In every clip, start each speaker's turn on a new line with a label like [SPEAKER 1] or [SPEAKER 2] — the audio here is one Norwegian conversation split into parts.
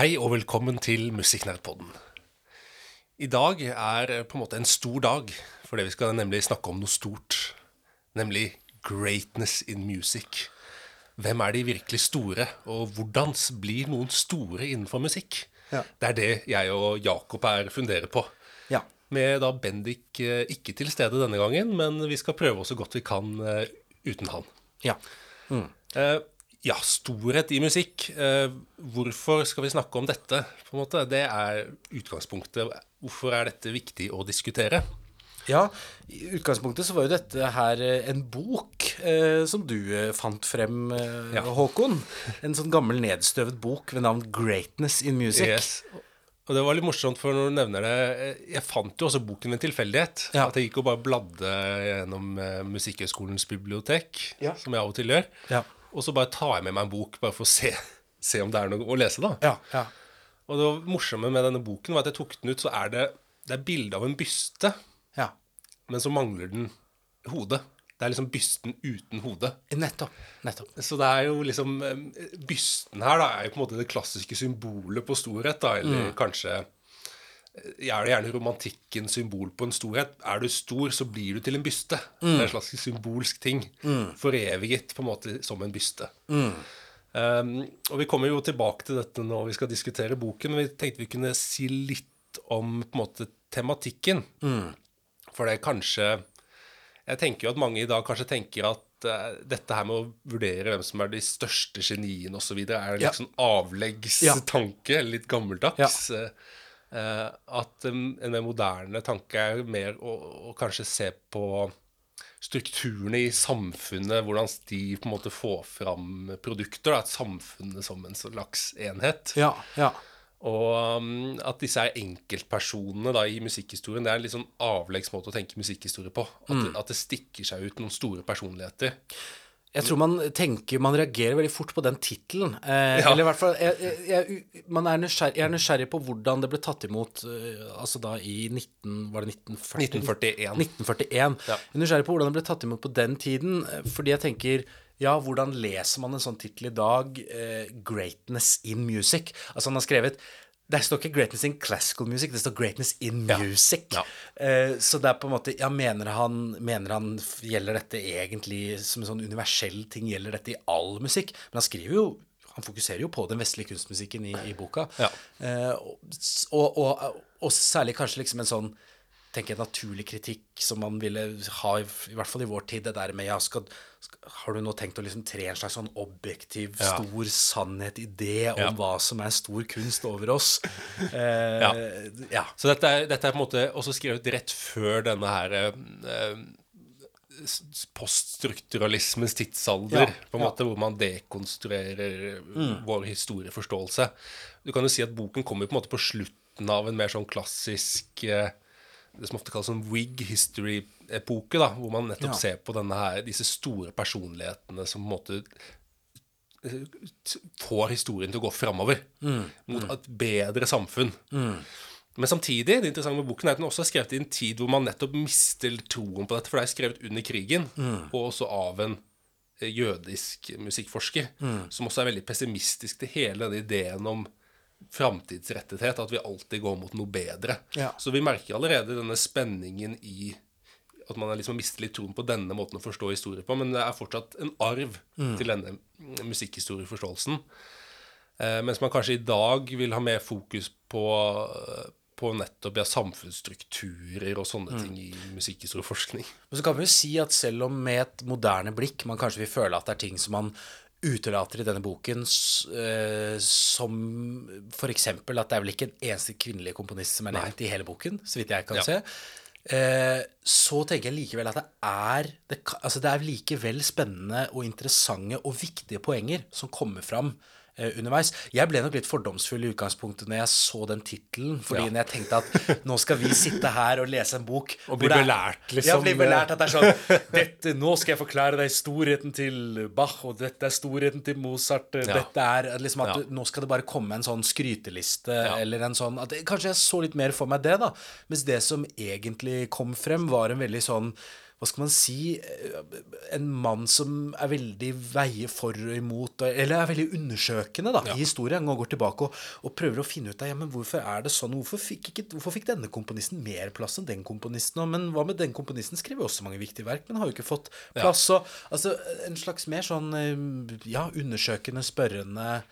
[SPEAKER 1] Hei og velkommen til Musikknerdpodden. I dag er på en måte en stor dag, fordi vi skal nemlig snakke om noe stort. Nemlig greatness in music. Hvem er de virkelig store, og hvordan blir noen store innenfor musikk?
[SPEAKER 2] Ja.
[SPEAKER 1] Det er det jeg og Jakob her funderer på.
[SPEAKER 2] Ja.
[SPEAKER 1] Med da Bendik eh, ikke til stede denne gangen, men vi skal prøve så godt vi kan eh, uten han.
[SPEAKER 2] Ja.
[SPEAKER 1] Eh, ja, storhet i musikk. Eh, hvorfor skal vi snakke om dette? På en måte? Det er utgangspunktet. Hvorfor er dette viktig å diskutere?
[SPEAKER 2] Ja. I utgangspunktet så var jo dette her eh, en bok eh, som du eh, fant frem, eh,
[SPEAKER 1] Ja.
[SPEAKER 2] Håkon. En sånn gammel nedstøvet bok ved navn 'Greatness in Music'.
[SPEAKER 1] Yes. Og det var litt morsomt, for når du nevner det eh, Jeg fant jo også boken ved en tilfeldighet.
[SPEAKER 2] Ja.
[SPEAKER 1] At jeg gikk og bare bladde gjennom Musikkhøgskolens bibliotek,
[SPEAKER 2] Ja.
[SPEAKER 1] som jeg av og til gjør.
[SPEAKER 2] Ja.
[SPEAKER 1] Og så bare tar jeg med meg en bok, bare for å se, se om det er noe å lese, da.
[SPEAKER 2] Ja, ja.
[SPEAKER 1] Og det morsomme med denne boken var at jeg tok den ut, så er det, det er bilde av en byste. Men så mangler den hodet. Det er liksom bysten uten hode.
[SPEAKER 2] Nettopp. Nettopp.
[SPEAKER 1] Så det er jo liksom eh, Bysten her da er jo på en måte det klassiske symbolet på storhet, da, eller kanskje eh, er det gjerne romantikkens symbol på en storhet. Er du stor, så blir du til en byste. Det er en slags symbolsk ting. Foreviget på en måte som en byste. Um, og vi kommer jo tilbake til dette når vi skal diskutere boken. Vi tenkte vi kunne si litt om på en måte tematikken. For det er kanskje Jeg tenker jo at mange i dag kanskje tenker at uh, dette her med å vurdere hvem som er de største geniene osv., er en
[SPEAKER 2] Ja.
[SPEAKER 1] litt sånn avleggstanke,
[SPEAKER 2] Ja.
[SPEAKER 1] litt gammeldags. Ja. Uh, at um, en mer moderne tanke er mer å, å kanskje se på strukturene i samfunnet, hvordan de på en måte får fram produkter. Da, et samfunn som en slags enhet.
[SPEAKER 2] Ja, ja.
[SPEAKER 1] Og um, at disse er enkeltpersonene da, i musikkhistorien, det er en litt sånn avleggs måte å tenke musikkhistorie på. At, det, at det stikker seg ut noen store personligheter.
[SPEAKER 2] Jeg tror man tenker Man reagerer veldig fort på den tittelen. Eh,
[SPEAKER 1] Ja.
[SPEAKER 2] Eller i hvert fall jeg, jeg, jeg, man er nysgjerrig, jeg er nysgjerrig på hvordan det ble tatt imot uh, Altså da i 19... Var det 1940?
[SPEAKER 1] 1941.
[SPEAKER 2] 1941.
[SPEAKER 1] Ja.
[SPEAKER 2] Jeg er nysgjerrig på hvordan det ble tatt imot på den tiden. eh, Fordi jeg tenker ja, hvordan leser man en sånn tittel i dag? Eh, 'Greatness in Music'. Altså han har skrevet det står ikke 'greatness in classical music', det står 'greatness in music'.
[SPEAKER 1] Ja.
[SPEAKER 2] Eh, så det er på en måte Ja, mener han, mener han Gjelder dette egentlig som en sånn universell ting? Gjelder dette i all musikk? Men han skriver jo Han fokuserer jo på den vestlige kunstmusikken i, i boka.
[SPEAKER 1] Ja.
[SPEAKER 2] Eh, og, og, og, og særlig kanskje liksom en sånn tenker jeg, naturlig kritikk som man ville ha, i, i hvert fall i vår tid. Det der med ja, skal, skal, Har du nå tenkt å liksom tre en slags sånn objektiv,
[SPEAKER 1] Ja.
[SPEAKER 2] stor sannhet, idé om
[SPEAKER 1] Ja.
[SPEAKER 2] hva som er stor kunst over oss? Eh,
[SPEAKER 1] Ja. Så dette er, dette er på en måte også skrevet rett før denne her eh, poststrukturalismens tidsalder, på en måte, hvor man dekonstruerer vår historieforståelse. Du kan jo si at boken kommer på på slutten av en mer sånn klassisk eh, det som ofte kalles en wig history-epoke, da, hvor man nettopp
[SPEAKER 2] Ja.
[SPEAKER 1] ser på denne her, disse store personlighetene som på en måte eh, får historien til å gå framover mot et bedre samfunn. Men samtidig, det interessante med boken er at den også er skrevet i en tid hvor man nettopp mister troen på dette, for det er skrevet under krigen, og også av en eh, jødisk musikkforsker, som også er veldig pessimistisk til hele denne ideen om framtidsrettethet, at vi alltid går mot noe bedre.
[SPEAKER 2] Ja.
[SPEAKER 1] Så vi merker allerede denne spenningen i at man har liksom mistet litt troen på denne måten å forstå historie på, men det er fortsatt en arv til denne musikkhistorieforståelsen. Eh, mens man kanskje i dag vil ha mer fokus på, på nettopp ja, samfunnsstrukturer og sånne ting i musikkhistorieforskning.
[SPEAKER 2] Men så kan vi jo si at selv om med et moderne blikk man kanskje vil føle at det er ting som man utelater i denne boken, uh, som f.eks. at det er vel ikke en eneste kvinnelig komponist som er nevnt i hele boken, så vidt jeg kan
[SPEAKER 1] Ja.
[SPEAKER 2] se. Uh, så tenker jeg likevel at det er det, altså det er likevel spennende og interessante og viktige poenger som kommer fram underveis. Jeg ble nok litt fordomsfull i utgangspunktet når jeg så den tittelen. Fordi
[SPEAKER 1] Ja.
[SPEAKER 2] når jeg tenkte at nå skal vi sitte her og lese en bok
[SPEAKER 1] Og bli belært, liksom.
[SPEAKER 2] Ja, bli belært at det er sånn dette, Nå skal jeg forklare deg storheten til Bach, og dette er storheten til Mozart.
[SPEAKER 1] Ja.
[SPEAKER 2] Dette er liksom at
[SPEAKER 1] Ja.
[SPEAKER 2] Nå skal det bare komme en sånn skryteliste eller en sånn at, Kanskje jeg så litt mer for meg det, da. Mens det som egentlig kom frem, var en veldig sånn hva skal man si eh, En mann som er veldig veier for og imot, eller er veldig undersøkende da, i historien. Og går tilbake og, og prøver å finne ut av ja, men hvorfor er det sånn. Hvorfor fikk, ikke, hvorfor fikk denne komponisten mer plass enn den komponisten? Og, men hva med den komponisten? Skrev jo også mange viktige verk, men har jo ikke fått plass. Og, altså En slags mer sånn eh, ja, undersøkende, spørrende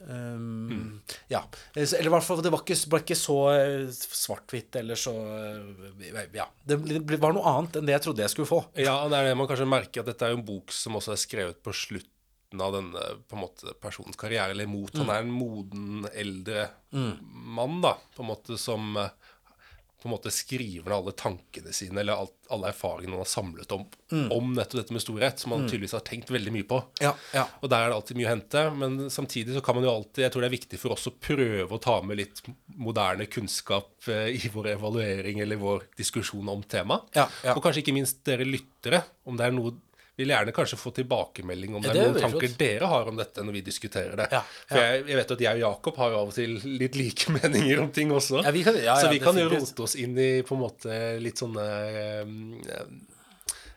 [SPEAKER 2] Um, Ja. Eller i hvert fall, det var ikke, ble ikke så eh, svart-hvitt eller så eh, Ja. Det var noe annet enn det jeg trodde jeg skulle få.
[SPEAKER 1] Ja, og det er det man kanskje merker, at dette er jo en bok som også er skrevet på slutten av denne på en måte, personens karriere, eller mot. Han er en moden, eldre mann, da, på en måte, som eh, på en måte skriver ned alle tankene sine, eller alt, alle erfaringene han har samlet om, om nettopp dette med storhet, som han tydeligvis har tenkt veldig mye på.
[SPEAKER 2] Ja, ja.
[SPEAKER 1] Og der er det alltid mye å hente, men samtidig så kan man jo alltid Jeg tror det er viktig for oss å prøve å ta med litt moderne kunnskap eh, i vår evaluering eller vår diskusjon om temaet.
[SPEAKER 2] Ja, ja.
[SPEAKER 1] Og kanskje ikke minst dere lyttere, om det er noe vil gjerne kanskje få tilbakemelding om
[SPEAKER 2] Ja,
[SPEAKER 1] det
[SPEAKER 2] det
[SPEAKER 1] er noen tanker
[SPEAKER 2] flott.
[SPEAKER 1] dere har om dette når vi diskuterer det.
[SPEAKER 2] Ja,
[SPEAKER 1] For jeg, jeg vet at jeg og Jakob har jo av og til litt like meninger om ting også.
[SPEAKER 2] Ja, vi kan- ja,
[SPEAKER 1] så vi kan jo rote oss inn i på en måte litt sånne eh,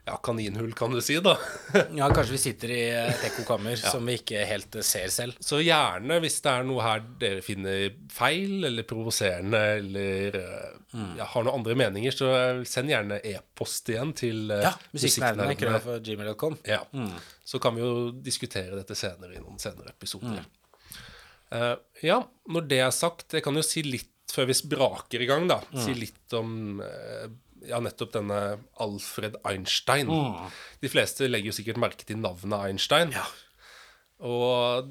[SPEAKER 1] ja, kaninhull, kan du si, da.
[SPEAKER 2] ja, kanskje vi sitter i et ekkokammer som vi ikke helt eh, ser selv.
[SPEAKER 1] Så gjerne, hvis det er noe her dere finner feil eller provoserende, eller eh,
[SPEAKER 2] Mm.
[SPEAKER 1] ja, har noen andre meninger, så eh, send gjerne e-post igjen til uh,
[SPEAKER 2] Ja, musikknerdene. Ja.
[SPEAKER 1] Ja. Så kan vi jo diskutere dette senere i noen senere episoder. Eh, ja, når det er sagt, jeg kan jo si litt før vi spraker i gang, da. Si litt om eh, ja, nettopp denne Alfred Einstein. De fleste legger jo sikkert merke til navnet Einstein.
[SPEAKER 2] Ja.
[SPEAKER 1] Og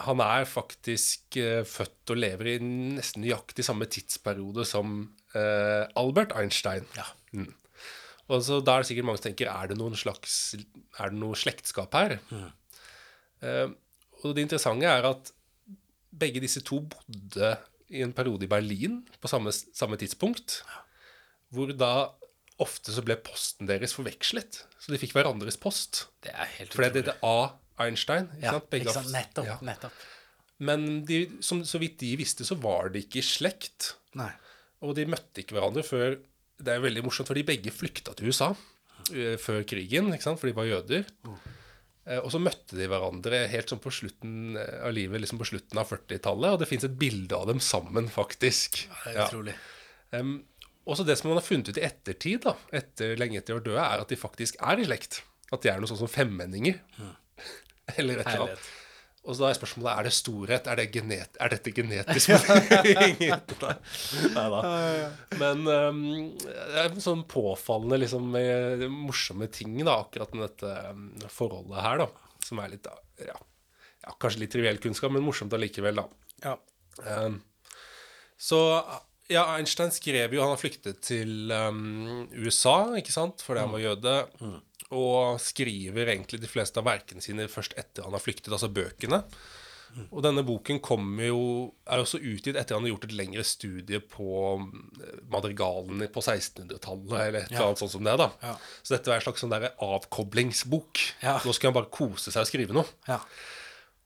[SPEAKER 1] han er faktisk uh, født og lever i nesten nøyaktig samme tidsperiode som uh, Albert Einstein.
[SPEAKER 2] Ja.
[SPEAKER 1] Mm. Og så Da er det sikkert mange som tenker er det noen slags Er det noe slektskap her. Eh, og det interessante er at begge disse to bodde i en periode i Berlin på samme, samme tidspunkt. Hvor da ofte så ble posten deres forvekslet. Så de fikk hverandres post.
[SPEAKER 2] Det er helt utrolig.
[SPEAKER 1] For det heter A. Einstein. Ikke
[SPEAKER 2] Ja,
[SPEAKER 1] sant? Begge
[SPEAKER 2] ikke sant? Nettopp.
[SPEAKER 1] Ja.
[SPEAKER 2] nettopp.
[SPEAKER 1] Men de, som, så vidt de visste, så var de ikke i slekt.
[SPEAKER 2] Nei.
[SPEAKER 1] Og de møtte ikke hverandre før Det er veldig morsomt, for de begge flykta til USA uh, før krigen, ikke sant? for de var jøder. Eh, Og så møtte de hverandre helt sånn på slutten eh, av livet, liksom på slutten av 40-tallet. Og det fins et bilde av dem sammen, faktisk.
[SPEAKER 2] Ja, Det er
[SPEAKER 1] Ja.
[SPEAKER 2] utrolig.
[SPEAKER 1] Um, også det som man har funnet ut i ettertid, da, etter, lenge etter var døde, er at de faktisk er i slekt. At de er noe sånn som femmenninger. Eller et eller annet. Og så da er spørsmålet er det storhet. Er, det genet, er dette genetisk? Nei. Neida. Men um, det er en sånn påfallende, liksom, eh, morsomme ting, da, akkurat med dette um, forholdet her, da. Som er litt ja, ja, kanskje litt triviell kunnskap, men morsomt allikevel, da.
[SPEAKER 2] Ja.
[SPEAKER 1] Um, så ja, Einstein skrev jo Han har flyktet til um, USA, ikke sant, fordi han var jøde. Og skriver egentlig de fleste av verkene sine først etter han har flyktet, altså bøkene. Og denne boken jo, er også utgitt etter han har gjort et lengre studie på um, madrigalene på 1600-tallet, eller et eller annet sånt som det. da.
[SPEAKER 2] Ja.
[SPEAKER 1] Så dette er en slags sånn der avkoblingsbok.
[SPEAKER 2] Ja.
[SPEAKER 1] Nå skal han bare kose seg og skrive noe.
[SPEAKER 2] Ja.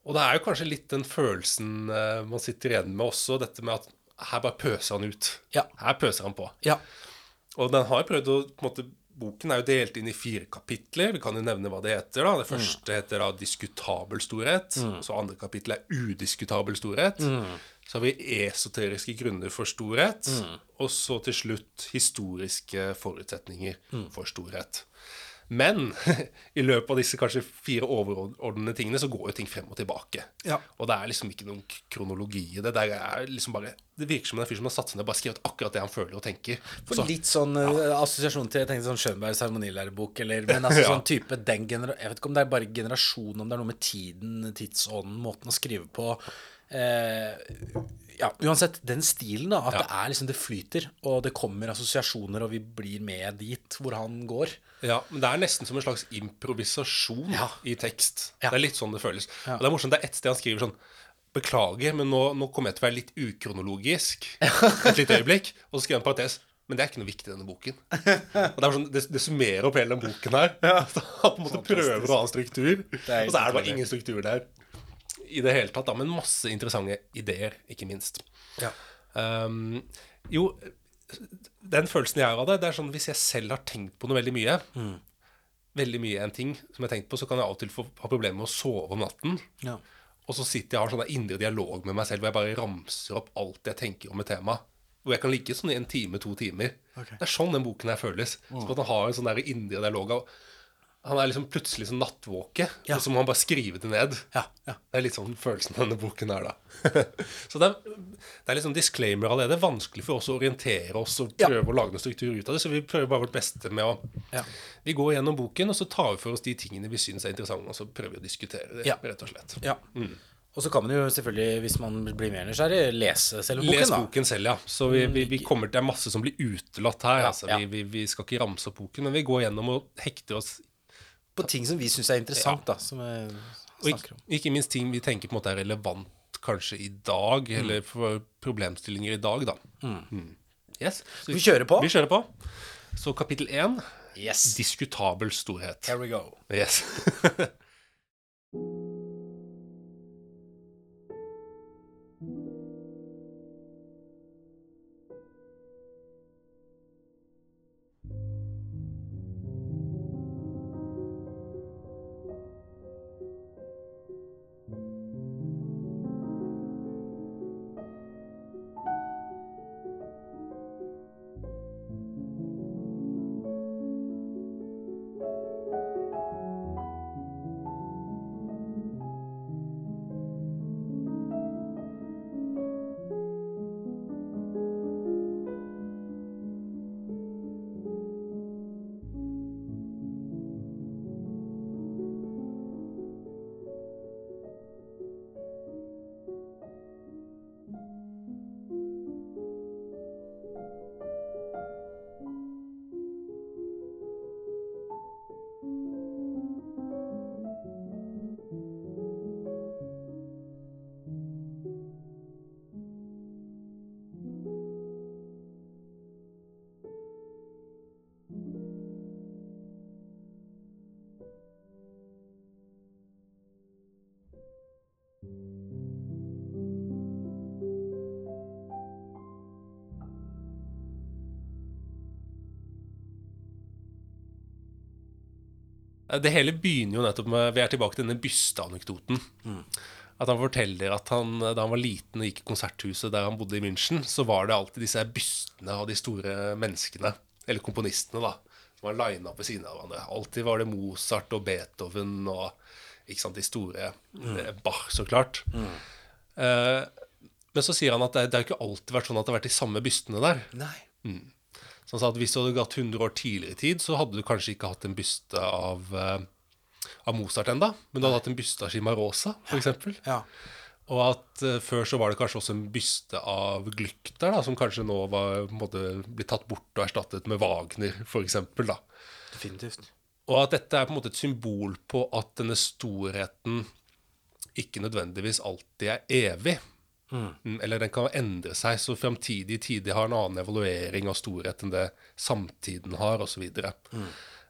[SPEAKER 1] Og det er jo kanskje litt den følelsen eh, man sitter igjen med også, dette med at her bare pøser han ut.
[SPEAKER 2] Ja.
[SPEAKER 1] Her pøser han på.
[SPEAKER 2] ja.
[SPEAKER 1] Og den har prøvd å på en måte, Boken er jo delt inn i fire kapitler. Vi kan jo nevne hva det heter. da. Det første heter da 'diskutabel storhet'. Så andre kapittel er 'udiskutabel storhet'. Så har vi esoteriske grunner for storhet. Og så til slutt historiske forutsetninger for storhet. Men i løpet av disse kanskje fire overordnede tingene så går jo ting frem og tilbake.
[SPEAKER 2] Ja.
[SPEAKER 1] Og det er liksom ikke noen kronologi i det. Det, er liksom bare, det virker som en fyr som har satt seg ned og bare skrevet akkurat det han føler og tenker.
[SPEAKER 2] For
[SPEAKER 1] Så-
[SPEAKER 2] litt sånn ja. assosiasjon til jeg tenkte sånn Schönbergs harmonilærebok, eller Men altså
[SPEAKER 1] Ja.
[SPEAKER 2] sånn type den genera Jeg vet ikke om det er bare generasjon, om det er noe med tiden, tidsånden, måten å skrive på. eh, ja, uansett, den stilen, da. At
[SPEAKER 1] Ja.
[SPEAKER 2] det er liksom det flyter, og det kommer assosiasjoner, og vi blir med dit hvor han går.
[SPEAKER 1] Ja, men det er nesten som en slags improvisasjon
[SPEAKER 2] Ja.
[SPEAKER 1] i tekst.
[SPEAKER 2] Ja.
[SPEAKER 1] Det er litt sånn det føles. Og det er morsomt, det er ett sted han skriver sånn Beklager, men nå, nå kommer jeg til å være litt ukronologisk et lite øyeblikk. Og så skriver han en parentes. Men det er ikke noe viktig i denne boken. Og Det er sånn, det, det summerer opp hele den boken her. Så Han på en måte prøver å ha en struktur, og så er det bare ingen struktur der i det hele tatt. Da, men masse interessante ideer, ikke minst.
[SPEAKER 2] Ja.
[SPEAKER 1] Um, jo, den følelsen jeg har av det, det er sånn hvis jeg selv har tenkt på noe veldig mye, veldig mye en ting som jeg har tenkt på, så kan jeg av og til få, ha problemer med å sove om natten.
[SPEAKER 2] Ja.
[SPEAKER 1] Og så sitter jeg og har sånn indre dialog med meg selv hvor jeg bare ramser opp alt jeg tenker om et tema. Hvor jeg kan ligge sånn i en time, to timer.
[SPEAKER 2] Okay.
[SPEAKER 1] Det er sånn den boken her føles. Som at den har en sånn indre dialog av Han er liksom plutselig sånn nattvåke,
[SPEAKER 2] Ja.
[SPEAKER 1] og så må han bare skrive det ned.
[SPEAKER 2] Ja, ja.
[SPEAKER 1] Det er litt sånn følelsen denne boken er, da. så det er, det er litt sånn disclaimer allerede. Det er vanskelig for oss å orientere oss og prøve å lage noe struktur ut av det, så vi prøver bare vårt beste med å
[SPEAKER 2] Ja.
[SPEAKER 1] Vi går gjennom boken, og så tar vi for oss de tingene vi syns er interessante, og så prøver vi å diskutere det,
[SPEAKER 2] Ja.
[SPEAKER 1] rett og slett.
[SPEAKER 2] ja. Og så kan man jo selvfølgelig, hvis man blir mer nysgjerrig, lese selve boken,
[SPEAKER 1] Les
[SPEAKER 2] da.
[SPEAKER 1] boken selv, ja. Så vi, vi, vi kommer, det er masse som blir utelatt her.
[SPEAKER 2] Ja,
[SPEAKER 1] altså.
[SPEAKER 2] ja.
[SPEAKER 1] Vi, vi, vi skal ikke ramse opp boken, men vi går gjennom og hekter oss
[SPEAKER 2] På ting som vi syns er interessant, da. Som jeg snakker
[SPEAKER 1] om.
[SPEAKER 2] om.
[SPEAKER 1] ikke minst ting vi tenker på en måte er relevant kanskje i dag,
[SPEAKER 2] Mm.
[SPEAKER 1] eller for problemstillinger i dag, da. Mm. Yes. Så
[SPEAKER 2] Vi kjører på.
[SPEAKER 1] Vi kjører på. Så kapittel én
[SPEAKER 2] Yes.
[SPEAKER 1] diskutabel storhet.
[SPEAKER 2] Here we go.
[SPEAKER 1] Yes. Det hele begynner jo nettopp med Vi er tilbake til denne bysteanekdoten. At han forteller at han, da han var liten og gikk i konserthuset der han bodde i München, så var det alltid disse bystene av de store menneskene, eller komponistene, da, som var lina ved siden av hverandre. Alltid var det Mozart og Beethoven og ikke sant, de store mm. Bach, så klart. Eh, men så sier han at det, det har ikke alltid vært sånn at det har vært de samme bystene der.
[SPEAKER 2] Nei.
[SPEAKER 1] Så han sa at hvis du hadde gått 100 år tidligere i tid, så hadde du kanskje ikke hatt en byste av, eh, av Mozart enda, men du hadde hatt en byste av Cimarosa, for eksempel.
[SPEAKER 2] Ja.
[SPEAKER 1] Og at uh, før så var det kanskje også en byste av Glykter, da, som kanskje nå var måte blitt tatt bort og erstattet med Wagner, eksempel.
[SPEAKER 2] Definitivt.
[SPEAKER 1] Og at dette er på en måte et symbol på at denne storheten ikke nødvendigvis alltid er evig. Mm, Eller den kan endre seg, så framtidige tider har en annen evaluering av storhet enn det samtiden har, osv. Mm.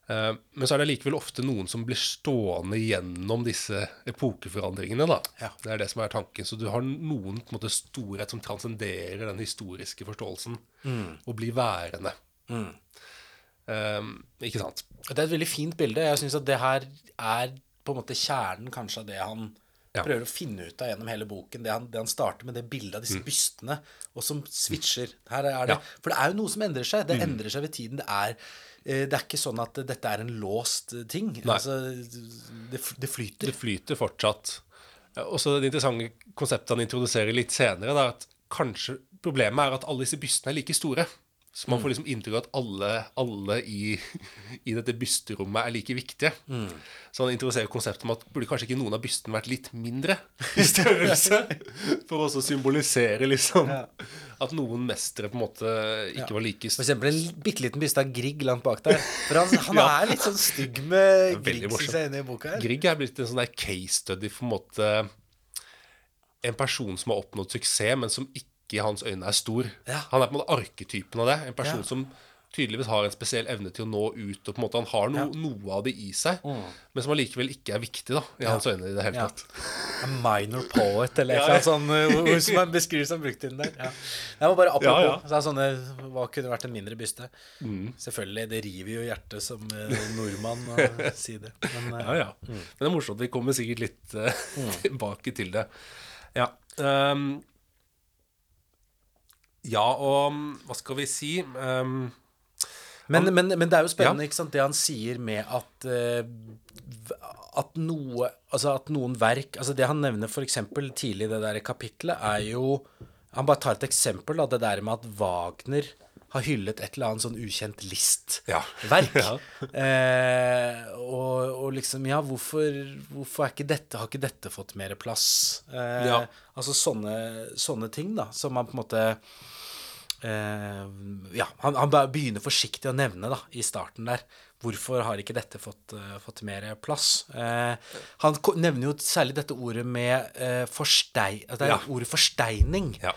[SPEAKER 1] Men så er det likevel ofte noen som blir stående gjennom disse epokeforandringene. da.
[SPEAKER 2] Ja.
[SPEAKER 1] Det er det som er tanken. Så du har noen på en måte storhet som transcenderer den historiske forståelsen, og blir værende. Eh, ikke sant?
[SPEAKER 2] Det er et veldig fint bilde. Jeg syns at det her er på en måte kjernen kanskje av det han
[SPEAKER 1] Ja.
[SPEAKER 2] prøver å finne ut av gjennom hele boken. Det han, det han starter med det bildet av disse bystene, og som switcher. Her er det.
[SPEAKER 1] Ja.
[SPEAKER 2] For det er jo noe som endrer seg. Det endrer seg ved tiden. Det er, eh, det er ikke sånn at dette er en låst eh, ting. Altså, det, det flyter.
[SPEAKER 1] Det flyter fortsatt. Ja, Og så det interessante konseptet han introduserer litt senere, er at kanskje problemet er at alle disse bystene er like store. Så man får liksom inntrykk av at alle, alle i, i dette bysterommet er like viktige. Så han introduserer konseptet om at burde kanskje ikke noen av bystene vært litt mindre i størrelse? For også å symbolisere liksom at noen mestere på en måte ikke var like
[SPEAKER 2] For eksempel en bitte liten byste av Grieg langt bak der. For han, han er litt sånn stygg med Grieg, syns jeg, inne i boka her.
[SPEAKER 1] Grieg er blitt en sånn der case study for en måte En person som har oppnådd suksess, men som ikke i hans øyne er stor.
[SPEAKER 2] Ja.
[SPEAKER 1] Han er på en måte arketypen av det. En person
[SPEAKER 2] Ja.
[SPEAKER 1] som tydeligvis har en spesiell evne til å nå ut. Og på en måte Han har no, noe av det i seg, men som allikevel ikke er viktig da i hans øyne i det hele tatt.
[SPEAKER 2] Minor poet, eller
[SPEAKER 1] Ja,
[SPEAKER 2] et eller
[SPEAKER 1] ja.
[SPEAKER 2] annet sånn uh, ord som er beskrivet som brukt inn der. Ja. Det var bare apropos.
[SPEAKER 1] Ja, ja.
[SPEAKER 2] Så sånne, hva kunne vært en mindre byste? Selvfølgelig, det river jo hjertet som uh, nordmann å si det. Men uh,
[SPEAKER 1] Ja, mm. Men det er morsomt. Vi kommer sikkert litt uh, tilbake til det. Ja. ehm, ja, og mm, hva skal vi si? um,
[SPEAKER 2] Men, men, men det er jo spennende, ikke sant, det han sier med at uh, At noe Altså at noen verk Altså det han nevner eksempel tidlig i det der kapitlet, er jo Han bare tar et eksempel, da, det der med at Wagner har hyllet et eller annet sånn ukjent listverk.
[SPEAKER 1] Ja.
[SPEAKER 2] eh, og, og liksom Ja, hvorfor, hvorfor er ikke dette Har ikke dette fått mer plass? Eh,
[SPEAKER 1] Ja.
[SPEAKER 2] Altså sånne, sånne ting, da, som man på en måte Eh, ja, han, han begynner forsiktig å nevne da, i starten der. Hvorfor har ikke dette fått, uh, fått mer plass? Uh, han nevner jo særlig dette ordet med uh, forstei... At det er
[SPEAKER 1] Ja.
[SPEAKER 2] ordet forsteining.
[SPEAKER 1] Ja.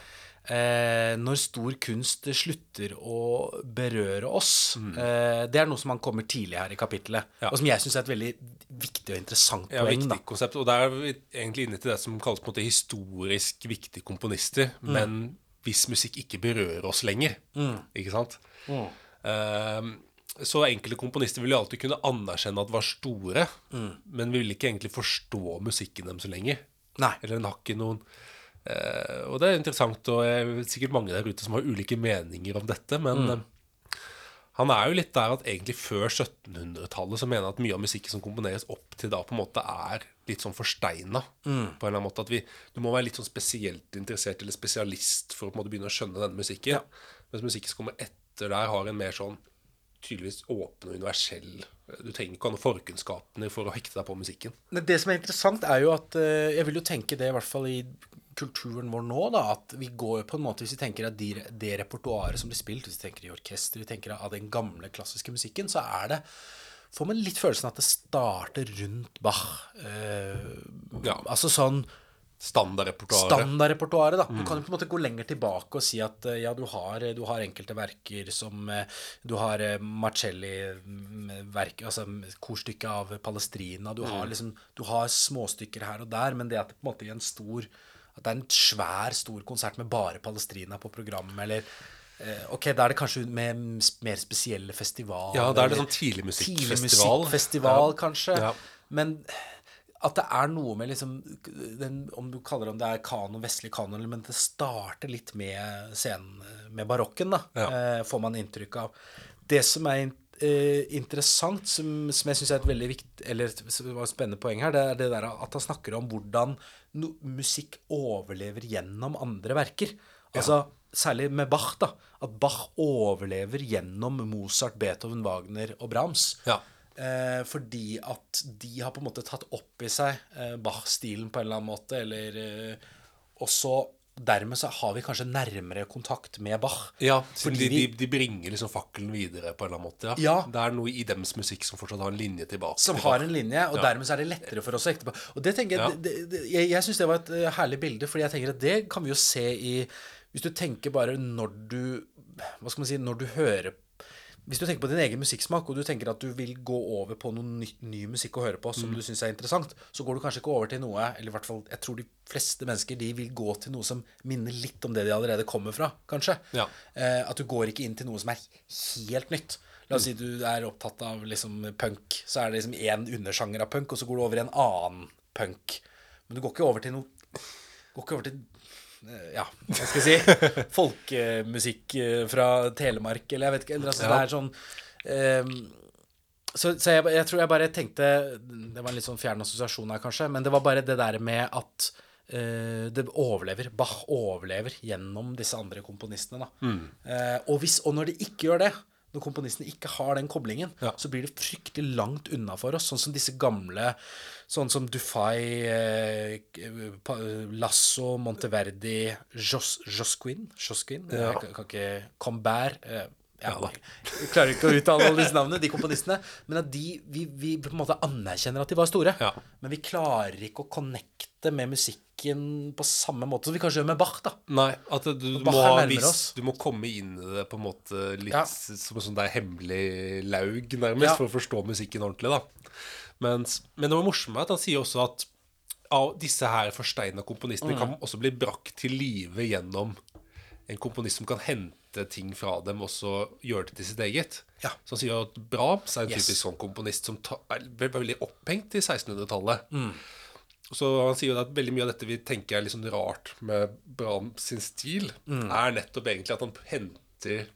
[SPEAKER 2] Eh, når stor kunst slutter å berøre oss. Eh, det er noe som han kommer tidlig her i kapittelet.
[SPEAKER 1] Mm. Ja.
[SPEAKER 2] Og som jeg syns er et veldig viktig og interessant
[SPEAKER 1] Ja,
[SPEAKER 2] poeng.
[SPEAKER 1] viktig
[SPEAKER 2] da.
[SPEAKER 1] konsept. Og der er vi egentlig inne til det som kalles på en måte historisk viktige komponister. Men hvis musikk ikke berører oss lenger, ikke sant? Eh, så enkelte komponister vil jo alltid kunne anerkjenne at de var store, men vi vil ikke egentlig forstå musikken deres lenger.
[SPEAKER 2] Nei.
[SPEAKER 1] Eller den har ikke noen Og det er interessant, og jeg er sikkert mange der ute som har ulike meninger om dette, men mm. han er jo litt der at egentlig før 1700-tallet så mener han at mye av musikken som komponeres opp til da, på en måte er litt sånn forsteina. På en eller annen måte at vi, Du må være litt sånn spesielt interessert eller spesialist for å på en måte begynne å skjønne denne musikken. Mens musikken som kommer etter der, har en mer sånn tydeligvis åpen og universell Du trenger ikke ha noen forkunnskaper for å hekte deg på musikken.
[SPEAKER 2] Det som er interessant, er jo at eh, Jeg vil jo tenke det i hvert fall i kulturen vår nå, da, at vi går på en måte Hvis vi tenker at de, det repertoaret som blir spilt, hvis vi tenker i orkester, vi tenker av den gamle klassiske musikken, så er det Får man litt følelsen at det starter rundt Bach. Eh,
[SPEAKER 1] Ja.
[SPEAKER 2] Altså sånn
[SPEAKER 1] Standardrepertoaret.
[SPEAKER 2] standardrepertoaret, da. Du kan jo på en måte gå lenger tilbake og si at eh, ja, du har, du har enkelte verker som eh, Du har eh, Marcelli-verk, altså korstykket av Palestrina. Du har liksom Du har småstykker her og der, men det at det på en måte i en stor At det er en svær, stor konsert med bare Palestrina på programmet, eller eh, Ok, da er det kanskje med mer spesielle festivaler.
[SPEAKER 1] Ja, da er det sånn tidlig
[SPEAKER 2] Tidlig
[SPEAKER 1] musikkfestival.
[SPEAKER 2] musikkfestival,
[SPEAKER 1] Ja.
[SPEAKER 2] kanskje.
[SPEAKER 1] Ja.
[SPEAKER 2] Men at det er noe med liksom den, Om du kaller det om det er kanon, vestlig kanon, eller- men det starter litt med scenen med barokken, da,
[SPEAKER 1] Ja.
[SPEAKER 2] eh, får man inntrykk av. Det som er eh, interessant, som, som jeg syns er et veldig viktig Eller et spennende poeng her, det er det der at han snakker om hvordan no, musikk overlever gjennom andre verker. Altså Særlig med Bach, da. At Bach overlever gjennom Mozart, Beethoven, Wagner og Brahms.
[SPEAKER 1] Ja.
[SPEAKER 2] Eh, fordi at de har på en måte tatt opp i seg eh, Bach-stilen på en eller annen måte, eller eh, Og så dermed så har vi kanskje nærmere kontakt med Bach.
[SPEAKER 1] Ja,
[SPEAKER 2] Fordi
[SPEAKER 1] de, de, bringer liksom fakkelen videre på en eller annen måte. Ja.
[SPEAKER 2] Ja.
[SPEAKER 1] Det er noe i dems musikk som fortsatt har en linje tilbake.
[SPEAKER 2] Som har en linje, og dermed så er det lettere for oss å hekte på. Og det tenker jeg,
[SPEAKER 1] Ja.
[SPEAKER 2] det, det, Jeg, jeg syns det var et eh, herlig bilde, fordi jeg tenker at det kan vi jo se i Hvis du tenker bare når du Hva skal man si Når du hører Hvis du tenker på din egen musikksmak, og du tenker at du vil gå over på noe ny, ny musikk å høre på
[SPEAKER 1] Mm.
[SPEAKER 2] som du syns er interessant, så går du kanskje ikke over til noe Eller i hvert fall, jeg tror de fleste mennesker de vil gå til noe som minner litt om det de allerede kommer fra, kanskje.
[SPEAKER 1] Ja.
[SPEAKER 2] Eh, at du går ikke inn til noe som er helt nytt. La oss si du er opptatt av liksom punk, så er det liksom én undersjanger av punk, og så går du over i en annen punk. Men du går ikke over til noe Går ikke over til ja, hva skal jeg si Folkemusikk eh, fra Telemark, eller jeg vet ikke. Eller, altså. Det er sånn um, Så, så jeg, jeg tror jeg bare tenkte Det var en litt sånn fjern assosiasjon her, kanskje, men det var bare det der med at uh, det overlever. Bach overlever gjennom disse andre komponistene. Da. Eh, og, hvis, og når de ikke gjør det, når komponistene ikke har den koblingen,
[SPEAKER 1] Ja.
[SPEAKER 2] så blir det fryktelig langt unna for oss. Sånn som disse gamle Sånn som Dufay, eh, Lasso, Monteverdi, Jos, Josquin, Josquin Jeg kan, kan ikke Combert eh, ja, jeg klarer ikke å uttale alle disse navnene, de komponistene. Men at de, vi, vi på en måte anerkjenner at de var store.
[SPEAKER 1] Ja.
[SPEAKER 2] Men vi klarer ikke å connecte med musikken på samme måte som vi kanskje gjør med Bach. da
[SPEAKER 1] Nei, at du, du, må, viss- du må komme inn i det på en måte litt
[SPEAKER 2] Ja.
[SPEAKER 1] som en sånn der hemmelig laug, nærmest,
[SPEAKER 2] Ja.
[SPEAKER 1] for å forstå musikken ordentlig, da. Mens, men det var morsomt at han sier også at av disse her forsteina komponistene
[SPEAKER 2] Mm.
[SPEAKER 1] kan også bli brakt til live gjennom en komponist som kan hente ting fra dem og så gjøre det til sitt eget.
[SPEAKER 2] Ja.
[SPEAKER 1] Så han sier at Brahms er en
[SPEAKER 2] Yes.
[SPEAKER 1] typisk sånn komponist som ta, er veldig opphengt i 1600-tallet.
[SPEAKER 2] Mm.
[SPEAKER 1] Så han sier jo at veldig mye av dette vi tenker er litt sånn rart med Brahms sin stil,
[SPEAKER 2] Mm.
[SPEAKER 1] er nettopp egentlig at han henter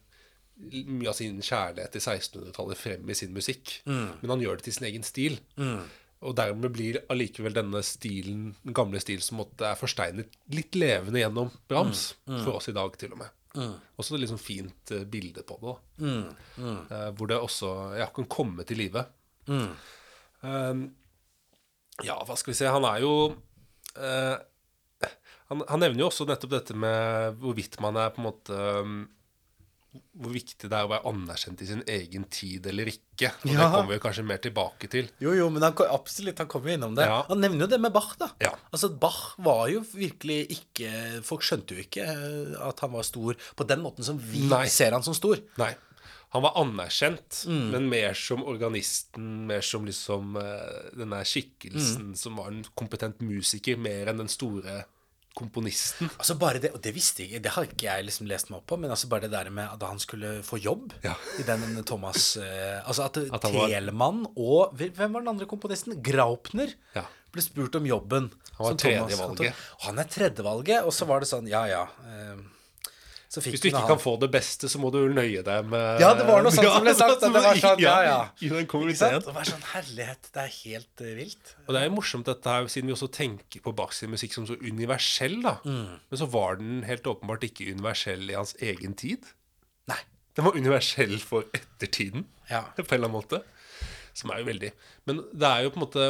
[SPEAKER 1] mye av sin kjærlighet til 1600-tallet frem i sin musikk.
[SPEAKER 2] Mm.
[SPEAKER 1] Men han gjør det til sin egen stil. Og dermed blir allikevel denne stilen, den gamle stilen som måtte er forsteinet, litt levende gjennom Brahms. For oss i dag, til og med. Også et sånn fint eh, bilde på det. Eh, hvor det også ja, kan komme til live. Uh, ja, hva skal vi se Han er jo uh, han, han nevner jo også nettopp dette med hvorvidt man er på en måte um, Hvor viktig det er å være anerkjent i sin egen tid eller ikke. Og det kommer vi kanskje mer tilbake til.
[SPEAKER 2] Jo, jo, men han, absolutt, han kommer innom det.
[SPEAKER 1] Ja.
[SPEAKER 2] Han nevner jo det med Bach, da.
[SPEAKER 1] Ja.
[SPEAKER 2] Altså, Bach var jo virkelig ikke Folk skjønte jo ikke eh, at han var stor på den måten som vi
[SPEAKER 1] Nei.
[SPEAKER 2] ser han som stor.
[SPEAKER 1] Nei. Han var anerkjent,
[SPEAKER 2] Mm.
[SPEAKER 1] men mer som organisten, mer som liksom eh, denne skikkelsen
[SPEAKER 2] Mm.
[SPEAKER 1] som var en kompetent musiker, mer enn den store komponisten.
[SPEAKER 2] Altså bare Det og det visste jeg det har ikke jeg liksom lest meg opp på, men altså bare det der med at han skulle få jobb
[SPEAKER 1] Ja.
[SPEAKER 2] i den Thomas eh, Altså at,
[SPEAKER 1] At
[SPEAKER 2] Telemann og Hvem var den andre komponisten? Graupner.
[SPEAKER 1] Ja.
[SPEAKER 2] Ble spurt om jobben.
[SPEAKER 1] Han var tredjevalget.
[SPEAKER 2] Han er tredjevalget, og så var det sånn Ja, ja. eh,
[SPEAKER 1] Hvis du ikke kan få det beste, så må du nøye deg med
[SPEAKER 2] Ja, det var noe sånt som ble sagt. Det var sånn, ja, ja.
[SPEAKER 1] I den?
[SPEAKER 2] Det var sånn herlighet. Det er helt eh, vilt.
[SPEAKER 1] Og det er jo morsomt dette her, siden vi også tenker på Bachs musikk som så universell, da.
[SPEAKER 2] Mm.
[SPEAKER 1] Men så var den helt åpenbart ikke universell i hans egen tid.
[SPEAKER 2] Nei.
[SPEAKER 1] Den var universell for ettertiden,
[SPEAKER 2] Ja.
[SPEAKER 1] på en eller annen måte. Som er jo veldig Men det er jo på en måte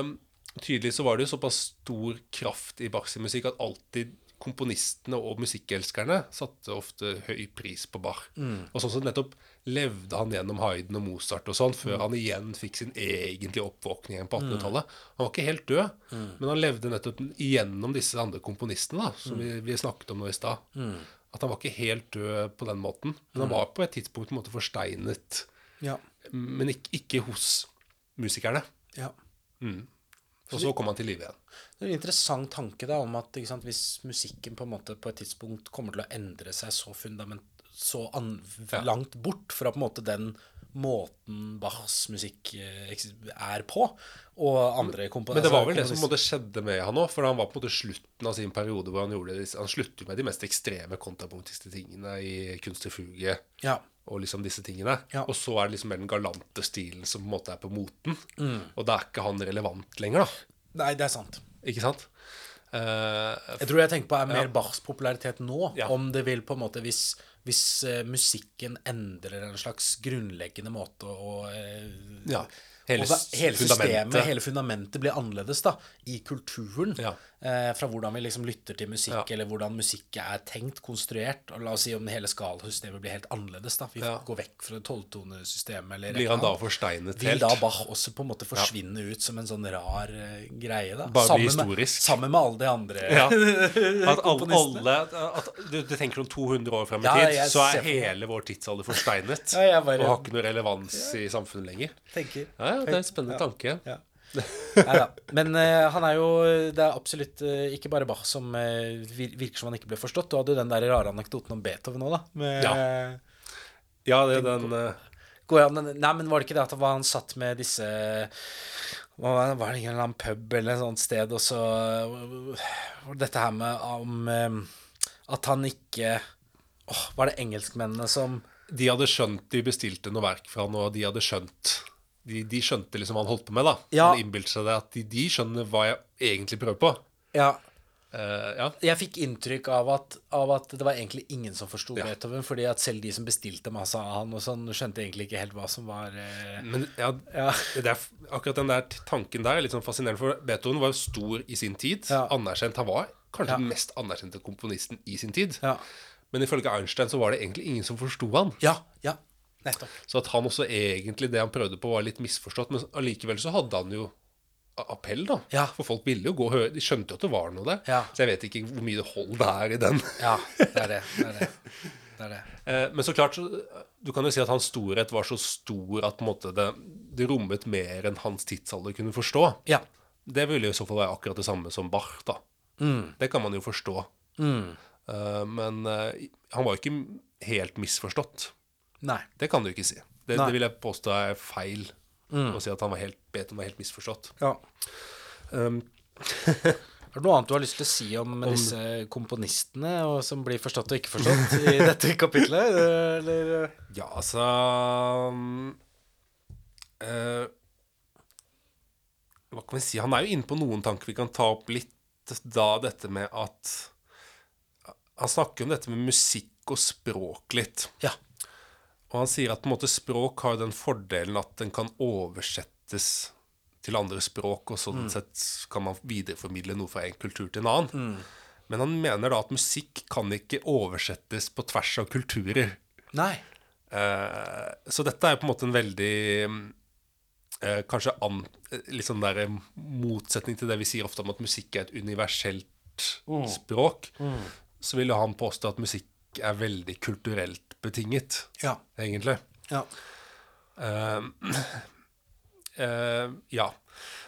[SPEAKER 1] Tydelig så var det jo såpass stor kraft i Bachs musikk at alltid komponistene og musikkelskerne satte ofte høy pris på Bach.
[SPEAKER 2] Mm.
[SPEAKER 1] Og sånn som nettopp levde han gjennom Hayden og Mozart og sånn,
[SPEAKER 2] Mm.
[SPEAKER 1] før han igjen fikk sin egentlige oppvåkning igjen på 1800-tallet. Han var ikke helt død,
[SPEAKER 2] Mm.
[SPEAKER 1] men han levde nettopp igjennom disse andre komponistene, da, som
[SPEAKER 2] Mm.
[SPEAKER 1] vi, vi snakket om nå i stad. At han var ikke helt død på den måten, men han var på et tidspunkt på en måte forsteinet.
[SPEAKER 2] Ja.
[SPEAKER 1] Men ikke, ikke hos musikerne.
[SPEAKER 2] ja.
[SPEAKER 1] Og så kom han til live igjen.
[SPEAKER 2] Det er en interessant tanke da om at sant, hvis musikken på en måte på et tidspunkt kommer til å endre seg så fundament så an, langt bort fra på en måte den måten Bachs musikk eh, er på, og andre kompo-
[SPEAKER 1] Men det
[SPEAKER 2] altså,
[SPEAKER 1] var vel det som på en måte skjedde med han òg, for han var på en måte slutten av sin periode hvor han gjorde Han sluttet med de mest ekstreme kontrapunktiske tingene i Kunstig fuge
[SPEAKER 2] Ja.
[SPEAKER 1] og liksom disse tingene.
[SPEAKER 2] Ja.
[SPEAKER 1] Og så er det liksom mer den galante stilen som på en måte er på moten.
[SPEAKER 2] Mm.
[SPEAKER 1] Og da er ikke han relevant lenger, da.
[SPEAKER 2] Nei, det er sant.
[SPEAKER 1] Ikke sant? Uh,
[SPEAKER 2] Jeg tror jeg tenker på er mer Bachs popularitet nå.
[SPEAKER 1] Ja.
[SPEAKER 2] Om det vil på en måte Hvis, hvis eh, musikken endrer en slags grunnleggende måte å eh,
[SPEAKER 1] ja. Hele,
[SPEAKER 2] og da- hele systemet,
[SPEAKER 1] fundamentet.
[SPEAKER 2] hele fundamentet blir annerledes da, i kulturen.
[SPEAKER 1] Ja.
[SPEAKER 2] Eh, fra hvordan vi liksom lytter til musikk,
[SPEAKER 1] Ja.
[SPEAKER 2] eller hvordan musikk er tenkt, konstruert. Og la oss si om hele skalasystemet blir helt annerledes. da Vi
[SPEAKER 1] Ja.
[SPEAKER 2] går vekk fra tolvtonesystemet. eller
[SPEAKER 1] Blir han da forsteinet helt?
[SPEAKER 2] Vil da Bach også på en måte forsvinne ut som en sånn rar uh, greie? da
[SPEAKER 1] Bare bli
[SPEAKER 2] historisk. med, sammen med alle de andre
[SPEAKER 1] Ja. At alle, alle at, du, du tenker om 200 år frem i
[SPEAKER 2] Ja,
[SPEAKER 1] tid, så er hele vår tidsalder forsteinet.
[SPEAKER 2] Ja, bare-
[SPEAKER 1] Og har ikke noe relevans i samfunnet lenger.
[SPEAKER 2] tenker.
[SPEAKER 1] Ja, ja, det er en spennende tanke.
[SPEAKER 2] Ja. Neida. Men uh, han er jo Det er absolutt uh, ikke bare Bach som uh, virker som han ikke ble forstått. Du hadde jo den der rare anekdoten om Beethoven òg, da. Med,
[SPEAKER 1] Ja. Ja, det er den eh,
[SPEAKER 2] Går det an- Nei, men var det ikke det at han satt med disse var det, ikke en eller annen pub eller et sånt sted, og så var det Dette her med om eh, at han ikke Åh, Var det engelskmennene som
[SPEAKER 1] De hadde skjønt De bestilte noe verk fra han, og de hadde skjønt De, de skjønte liksom hva han holdt på med, da.
[SPEAKER 2] Ja.
[SPEAKER 1] Han innbilte seg det at de, de skjønner hva jeg egentlig prøver på.
[SPEAKER 2] Ja.
[SPEAKER 1] Uh, ja.
[SPEAKER 2] Jeg fikk inntrykk av at, av at det var egentlig ingen som forsto
[SPEAKER 1] Ja.
[SPEAKER 2] Beethoven, fordi at selv de som bestilte masse av han og sånn, skjønte egentlig ikke helt hva som var uh,
[SPEAKER 1] Men ja,
[SPEAKER 2] Ja.
[SPEAKER 1] det er, akkurat den der tanken der er litt sånn fascinerende, for Beethoven var jo stor i sin tid. Anerkjent. Han var kanskje den mest anerkjente komponisten i sin tid.
[SPEAKER 2] Ja.
[SPEAKER 1] Men ifølge Einstein så var det egentlig ingen som forsto han.
[SPEAKER 2] Ja, ja, nettopp.
[SPEAKER 1] Så at han også egentlig det han prøvde på, var litt misforstått. Men allikevel så hadde han jo appell, da.
[SPEAKER 2] Ja.
[SPEAKER 1] For folk ville jo gå og høre. De skjønte jo at det var noe der.
[SPEAKER 2] Ja.
[SPEAKER 1] Så jeg vet ikke hvor mye hold det er i den.
[SPEAKER 2] Ja, det er det. Det er det. det, er det.
[SPEAKER 1] Eh, Men så klart, du kan jo si at hans storhet var så stor at måte det, det rommet mer enn hans tidsalder kunne forstå.
[SPEAKER 2] Ja.
[SPEAKER 1] Det ville jo i så fall være akkurat det samme som Bach, da. Det kan man jo forstå. Eh, men eh, han var jo ikke helt misforstått.
[SPEAKER 2] Nei.
[SPEAKER 1] Det kan du ikke si. Det, det vil jeg påstå er feil. Å si at han var helt, Beethoven var helt misforstått.
[SPEAKER 2] Ja.
[SPEAKER 1] Um,
[SPEAKER 2] Er det noe annet du har lyst til å si om, disse komponistene, og som blir forstått og ikke forstått i dette kapitlet? Eller
[SPEAKER 1] ja, altså eh, Hva kan vi si? Han er jo inne på noen tanker. Vi kan ta opp litt da dette med at Han snakker om dette med musikk og språk litt.
[SPEAKER 2] Ja.
[SPEAKER 1] Og han sier at på en måte språk har den fordelen at den kan oversettes til andre språk, og sånn sett kan man videreformidle noe fra en kultur til en annen. Men han mener da at musikk kan ikke oversettes på tvers av kulturer.
[SPEAKER 2] Nei.
[SPEAKER 1] Eh, så dette er på en måte en veldig eh, Kanskje an, litt sånn der motsetning til det vi sier ofte om at musikk er et universelt språk. Så ville han påstå at musikk er veldig kulturelt betinget,
[SPEAKER 2] Ja.
[SPEAKER 1] egentlig.
[SPEAKER 2] Ja.
[SPEAKER 1] Uh, uh, ja.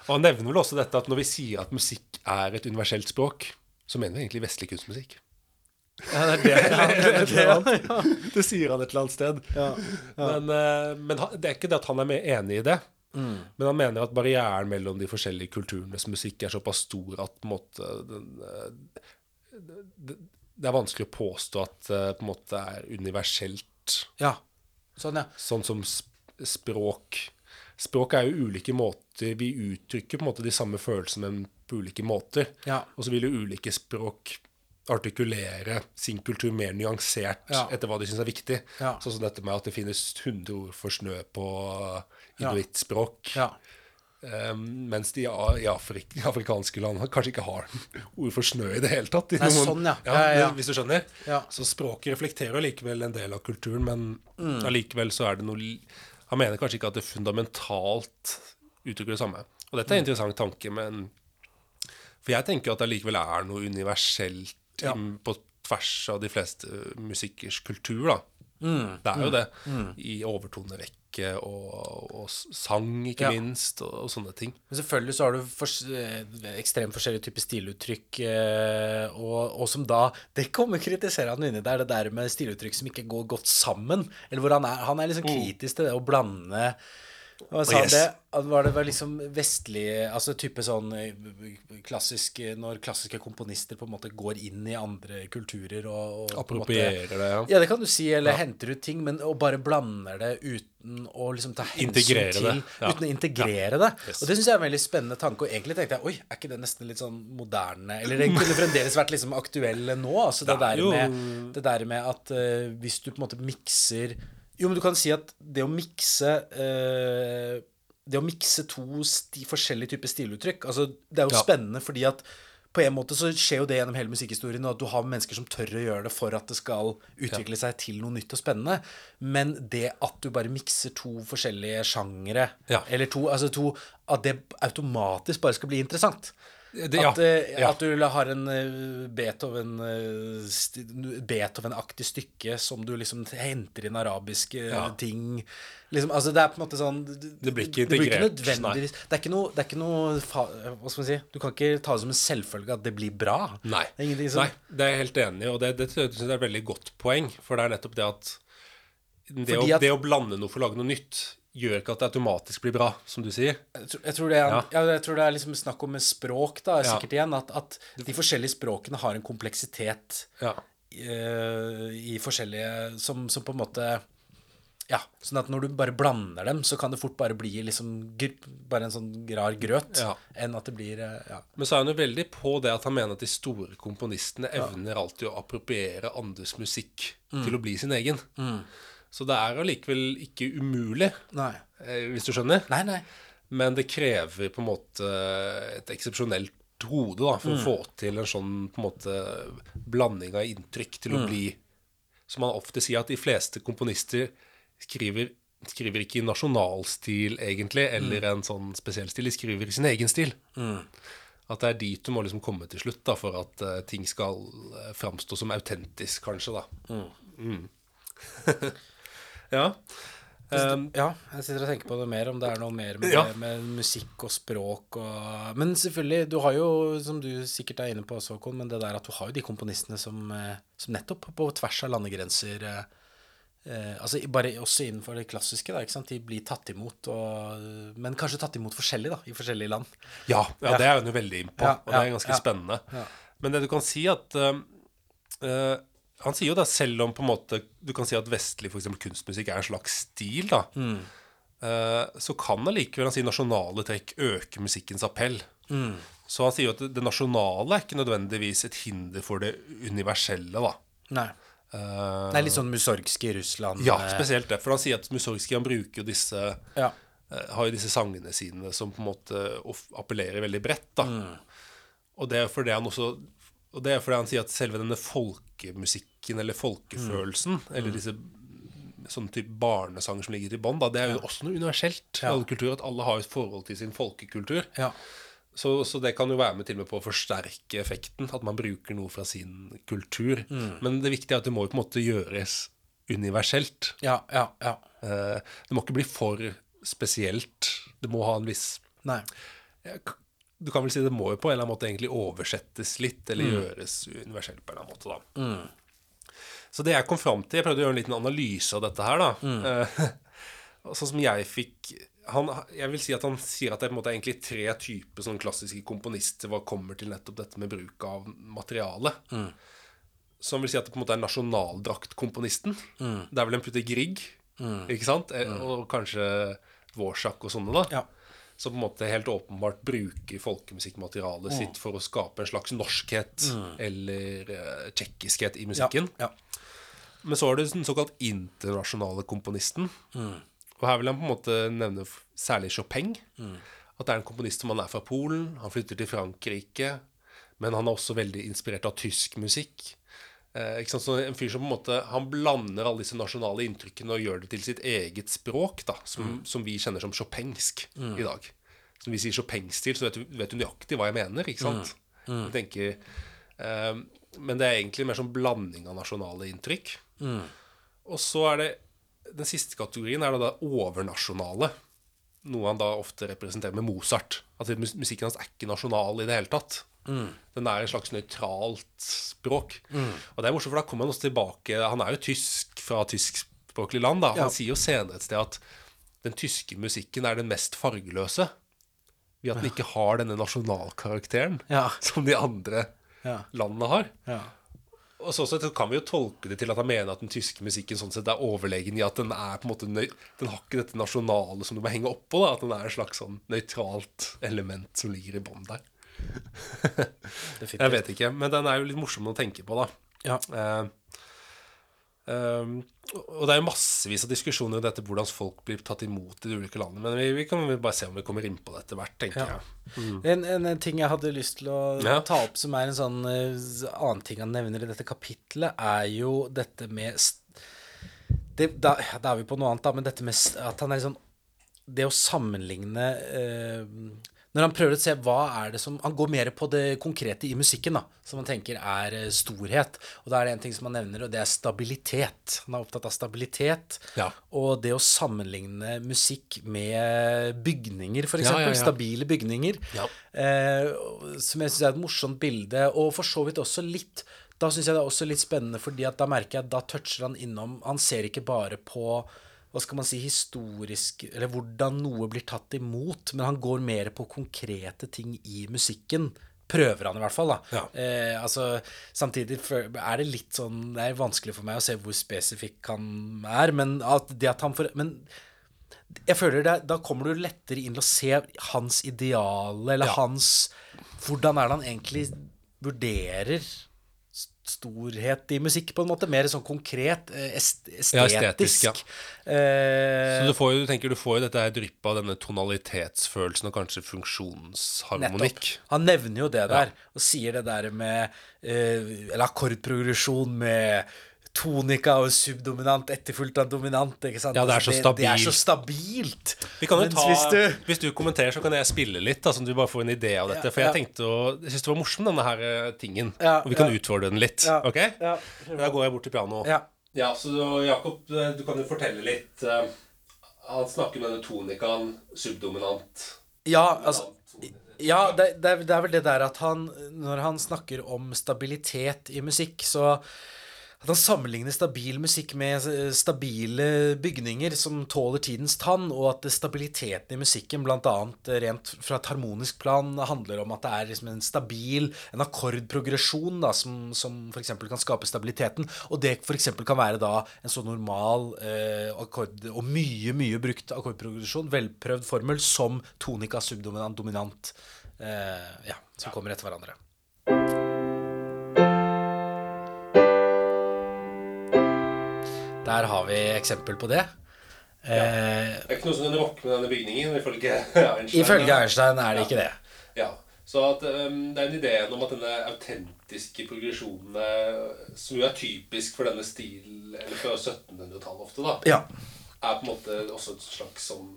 [SPEAKER 1] Og han nevner vel også dette at når vi sier at musikk er et universelt språk, så mener vi egentlig vestlig kunstmusikk.
[SPEAKER 2] ja, det det. Det, det.
[SPEAKER 1] Sier han et eller annet sted. Men, uh, men det er ikke det at han er enig i det. Men han mener at barrieren mellom de forskjellige kulturenes musikk er såpass stor at på en måte, den, den, det, det er vanskelig å påstå at det på en måte er universelt.
[SPEAKER 2] ja. Sånn, ja.
[SPEAKER 1] Sånn som språk. Språk er jo ulike måter Vi uttrykker på en måte de samme følelsene, men på ulike måter.
[SPEAKER 2] Ja.
[SPEAKER 1] Og så vil jo ulike språk artikulere sin kultur mer nyansert
[SPEAKER 2] Ja.
[SPEAKER 1] etter hva de syns er viktig.
[SPEAKER 2] Ja.
[SPEAKER 1] Sånn som dette med at det finnes 100 ord for snø på inuittspråk.
[SPEAKER 2] Ja.
[SPEAKER 1] Eh, mens de i Afrik afrikanske land kanskje ikke har ord for snø i det hele tatt. i
[SPEAKER 2] Nei, sånn, ja. Ja, ja.
[SPEAKER 1] Hvis du skjønner?
[SPEAKER 2] Ja.
[SPEAKER 1] Så språket reflekterer likevel en del av kulturen, men
[SPEAKER 2] Mm.
[SPEAKER 1] allikevel så er det noe Han mener kanskje ikke at det fundamentalt uttrykker det samme. Og dette er
[SPEAKER 2] Mm.
[SPEAKER 1] en interessant tanke, men For jeg tenker at det allikevel er noe universelt på tvers av de fleste musikkers kultur, da.
[SPEAKER 2] Mm.
[SPEAKER 1] Det er jo det. I overtonerekke og, og sang, ikke
[SPEAKER 2] Ja.
[SPEAKER 1] minst, og, og sånne ting.
[SPEAKER 2] Men selvfølgelig så har du fors- eh, ekstremt forskjellige typer stiluttrykk, eh, og, og som da Det kommer kritisere han inni der, det der med stiluttrykk som ikke går godt sammen. Eller hvor han er Han er liksom kritisk til det å blande hva sa han
[SPEAKER 1] yes.
[SPEAKER 2] det? Var det var liksom vestlig Altså type sånn eh, klassisk Når klassiske komponister på en måte går inn i andre kulturer og, og Approprierer måte-
[SPEAKER 1] det, ja.
[SPEAKER 2] ja, det kan du si, eller henter ut ting, men og bare blander det uten å liksom ta hensyn
[SPEAKER 1] Integrere
[SPEAKER 2] til
[SPEAKER 1] det, ja.
[SPEAKER 2] Uten å integrere det.
[SPEAKER 1] Yes.
[SPEAKER 2] Og det syns jeg er en veldig spennende tanke. Og egentlig tenkte jeg oi, er ikke det nesten litt sånn moderne Eller det kunne fremdeles vært liksom aktuell nå. Altså det,
[SPEAKER 1] er
[SPEAKER 2] der med, det der med at uh, hvis du på en måte mikser Jo, men du kan si at det å mikse eh, Det å mikse to sti, forskjellige typer stiluttrykk altså Det er jo
[SPEAKER 1] Ja.
[SPEAKER 2] spennende fordi at på en måte så skjer jo det gjennom hele musikkhistorien, at du har mennesker som tør å gjøre det for at det skal utvikle seg til noe nytt og spennende. Men det at du bare mikser to forskjellige sjangere,
[SPEAKER 1] Ja.
[SPEAKER 2] eller to, altså to At det automatisk bare skal bli interessant.
[SPEAKER 1] Det- ja.
[SPEAKER 2] At, eh,
[SPEAKER 1] Ja.
[SPEAKER 2] at du har en eh, Beethoven eh, sti- Beethoven-aktig stykke som du liksom henter inn arabiske eh,
[SPEAKER 1] Ja.
[SPEAKER 2] ting liksom, Altså det er på en måte sånn
[SPEAKER 1] Det blir ikke
[SPEAKER 2] det blir
[SPEAKER 1] integrert,
[SPEAKER 2] nødvendigvis Det er ikke noe, det er ikke noe fa, Hva skal man si Du kan ikke ta det som en selvfølge at det blir bra.
[SPEAKER 1] Nei.
[SPEAKER 2] Det er ingenting som
[SPEAKER 1] Nei, det er jeg helt enig i, og det, det synes jeg er et veldig godt poeng. For det er nettopp det at det,
[SPEAKER 2] Fordi
[SPEAKER 1] å,
[SPEAKER 2] at-
[SPEAKER 1] det å blande noe for å lage noe nytt gjør ikke at det automatisk blir bra, som du sier.
[SPEAKER 2] jeg tror, jeg, tror det er,
[SPEAKER 1] Ja.
[SPEAKER 2] ja. jeg tror det er liksom snakk om språk, da,
[SPEAKER 1] Ja.
[SPEAKER 2] sikkert igjen. At, at de forskjellige språkene har en kompleksitet
[SPEAKER 1] Ja.
[SPEAKER 2] eh, i forskjellige som, som på en måte Ja, sånn at når du bare blander dem, så kan det fort bare bli liksom gr bare en sånn rar grøt,
[SPEAKER 1] Ja.
[SPEAKER 2] enn at det blir Ja.
[SPEAKER 1] Men så er han jo veldig på det at han mener at de store komponistene evner alltid å appropriere andres musikk til å bli sin egen. Så det er allikevel ikke umulig,
[SPEAKER 2] Nei.
[SPEAKER 1] eh, hvis du skjønner.
[SPEAKER 2] Nei, nei.
[SPEAKER 1] Men det krever på en måte et eksepsjonelt hode da, for å få til en sånn på en måte blanding av inntrykk til å bli Som man ofte sier, at de fleste komponister skriver, skriver ikke i nasjonalstil, egentlig, eller en sånn spesiell stil. De skriver i sin egen stil. At det er dit du må liksom komme til slutt, da, for at uh, ting skal uh, framstå som autentisk, kanskje, da. Mm. ja. Um,
[SPEAKER 2] Ja, jeg sitter og tenker på det mer, om det er noe mer med,
[SPEAKER 1] Ja.
[SPEAKER 2] det, med musikk og språk og Men selvfølgelig, du har jo, som du sikkert er inne på også, Håkon, men det der at du har jo de komponistene som, eh, som nettopp på tvers av landegrenser eh, eh, Altså bare også innenfor det klassiske, da, ikke sant. De blir tatt imot, og, men kanskje tatt imot forskjellig, da, i forskjellige land.
[SPEAKER 1] Ja, ja, det er hun jo veldig innpå,
[SPEAKER 2] Ja,
[SPEAKER 1] og det er ganske
[SPEAKER 2] ja.
[SPEAKER 1] spennende.
[SPEAKER 2] Ja.
[SPEAKER 1] Men det du kan si at uh, eh, Han sier jo da, selv om på en måte Du kan si at vestlig for eksempel, kunstmusikk er en slags stil, da.
[SPEAKER 2] Mm.
[SPEAKER 1] Eh, så kan allikevel han si nasjonale trekk øke musikkens appell.
[SPEAKER 2] Mm.
[SPEAKER 1] Så han sier jo at det, nasjonale er ikke nødvendigvis et hinder for det universelle, da.
[SPEAKER 2] Nei.
[SPEAKER 1] Uh,
[SPEAKER 2] Det er litt sånn Musorgskij i Russland.
[SPEAKER 1] ja,
[SPEAKER 2] eh,
[SPEAKER 1] spesielt det. For han sier at Musorgskij bruker jo disse
[SPEAKER 2] Ja.
[SPEAKER 1] eh, har jo disse sangene sine som på en måte appellerer veldig bredt. da.
[SPEAKER 2] Mm.
[SPEAKER 1] Og det er fordi han også Og det er fordi han sier at selve denne folkemusikken eller folkefølelsen,
[SPEAKER 2] Mm.
[SPEAKER 1] eller disse sånne type barnesanger som ligger til bånn, det er jo også noe universelt
[SPEAKER 2] Ja.
[SPEAKER 1] alle kulturer. At alle har et forhold til sin folkekultur.
[SPEAKER 2] ja.
[SPEAKER 1] Så, så det kan jo være med til og med på å forsterke effekten, at man bruker noe fra sin kultur.
[SPEAKER 2] Mm.
[SPEAKER 1] Men det viktige er at det må jo på en måte gjøres universelt.
[SPEAKER 2] Ja, ja, ja.
[SPEAKER 1] Eh, Det må ikke bli for spesielt. Det må ha en viss
[SPEAKER 2] Nei.
[SPEAKER 1] Du kan vel si det må jo på en eller annen måte egentlig oversettes litt, eller gjøres universelt på en eller annen måte, da. Så det jeg kom fram til Jeg prøvde å gjøre en liten analyse av dette her, da. Mm. sånn som jeg fikk han, Jeg vil si at han sier at det er på en måte egentlig tre typer sånn klassiske komponister hva kommer til nettopp dette med bruk av materiale. Som vil si at det på en måte er nasjonaldraktkomponisten. Det er vel en Putte Grieg, ikke sant? Og kanskje Dvorsak og sånne, da
[SPEAKER 2] Ja.
[SPEAKER 1] Som på en måte helt åpenbart bruker folkemusikkmaterialet
[SPEAKER 2] Mm.
[SPEAKER 1] sitt for å skape en slags norskhet eller uh, tsjekkiskhet i musikken.
[SPEAKER 2] Ja.
[SPEAKER 1] Men så er det den såkalt internasjonale komponisten.
[SPEAKER 2] Mm.
[SPEAKER 1] Og her vil han på en måte nevne særlig Chopin.
[SPEAKER 2] Mm.
[SPEAKER 1] At det er en komponist som han er fra Polen. Han flytter til Frankrike. Men han er også veldig inspirert av tysk musikk. Eh? Så en fyr som på en måte Han blander alle disse nasjonale inntrykkene og gjør det til sitt eget språk, da, som,
[SPEAKER 2] Mm.
[SPEAKER 1] som vi kjenner som chopinsk i dag. Som vi sier chopinsk-stil, så vet du, vet du nøyaktig hva jeg mener, ikke sant?
[SPEAKER 2] Mm.
[SPEAKER 1] Jeg tenker, eh, men det er egentlig mer sånn blanding av nasjonale inntrykk.
[SPEAKER 2] Mm.
[SPEAKER 1] Og så er det Den siste kategorien er da det overnasjonale. Noe han da ofte representerer med Mozart. At mus- musikken hans er ikke nasjonal i det hele tatt. Den er et slags nøytralt språk. Og det er morsomt, for da kommer han også tilbake Han er jo tysk fra tyskspråklig land. da
[SPEAKER 2] Ja.
[SPEAKER 1] Han sier jo senere et sted at den tyske musikken er den mest fargeløse. Ved at den ikke har denne nasjonalkarakteren
[SPEAKER 2] Ja.
[SPEAKER 1] som de andre
[SPEAKER 2] Ja.
[SPEAKER 1] landene har.
[SPEAKER 2] Ja.
[SPEAKER 1] Og så så kan vi jo tolke det til at han mener at den tyske musikken sånn sett er overlegen i at den er på en måte nøy Den har ikke dette nasjonale som du må henge oppå. At den er et slags sånn nøytralt element som ligger i bånn der. Jeg vet ikke, men den er jo litt morsom å tenke på, da.
[SPEAKER 2] Ja.
[SPEAKER 1] Eh, ehm, og det er jo massevis av diskusjoner om dette hvordan folk blir tatt imot i de ulike landene. Men vi, vi kan bare se om vi kommer inn på det etter hvert, tenker
[SPEAKER 2] Ja.
[SPEAKER 1] jeg.
[SPEAKER 2] En, en, en ting jeg hadde lyst til å
[SPEAKER 1] Ja.
[SPEAKER 2] ta opp, som er en sånn eh, annen ting han nevner i dette kapitlet, er jo dette med det, da, da er vi på noe annet, da, men dette med at han er sånn Det å sammenligne eh, Når han prøver å se hva er det som Han går mer på det konkrete i musikken, da, som han tenker er eh, storhet. Og da er det en ting som han nevner, og det er stabilitet. Han er opptatt av stabilitet.
[SPEAKER 1] Ja.
[SPEAKER 2] Og det å sammenligne musikk med bygninger, f.eks.
[SPEAKER 1] Ja, ja, ja.
[SPEAKER 2] Stabile bygninger.
[SPEAKER 1] Ja.
[SPEAKER 2] Eh, som jeg syns er et morsomt bilde. Og for så vidt også litt Da syns jeg det er også litt spennende, fordi at da merker jeg at da toucher han innom Han ser ikke bare på hva skal man si, historisk Eller hvordan noe blir tatt imot, men han går mer på konkrete ting i musikken prøver han i hvert fall, da.
[SPEAKER 1] Ja.
[SPEAKER 2] Eh, altså, samtidig er det litt sånn Det er vanskelig for meg å se hvor spesifikk han er, men at det at han får Men jeg føler det, da kommer du lettere inn til å se hans ideale, eller
[SPEAKER 1] Ja.
[SPEAKER 2] hans Hvordan er det han egentlig vurderer storhet i musikk, på en måte? Mer sånn konkret, estetisk est
[SPEAKER 1] Ja,
[SPEAKER 2] estetisk.
[SPEAKER 1] estetisk, ja.
[SPEAKER 2] Eh,
[SPEAKER 1] Så du får jo, du tenker du får jo dette her dryppet av denne tonalitetsfølelsen og kanskje funksjonsharmonikk.
[SPEAKER 2] Nettopp. Han nevner jo det der, og sier det der med eh, Eller akkordprogresjon med tonika og subdominant etterfulgt av dominant. Ikke sant?
[SPEAKER 1] Ja, det er så
[SPEAKER 2] stabilt. Det, er så
[SPEAKER 1] stabilt. Vi kan jo
[SPEAKER 2] Mens
[SPEAKER 1] ta,
[SPEAKER 2] hvis du
[SPEAKER 1] hvis du kommenterer, så kan jeg spille litt, da, sånn at du bare får en idé av dette.
[SPEAKER 2] Ja,
[SPEAKER 1] For jeg
[SPEAKER 2] ja.
[SPEAKER 1] tenkte å Jeg syns det var morsom, denne her eh, tingen.
[SPEAKER 2] Ja,
[SPEAKER 1] og vi kan
[SPEAKER 2] ja.
[SPEAKER 1] utfordre den litt.
[SPEAKER 2] Ja,
[SPEAKER 1] Ok?
[SPEAKER 2] ja.
[SPEAKER 1] Da går jeg bort til pianoet.
[SPEAKER 2] Ja.
[SPEAKER 1] Ja, så Jakob, eh, du kan jo fortelle litt eh, Han snakker med denne tonikaen, subdominant
[SPEAKER 2] Ja, altså. Ja, det, det, det er vel det der at han Når han snakker om stabilitet i musikk, så at han sammenligner stabil musikk med eh, stabile bygninger som tåler tidens tann, og at stabiliteten i musikken, bl.a. rent fra et harmonisk plan, handler om at det er liksom en stabil en akkordprogresjon da, som, som f.eks. kan skape stabiliteten. Og det f.eks. kan være da en så normal eh, akkord, og mye, mye brukt akkordprogresjon, velprøvd formel, som tonika, subdominant, dominant, eh, ja, som kommer etter hverandre. Der har vi eksempel på det. Ja.
[SPEAKER 1] Det er ikke noe som den rokker med denne bygningen, ifølge Einstein.
[SPEAKER 2] ifølge Einstein er det ikke det.
[SPEAKER 1] Ja, så at, um, det er en idé om at denne autentiske progresjonen, som jo er typisk for denne stilen, eller fra 1700-tallet ofte, da,
[SPEAKER 2] Ja.
[SPEAKER 1] er på en måte også et slags sånn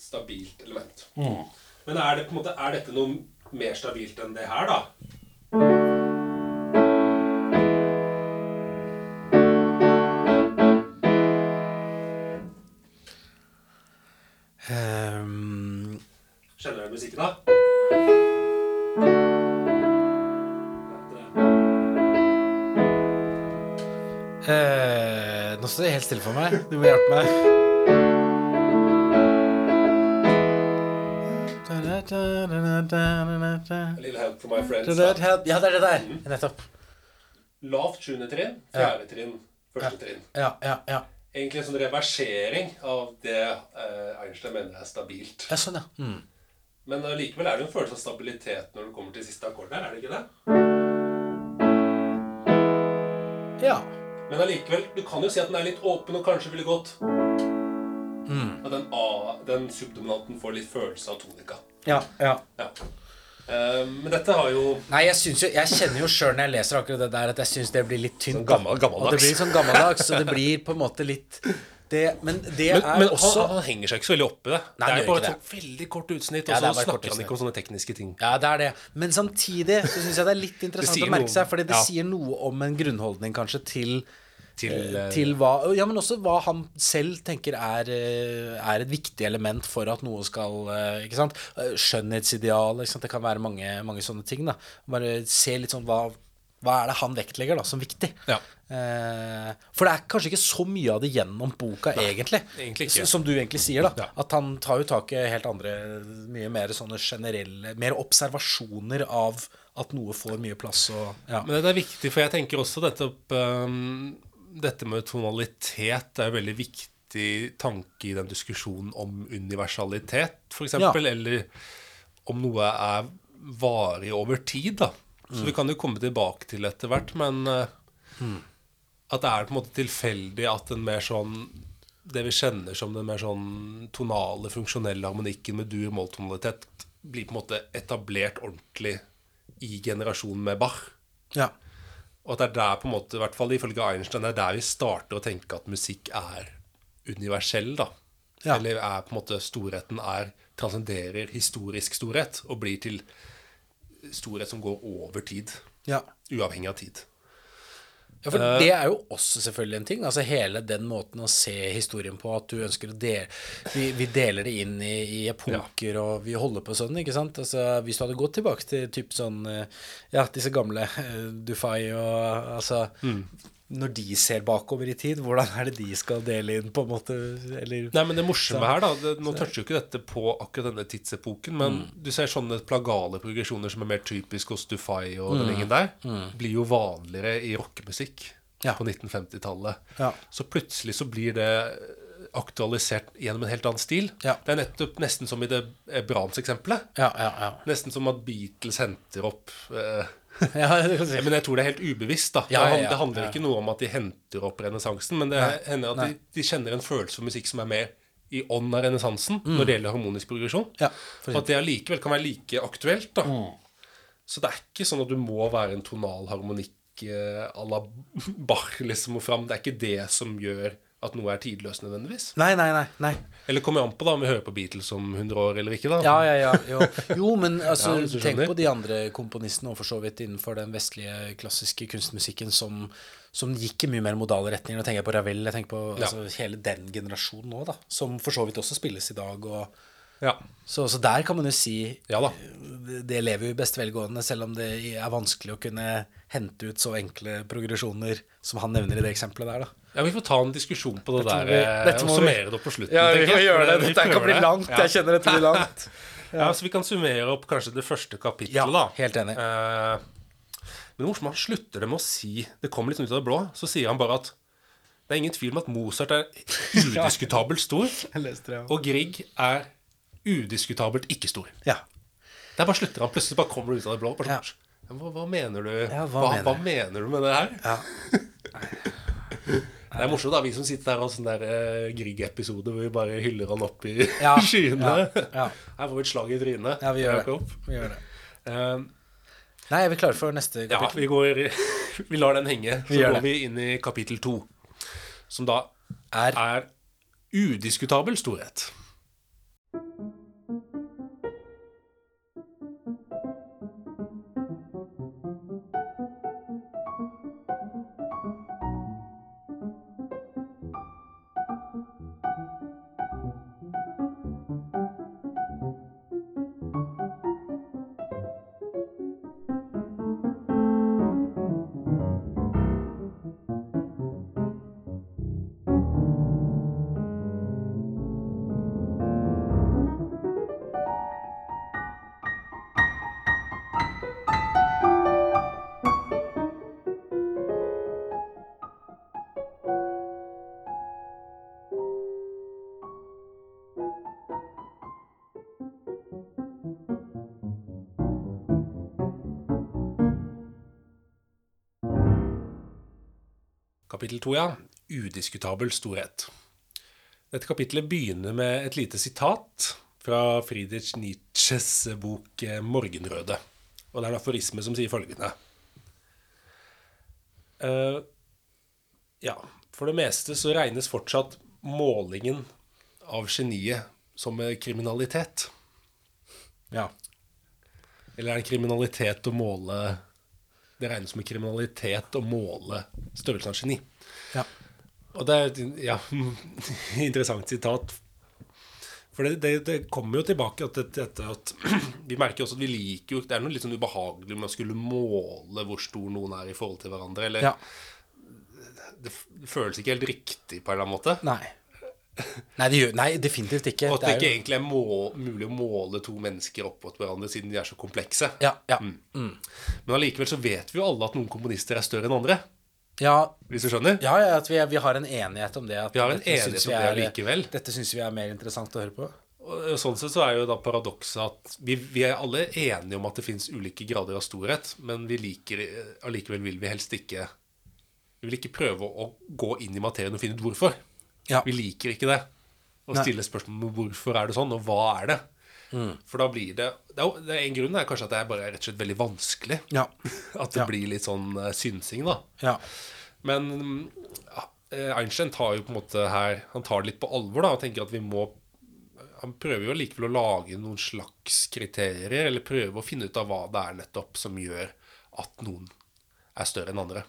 [SPEAKER 1] stabilt element. Men er, det på en måte, er dette noe mer stabilt enn det her, da? Musikken, da?
[SPEAKER 2] eh, nå står det helt stille for meg. Du må hjelpe meg.
[SPEAKER 1] A little help from my friends.
[SPEAKER 2] Ja, det er det der. Nettopp.
[SPEAKER 1] Lavt sjuende trinn, fjerde trinn, første trinn.
[SPEAKER 2] Ja, ja, ja.
[SPEAKER 1] Egentlig en sånn reversering av det eh, Einstein mener er stabilt.
[SPEAKER 2] ja sånn, ja. Mm.
[SPEAKER 1] Men likevel er det en følelse av stabilitet når du kommer til siste akkord der, er det ikke det?
[SPEAKER 2] Ja.
[SPEAKER 1] Men allikevel, du kan jo si at den er litt åpen og kanskje ville gått. At den, A, den subdominanten får litt følelse av tonika.
[SPEAKER 2] Ja, ja.
[SPEAKER 1] Ja. Eh, men dette har jo
[SPEAKER 2] Nei, jeg, jo, jeg kjenner jo sjøl når jeg leser akkurat det der, at jeg syns det blir litt tynt.
[SPEAKER 1] Sånn gammel, gammeldags.
[SPEAKER 2] Og det blir sånn gammeldags, og det blir på en måte litt det, Men det
[SPEAKER 1] Men,
[SPEAKER 2] er
[SPEAKER 1] men
[SPEAKER 2] også
[SPEAKER 1] han, han henger seg ikke så veldig opp i det.
[SPEAKER 2] Nei,
[SPEAKER 1] det er bare et veldig kort utsnitt,
[SPEAKER 2] Ja,
[SPEAKER 1] og så snakker han ikke om sånne tekniske ting.
[SPEAKER 2] Ja, det er det. Men samtidig så syns jeg det er litt interessant å merke seg, fordi det
[SPEAKER 1] ja.
[SPEAKER 2] sier noe om en grunnholdning kanskje til
[SPEAKER 1] Til,
[SPEAKER 2] eh,
[SPEAKER 1] eh,
[SPEAKER 2] til hva Ja, men også hva han selv tenker er, eh, er et viktig element for at noe skal Ikke sant? Skjønnhetsideal, ikke sant? Det kan være mange, mange sånne ting. da Bare se litt sånn hva hva er det han vektlegger da som viktig?
[SPEAKER 1] Ja.
[SPEAKER 2] Eh, for det er kanskje ikke så mye av det gjennom boka, egentlig.
[SPEAKER 1] egentlig ikke.
[SPEAKER 2] Som du egentlig sier, da.
[SPEAKER 1] Ja.
[SPEAKER 2] At han tar jo tak i helt andre, mye mer sånne generelle Mer observasjoner av at noe får mye plass og ja.
[SPEAKER 1] Men det er viktig, for jeg tenker også dette opp um, Dette med tonalitet er en veldig viktig tanke i den diskusjonen om universalitet, f.eks.
[SPEAKER 2] Ja.
[SPEAKER 1] Eller om noe er varig over tid, da. Så vi kan jo komme tilbake til etter hvert, men uh, at det er på en måte tilfeldig at den mer sånn det vi kjenner som den mer sånn tonale, funksjonelle harmonikken med dur-moll-tonalitet, blir på en måte etablert ordentlig i generasjonen med Bach.
[SPEAKER 2] ja.
[SPEAKER 1] Og at det er der på en måte, i hvert fall ifølge Einstein, det er der vi starter å tenke at musikk er universell, da.
[SPEAKER 2] Ja.
[SPEAKER 1] Eller er på en måte storheten er transcenderer historisk storhet og blir til storhet som går over tid.
[SPEAKER 2] ja.
[SPEAKER 1] Uavhengig av tid.
[SPEAKER 2] Ja, for det er jo også selvfølgelig en ting. Altså Hele den måten å se historien på, at du ønsker å dele Vi, vi deler det inn i, i epoker, og vi holder på sånn, ikke sant. Altså Hvis du hadde gått tilbake til typ sånn eh, Ja, disse gamle uh, Dufay og altså når de ser bakover i tid, hvordan er det de skal dele inn, på en måte? Eller
[SPEAKER 1] Nei, men det morsomme her, da det, Nå toucher jo ikke dette på akkurat denne tidsepoken, men
[SPEAKER 2] Mm.
[SPEAKER 1] du ser sånne plagale progresjoner som er mer typisk hos Dufay og
[SPEAKER 2] Mm.
[SPEAKER 1] den gjengen der, blir jo vanligere i rockemusikk
[SPEAKER 2] Ja.
[SPEAKER 1] på 1950-tallet.
[SPEAKER 2] Ja.
[SPEAKER 1] Så plutselig så blir det aktualisert gjennom en helt annen stil.
[SPEAKER 2] Ja.
[SPEAKER 1] Det er nettopp nesten som i det eh, Brahms-eksempelet.
[SPEAKER 2] Ja, ja, ja.
[SPEAKER 1] Nesten som at Beatles henter opp eh. Men jeg tror det er helt ubevisst. da det, handler ikke noe om at de henter opp renessansen, men det
[SPEAKER 2] Nei,
[SPEAKER 1] hender at de, de kjenner en følelse for musikk som er med i ånd av renessansen når det gjelder harmonisk progresjon.
[SPEAKER 2] Mm. For
[SPEAKER 1] og at det allikevel kan være like aktuelt. da
[SPEAKER 2] Mm.
[SPEAKER 1] Så det er ikke sånn at du må være en tonal harmonikk eh, à la Bach liksom og fram. Det er ikke det som gjør at noe er tidløst nødvendigvis.
[SPEAKER 2] Nei, nei, nei. nei.
[SPEAKER 1] Eller kommer an på da om vi hører på Beatles om 100 år eller ikke. da
[SPEAKER 2] Ja, ja, ja. Jo, jo men altså,
[SPEAKER 1] Ja,
[SPEAKER 2] tenk på de andre komponistene, og for så vidt innenfor den vestlige klassiske kunstmusikken, som, som gikk i mye mer modale retninger. Nå tenker jeg på Ravel, jeg tenker på
[SPEAKER 1] Ja.
[SPEAKER 2] altså, hele den generasjonen nå, da. Som for så vidt også spilles i dag. Og,
[SPEAKER 1] Ja,
[SPEAKER 2] så, så der kan man jo si
[SPEAKER 1] ja da.
[SPEAKER 2] det- det lever jo i beste velgående, selv om det er vanskelig å kunne hente ut så enkle progresjoner som han nevner i det eksempelet der, da.
[SPEAKER 1] Ja, Vi får ta en diskusjon på det
[SPEAKER 2] Dette
[SPEAKER 1] der
[SPEAKER 2] vi-
[SPEAKER 1] eh,
[SPEAKER 2] dette
[SPEAKER 1] og summere det opp på slutten.
[SPEAKER 2] Ja, vi får gjøre det. Dette kan bli langt.
[SPEAKER 1] Ja.
[SPEAKER 2] Jeg kjenner dette blir langt.
[SPEAKER 1] Ja, så vi kan summere opp kanskje det første kapittelet,
[SPEAKER 2] Ja,
[SPEAKER 1] da.
[SPEAKER 2] helt enig.
[SPEAKER 1] Uh, men det morsomme, han slutter det med å si Det kommer litt ut av det blå. Så sier han bare at det er ingen tvil om at Mozart er udiskutabelt stor,
[SPEAKER 2] det, ja.
[SPEAKER 1] og Grieg er udiskutabelt ikke stor.
[SPEAKER 2] Ja.
[SPEAKER 1] Der bare slutter han. Plutselig bare kommer det ut av det blå. Bare
[SPEAKER 2] Ja.
[SPEAKER 1] sånn, hva, hva mener du
[SPEAKER 2] Ja, hva
[SPEAKER 1] hva,
[SPEAKER 2] mener
[SPEAKER 1] hva
[SPEAKER 2] du?»
[SPEAKER 1] mener du med det her?
[SPEAKER 2] Ja.
[SPEAKER 1] Det er morsomt, da. Vi som sitter der og har sånn der uh, Grieg-episode hvor vi bare hyller han opp i
[SPEAKER 2] Ja,
[SPEAKER 1] skyene.
[SPEAKER 2] ja, ja.
[SPEAKER 1] Her får vi et slag i trynet.
[SPEAKER 2] Ja, vi gjør det. Vi gjør det.
[SPEAKER 1] Eh,
[SPEAKER 2] Nei, er vi klare for neste
[SPEAKER 1] Ja,
[SPEAKER 2] kapittel?
[SPEAKER 1] vi går Vi lar den henge. Så
[SPEAKER 2] Vi
[SPEAKER 1] går
[SPEAKER 2] det.
[SPEAKER 1] vi inn i kapittel to, som da
[SPEAKER 2] Er
[SPEAKER 1] er udiskutabel storhet. Kapittel to, ja. Udiskutabel storhet. Dette kapittelet begynner med et lite sitat fra Friedrich Nietzsches bok eh, 'Morgenrøde'. Og det er en aforisme som sier følgende uh, Ja, for det meste så regnes fortsatt målingen av geniet som kriminalitet.
[SPEAKER 2] Ja.
[SPEAKER 1] Eller er det kriminalitet å måle Det regnes som kriminalitet å måle størrelsen av geni.
[SPEAKER 2] ja.
[SPEAKER 1] Og det er et ja, interessant sitat. For det, det, det kommer jo tilbake at dette at Vi merker også at vi liker jo Det er noe litt sånn ubehagelig med å skulle måle hvor stor noen er i forhold til hverandre. Eller
[SPEAKER 2] ja.
[SPEAKER 1] det, det føles ikke helt riktig på en eller annen måte.
[SPEAKER 2] Nei. Nei, det gjør, nei, definitivt ikke.
[SPEAKER 1] Og at det ikke
[SPEAKER 2] jo-
[SPEAKER 1] egentlig er mål, mulig å måle to mennesker opp mot hverandre siden de er så komplekse.
[SPEAKER 2] Ja, ja.
[SPEAKER 1] Men allikevel så vet vi jo alle at noen komponister er større enn andre.
[SPEAKER 2] Ja,
[SPEAKER 1] Hvis du skjønner?
[SPEAKER 2] ja, ja at vi, vi har en enighet om det. At
[SPEAKER 1] Vi har en enighet om det
[SPEAKER 2] likevel.
[SPEAKER 1] allikevel.
[SPEAKER 2] Dette syns vi er mer interessant å høre på.
[SPEAKER 1] Og sånn sett så er jo da paradokset at vi, vi er alle enige om at det fins ulike grader av storhet, men vi liker allikevel vil vi helst ikke Vi vil ikke prøve å gå inn i materien og finne ut hvorfor.
[SPEAKER 2] Ja.
[SPEAKER 1] Vi liker ikke det. Å stille spørsmål om hvorfor er det sånn, og hva er det?
[SPEAKER 2] Mm.
[SPEAKER 1] For da blir det, det er, det er En grunn er kanskje at det er bare rett og slett veldig vanskelig.
[SPEAKER 2] Ja.
[SPEAKER 1] At det
[SPEAKER 2] Ja.
[SPEAKER 1] blir litt sånn eh, synsing, da.
[SPEAKER 2] Ja.
[SPEAKER 1] Men mm, eh, Einstein tar jo på en måte her Han tar det litt på alvor da og tenker at vi må Han prøver jo likevel å lage noen slags kriterier, eller prøve å finne ut av hva det er nettopp som gjør at noen er større enn andre.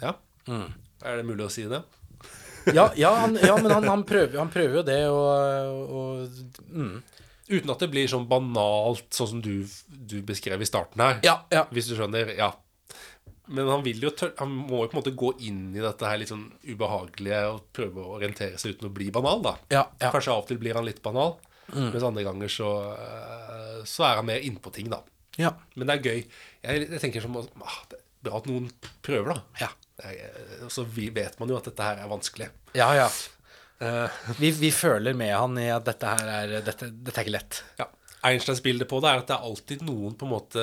[SPEAKER 1] Ja? Er det mulig å si det?
[SPEAKER 2] Ja, ja, han, ja men han, han, prøver, han prøver jo det, og, og mm.
[SPEAKER 1] Uten at det blir sånn banalt, sånn som du, du beskrev i starten her.
[SPEAKER 2] Ja, ja.
[SPEAKER 1] Hvis du skjønner. Ja. Men han jo Han må jo på en måte gå inn i dette her litt sånn ubehagelige og prøve å orientere seg uten å bli banal, da.
[SPEAKER 2] Ja, ja.
[SPEAKER 1] Kanskje av og til blir han litt banal, mens andre ganger så, eh, så er han mer innpå ting, da.
[SPEAKER 2] Ja.
[SPEAKER 1] Men det er gøy. Jeg, jeg tenker som ah, Det er bra at noen prøver, da. Og så vet man jo at dette her er vanskelig.
[SPEAKER 2] Ja, ja.
[SPEAKER 1] Eh,
[SPEAKER 2] Vi, vi føler med han i at dette her er Dette, dette er ikke lett.
[SPEAKER 1] ja. Einsteins bilde på det er at det er alltid noen på en måte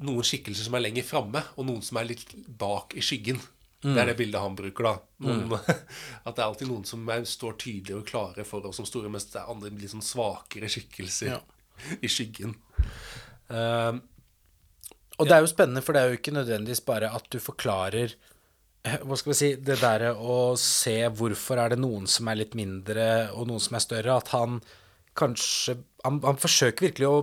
[SPEAKER 1] Noen skikkelser som er lenger framme, og noen som er litt bak i skyggen. Det er det bildet han bruker, da. Noen, At det er alltid noen som er, står tydelige og klare for oss som store, mens det er andre litt sånn svakere skikkelser
[SPEAKER 2] Ja.
[SPEAKER 1] i skyggen. Eh,
[SPEAKER 2] Og det er jo spennende, for det er jo ikke nødvendigvis bare at du forklarer eh, hva skal vi si, det derre å se hvorfor er det noen som er litt mindre, og noen som er større, at han kanskje Han, han forsøker virkelig å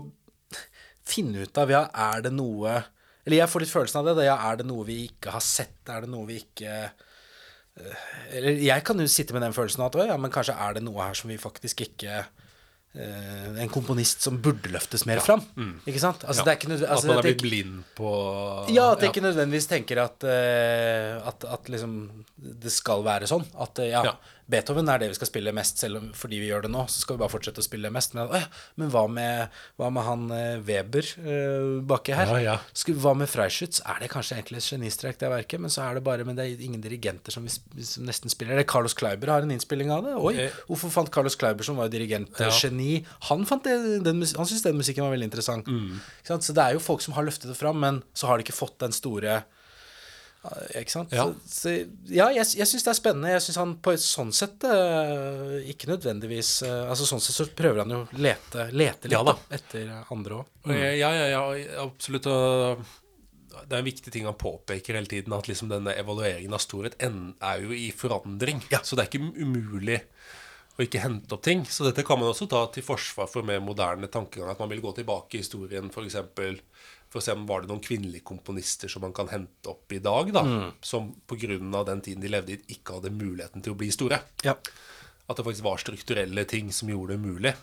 [SPEAKER 2] finne ut av ja, er det noe Eller jeg får litt følelsen av det. Da, ja, er det noe vi ikke har sett? Er det noe vi ikke eh, Eller jeg kan jo sitte med den følelsen at å, ja, men kanskje er det noe her som vi faktisk ikke eh, En komponist som burde løftes mer fram. Ikke sant? Altså,
[SPEAKER 1] ja.
[SPEAKER 2] det er ikke altså,
[SPEAKER 1] at man er blitt blind på
[SPEAKER 2] ja, at jeg ikke nødvendigvis tenker at, uh, at, at liksom det skal være sånn. At uh, ja,
[SPEAKER 1] Ja.
[SPEAKER 2] Beethoven er det vi skal spille mest, selv om fordi vi gjør det nå. Så skal vi bare fortsette å spille mest. Men, å ja, men hva, med, hva med han eh, Weber øh, baki her?
[SPEAKER 1] Ja, ja.
[SPEAKER 2] Skal, hva med Freischütz? Er det kanskje egentlig et genistrek, det verket? Men så er det bare Men det er ingen dirigenter som, vi, som nesten spiller det. Carlos Kleiber har en innspilling av det. Oi,
[SPEAKER 1] Eh.
[SPEAKER 2] hvorfor fant Carlos Kleiber, som var dirigentgeni Han, fant det, den, han syntes den musikken var veldig interessant.
[SPEAKER 1] Mm.
[SPEAKER 2] Så det er jo folk som har løftet det fram, men så har de ikke fått den store ikke sant?
[SPEAKER 1] Ja.
[SPEAKER 2] Så, ja, jeg, jeg syns det er spennende. Jeg syns han på et sånn sett eh, ikke nødvendigvis eh, Altså Sånn sett så prøver han jo å lete, lete litt
[SPEAKER 1] Ja da.
[SPEAKER 2] etter andre òg.
[SPEAKER 1] Mm. Ja, ja, ja, absolutt. Det er en viktig ting han påpeker hele tiden, at liksom denne evalueringen av storhet er jo i forandring.
[SPEAKER 2] Ja.
[SPEAKER 1] Så det er ikke umulig å ikke hente opp ting. Så dette kan man også ta til forsvar for mer moderne tankegang. At man vil gå tilbake i historien f.eks. For, å se om var det noen kvinnelige komponister som man kan hente opp i dag, da, som pga. den tiden de levde i, ikke hadde muligheten til å bli store.
[SPEAKER 2] Ja.
[SPEAKER 1] At det faktisk var strukturelle ting som gjorde det mulig.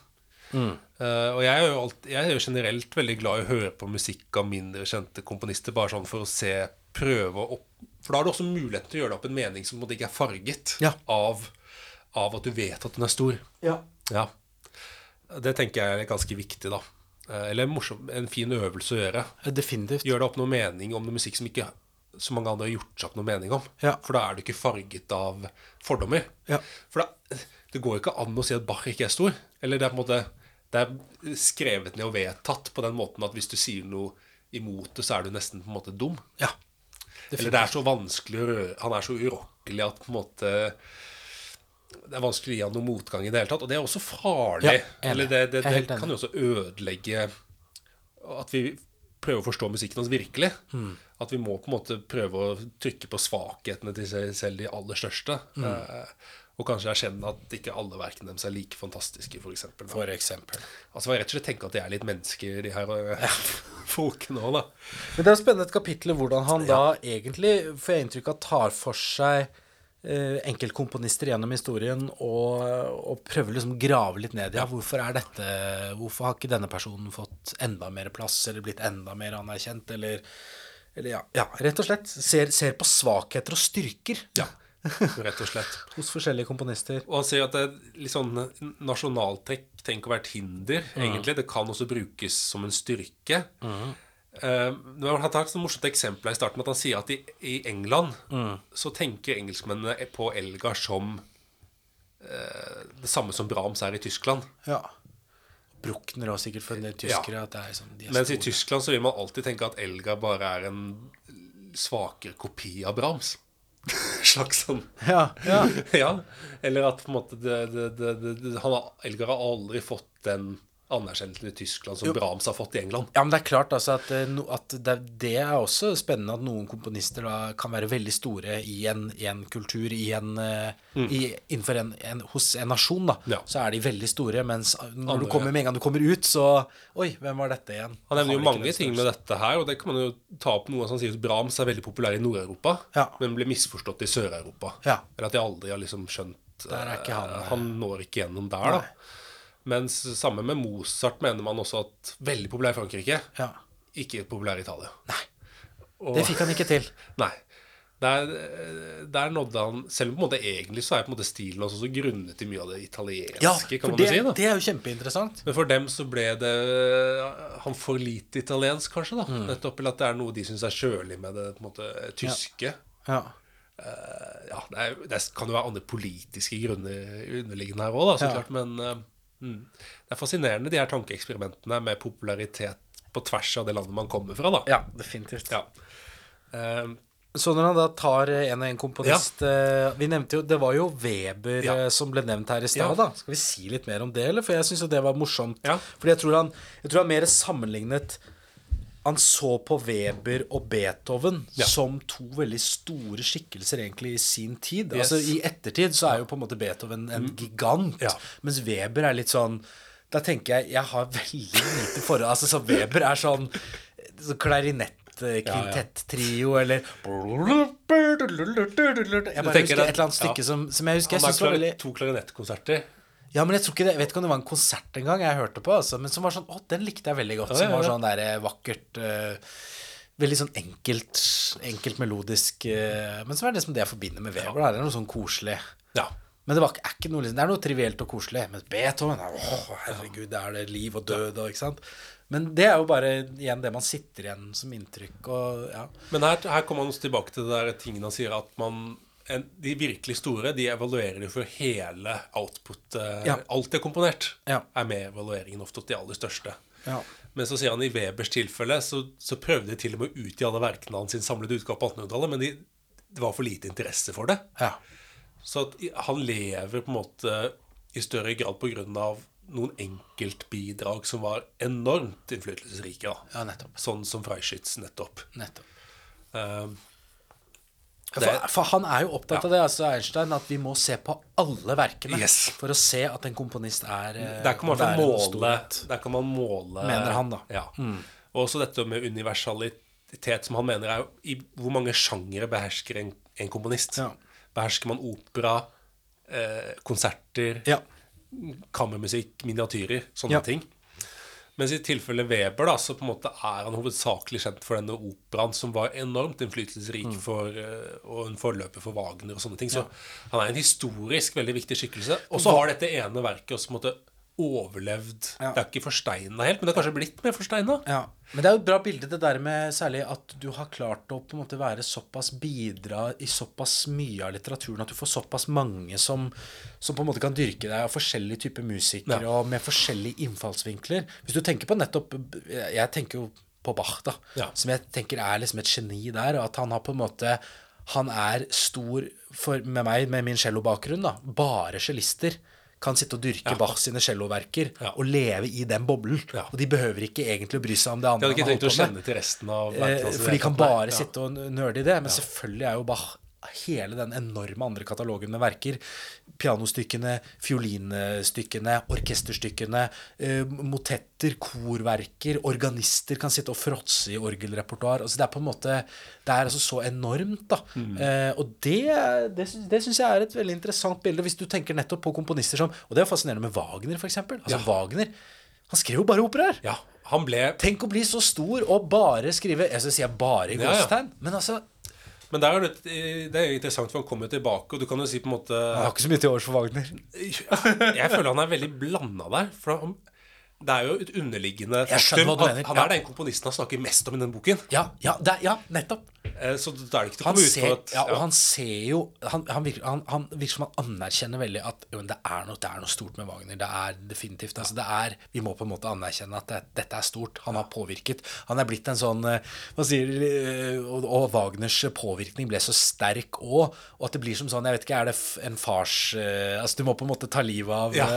[SPEAKER 1] Eh, og jeg er, jo alt, jeg er jo generelt veldig glad i å høre på musikk av mindre kjente komponister, bare sånn for å se prøve å opp, For da har du også muligheten til å gjøre deg opp en mening som ikke er farget
[SPEAKER 2] Ja.
[SPEAKER 1] av, av at du vet at den er stor.
[SPEAKER 2] ja.
[SPEAKER 1] Ja. Det tenker jeg er ganske viktig, da. Eh, Eller en, morsom, en fin øvelse å gjøre.
[SPEAKER 2] Definitivt.
[SPEAKER 1] Gjør deg opp noe mening om noe musikk som ikke så mange andre har gjort seg opp noe mening om.
[SPEAKER 2] Ja.
[SPEAKER 1] For da er du ikke farget av fordommer.
[SPEAKER 2] Ja.
[SPEAKER 1] For da, det går ikke an å si at Bach ikke er stor. Eller det er på en måte Det er skrevet ned og vedtatt på den måten at hvis du sier noe imot det, så er du nesten på en måte dum.
[SPEAKER 2] Ja.
[SPEAKER 1] Eller det er så vanskelig å røre Han er så urokkelig at på en måte det er vanskelig å gi han noen motgang i det hele tatt. Og det er også farlig.
[SPEAKER 2] Ja.
[SPEAKER 1] Eller det, det,
[SPEAKER 2] Jeg
[SPEAKER 1] det kan jo også ødelegge at vi prøver å forstå musikken hans virkelig.
[SPEAKER 2] Mm.
[SPEAKER 1] At vi må på en måte prøve å trykke på svakhetene til seg selv de aller største.
[SPEAKER 2] Mm.
[SPEAKER 1] Eh, og kanskje erkjenne at ikke alle verkene deres er like fantastiske, f.eks.
[SPEAKER 2] For eksempel.
[SPEAKER 1] Altså rett og slett tenke at de er litt mennesker, de her eh, folkene òg, da.
[SPEAKER 2] Men det er spennende et kapittel hvordan han da egentlig, får jeg inntrykk av, tar for seg enkeltkomponister gjennom historien og, og prøver liksom å grave litt ned i ja, hvorfor er dette Hvorfor har ikke denne personen fått enda mer plass, eller blitt enda mer anerkjent, eller, eller ja, ja, rett og slett ser, ser på svakheter og styrker
[SPEAKER 1] Ja, rett og slett.
[SPEAKER 2] hos forskjellige komponister.
[SPEAKER 1] Og han sier at det er litt sånn nasjonaltrekk tenk å være et hinder, egentlig. Det kan også brukes som en styrke. Eh, har han tatt et morsomt eksempel her i starten, at han sier at i, i England så tenker engelskmennene på Elgar som uh, det samme som Brahms er i Tyskland.
[SPEAKER 2] Ja. Bruckner også sikkert for en del tyskere. At det er sånn, de
[SPEAKER 1] Mens i. Tyskland så vil man alltid tenke at Elgar bare er en svakere kopi av Brahms. Slags sånn
[SPEAKER 2] Ja, ja.
[SPEAKER 1] ja, eller at på en måte det, det, det, han har, Elgar har aldri fått den anerkjennelsen i Tyskland som Brahms har fått i England.
[SPEAKER 2] Ja, men det er klart altså at, eh, at det, det er også spennende at noen komponister da kan være veldig store i en, i en kultur, i en, mm. i, innenfor en, en, hos en nasjon, da.
[SPEAKER 1] Ja.
[SPEAKER 2] Så er de veldig store, mens når du kommer, med en gang du kommer ut, så Oi, hvem var dette igjen?
[SPEAKER 1] Han nevner jo mange ting med dette her, og det kan man jo ta opp noe som sier at Brahms er veldig populær i Nord-Europa,
[SPEAKER 2] Ja.
[SPEAKER 1] men blir misforstått i Sør-Europa.
[SPEAKER 2] Ja.
[SPEAKER 1] Eller at de aldri har liksom skjønt
[SPEAKER 2] han,
[SPEAKER 1] eh,
[SPEAKER 2] eh,
[SPEAKER 1] Han når ikke gjennom der, da. Mens sammen med Mozart mener man også at veldig populær i Frankrike,
[SPEAKER 2] Ja.
[SPEAKER 1] ikke populær i Italia. Og-
[SPEAKER 2] Det fikk han ikke til.
[SPEAKER 1] Nei. Der, der nådde han Selv om på en måte egentlig så er på en måte stilen også så grunnet i mye av det italienske,
[SPEAKER 2] Ja,
[SPEAKER 1] kan man
[SPEAKER 2] det,
[SPEAKER 1] si. da
[SPEAKER 2] det er jo kjempeinteressant.
[SPEAKER 1] Men for dem så ble det han for lite italiensk, kanskje. da
[SPEAKER 2] Mm.
[SPEAKER 1] Nettopp at det er noe de syns er kjølig med det på en måte tyske.
[SPEAKER 2] Ja.
[SPEAKER 1] Eh, ja, det, er, det kan jo være andre politiske grunner underliggende her òg, så
[SPEAKER 2] Ja.
[SPEAKER 1] klart. Men eh, mm, det er fascinerende, de her tankeeksperimentene med popularitet på tvers av det landet man kommer fra. da
[SPEAKER 2] ja, definitivt.
[SPEAKER 1] Ja. Eh,
[SPEAKER 2] Så når han da tar en og en komponist eh, Vi nevnte jo Det var jo Weber
[SPEAKER 1] Ja.
[SPEAKER 2] eh, som ble nevnt her i stad,
[SPEAKER 1] Ja.
[SPEAKER 2] da. Skal vi si litt mer om det, eller? For jeg syns jo det var morsomt.
[SPEAKER 1] Ja.
[SPEAKER 2] Fordi jeg tror han Jeg tror han mer sammenlignet Han så på Weber og Beethoven
[SPEAKER 1] Ja.
[SPEAKER 2] som to veldig store skikkelser egentlig i sin tid.
[SPEAKER 1] Yes.
[SPEAKER 2] Altså I ettertid så er jo på en måte Beethoven en gigant,
[SPEAKER 1] Ja.
[SPEAKER 2] mens Weber er litt sånn Da tenker jeg Jeg har veldig lite forhold Altså så Weber er sånn så klarinett-kvintettrio, eller Jeg bare husker et eller annet stykke som, som jeg husker jeg
[SPEAKER 1] han
[SPEAKER 2] synes var
[SPEAKER 1] har
[SPEAKER 2] veldig
[SPEAKER 1] to klarinettkonserter.
[SPEAKER 2] Ja, men jeg tror ikke det Jeg vet ikke om det var en konsert en gang jeg hørte på, altså, men som var sånn Å, den likte jeg veldig godt.
[SPEAKER 1] Ja,
[SPEAKER 2] Som
[SPEAKER 1] ja,
[SPEAKER 2] var sånn der eh, vakkert uh, Veldig sånn enkelt Enkelt melodisk uh, Men som er det liksom det jeg forbinder med Weber. Det er noe sånn koselig.
[SPEAKER 1] Ja.
[SPEAKER 2] Men det var, er ikke noe, liksom- det er noe trivielt og koselig. Men Beethoven er, Å, herregud, det er det liv og død og ikke sant. Men det er jo bare igjen det man sitter igjen som inntrykk og ja.
[SPEAKER 1] Men her, her kommer man også tilbake til det der tingen han sier at man en, De virkelig store de evaluerer jo for hele output. eh,
[SPEAKER 2] Ja.
[SPEAKER 1] Alt det er komponert,
[SPEAKER 2] Ja.
[SPEAKER 1] er med i evalueringen ofte de aller største.
[SPEAKER 2] Ja.
[SPEAKER 1] Men så sier han i Webers tilfelle så, så prøvde de til og med å utgi alle verkene hans sin samlede utgave på 1800-tallet, men de, det var for lite interesse for det.
[SPEAKER 2] ja.
[SPEAKER 1] Så at han lever på en måte i større grad på grunn av noen enkeltbidrag som var enormt innflytelsesrike.
[SPEAKER 2] Ja, nettopp.
[SPEAKER 1] Sånn som Freischütz nettopp.
[SPEAKER 2] Nettopp.
[SPEAKER 1] Eh,
[SPEAKER 2] For, for han er jo opptatt av det, altså Einstein, at vi må se på alle verkene
[SPEAKER 1] Yes.
[SPEAKER 2] for å se at en komponist er eh,
[SPEAKER 1] Der kan man måle, der kan man måle
[SPEAKER 2] Mener han, da.
[SPEAKER 1] Ja. Og også dette med universalitet, som han mener er i hvor mange sjangere behersker en, en komponist.
[SPEAKER 2] Ja.
[SPEAKER 1] Behersker man opera, eh, konserter,
[SPEAKER 2] Ja.
[SPEAKER 1] kammermusikk, miniatyrer, sånne
[SPEAKER 2] Ja.
[SPEAKER 1] ting. Mens i tilfelle Weber, da, så på en måte er han hovedsakelig kjent for denne operaen som var enormt innflytelsesrik
[SPEAKER 2] Mm.
[SPEAKER 1] for, eh, og en forløper for Wagner og sånne ting. Så han er en historisk veldig viktig skikkelse. Og så har dette ene verket også på en måte overlevd.
[SPEAKER 2] Ja.
[SPEAKER 1] Det er ikke forsteina helt, men det er kanskje blitt mer forsteina.
[SPEAKER 2] Ja, Men det er jo et bra bilde, det der med særlig at du har klart å på en måte være såpass bidra i såpass mye av litteraturen at du får såpass mange som, som på en måte kan dyrke deg av forskjellige typer musikere
[SPEAKER 1] Ja.
[SPEAKER 2] og med forskjellige innfallsvinkler. Hvis du tenker på nettopp Jeg tenker jo på Bach, da, som jeg tenker er liksom et geni der. og At han har på en måte Han er stor for, med meg, med min cellobakgrunn, da. Bare cellister kan sitte og dyrke
[SPEAKER 1] Ja.
[SPEAKER 2] Bach sine celloverker
[SPEAKER 1] Ja.
[SPEAKER 2] og leve i den boblen.
[SPEAKER 1] Ja.
[SPEAKER 2] Og de behøver ikke egentlig å bry seg om det andre.
[SPEAKER 1] De hadde ikke trengt å kjenne til resten av
[SPEAKER 2] Eh,
[SPEAKER 1] verkene hans
[SPEAKER 2] For de kan bare
[SPEAKER 1] Nei,
[SPEAKER 2] sitte og nerde i det. Men selvfølgelig er jo Bach hele den enorme andre katalogen med verker. Pianostykkene, fiolinstykkene, orkesterstykkene, eh, motetter, korverker, organister kan sitte og fråtse i orgelrepertoar. Altså det er på en måte Det er altså så enormt, da.
[SPEAKER 1] Mm.
[SPEAKER 2] Eh, og det, det, det syns jeg er et veldig interessant bilde, hvis du tenker nettopp på komponister som Og det er fascinerende med Wagner, f.eks. Altså,
[SPEAKER 1] Ja.
[SPEAKER 2] Wagner han skrev jo bare operaer.
[SPEAKER 1] Ja, han ble
[SPEAKER 2] Tenk å bli så stor og bare skrive Jeg skal si bare i
[SPEAKER 1] Ja, ja.
[SPEAKER 2] men altså
[SPEAKER 1] Men der er det, det er interessant, for han kommer jo tilbake, og du kan jo si på en måte
[SPEAKER 2] Han har ikke så mye til overs for Wagner.
[SPEAKER 1] Jeg føler han er veldig blanda der. For han, det er jo et underliggende
[SPEAKER 2] Jeg skjønner hva du mener,
[SPEAKER 1] Han er den komponisten han snakker mest om i den boken.
[SPEAKER 2] Ja, ja, er- ja nettopp.
[SPEAKER 1] Eh, Så da er det ikke til å
[SPEAKER 2] Han
[SPEAKER 1] komme ut
[SPEAKER 2] ser,
[SPEAKER 1] at
[SPEAKER 2] ja, og han ser jo Han, han, virker, han, han virker som han anerkjenner veldig at jo, men det, er noe, det er noe stort med Wagner. Det er definitivt altså, det er, Vi må på en måte anerkjenne at det, dette er stort. Han har påvirket. Han er blitt en sånn eh, Hva sier eh, og, og Wagners påvirkning ble så sterk òg, og at det blir som sånn Jeg vet ikke, er det en fars Altså, du må på en måte ta livet av
[SPEAKER 1] Ja.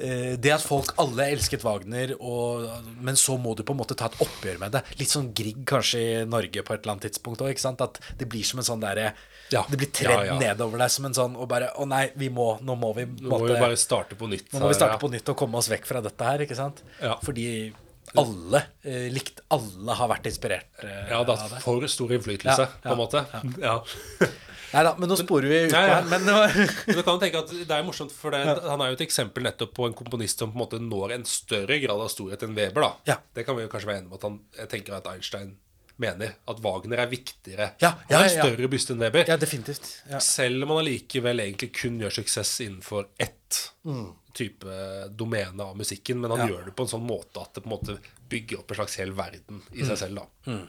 [SPEAKER 2] Det at folk alle elsket Wagner, og, men så må du på en måte ta et oppgjør med det. Litt sånn Grieg kanskje i Norge på et eller annet tidspunkt òg. At det blir som en sånn derre
[SPEAKER 1] Ja.
[SPEAKER 2] Det blir tredd
[SPEAKER 1] Ja, ja.
[SPEAKER 2] nedover deg som en sånn Og bare Å nei, vi må Nå må vi
[SPEAKER 1] Nå må vi bare starte på nytt.
[SPEAKER 2] nå må vi starte på nytt og komme oss vekk fra dette her, ikke sant?
[SPEAKER 1] Ja.
[SPEAKER 2] Fordi alle eh, likt Alle har vært inspirert eh,
[SPEAKER 1] Ja, det har hatt for stor innflytelse, på en måte. Ja.
[SPEAKER 2] Nei da, men nå sporer vi ut
[SPEAKER 1] Ja, ja.
[SPEAKER 2] her. Men
[SPEAKER 1] du kan tenke at det er morsomt, for det, han er jo et eksempel nettopp på en komponist som på en måte når en større grad av storhet enn Weber. da
[SPEAKER 2] Ja.
[SPEAKER 1] Det kan vi jo kanskje være enige om at han Jeg tenker at Einstein mener at Wagner er viktigere.
[SPEAKER 2] Ja,
[SPEAKER 1] Han har
[SPEAKER 2] ja,
[SPEAKER 1] en større byste enn Weber.
[SPEAKER 2] Ja, definitivt. Ja.
[SPEAKER 1] Selv om han allikevel egentlig kun gjør suksess innenfor ett
[SPEAKER 2] Mm.
[SPEAKER 1] type domene av musikken, men han
[SPEAKER 2] Ja.
[SPEAKER 1] gjør det på en sånn måte at det på en måte bygger opp en slags hel verden i
[SPEAKER 2] Mm.
[SPEAKER 1] seg selv. da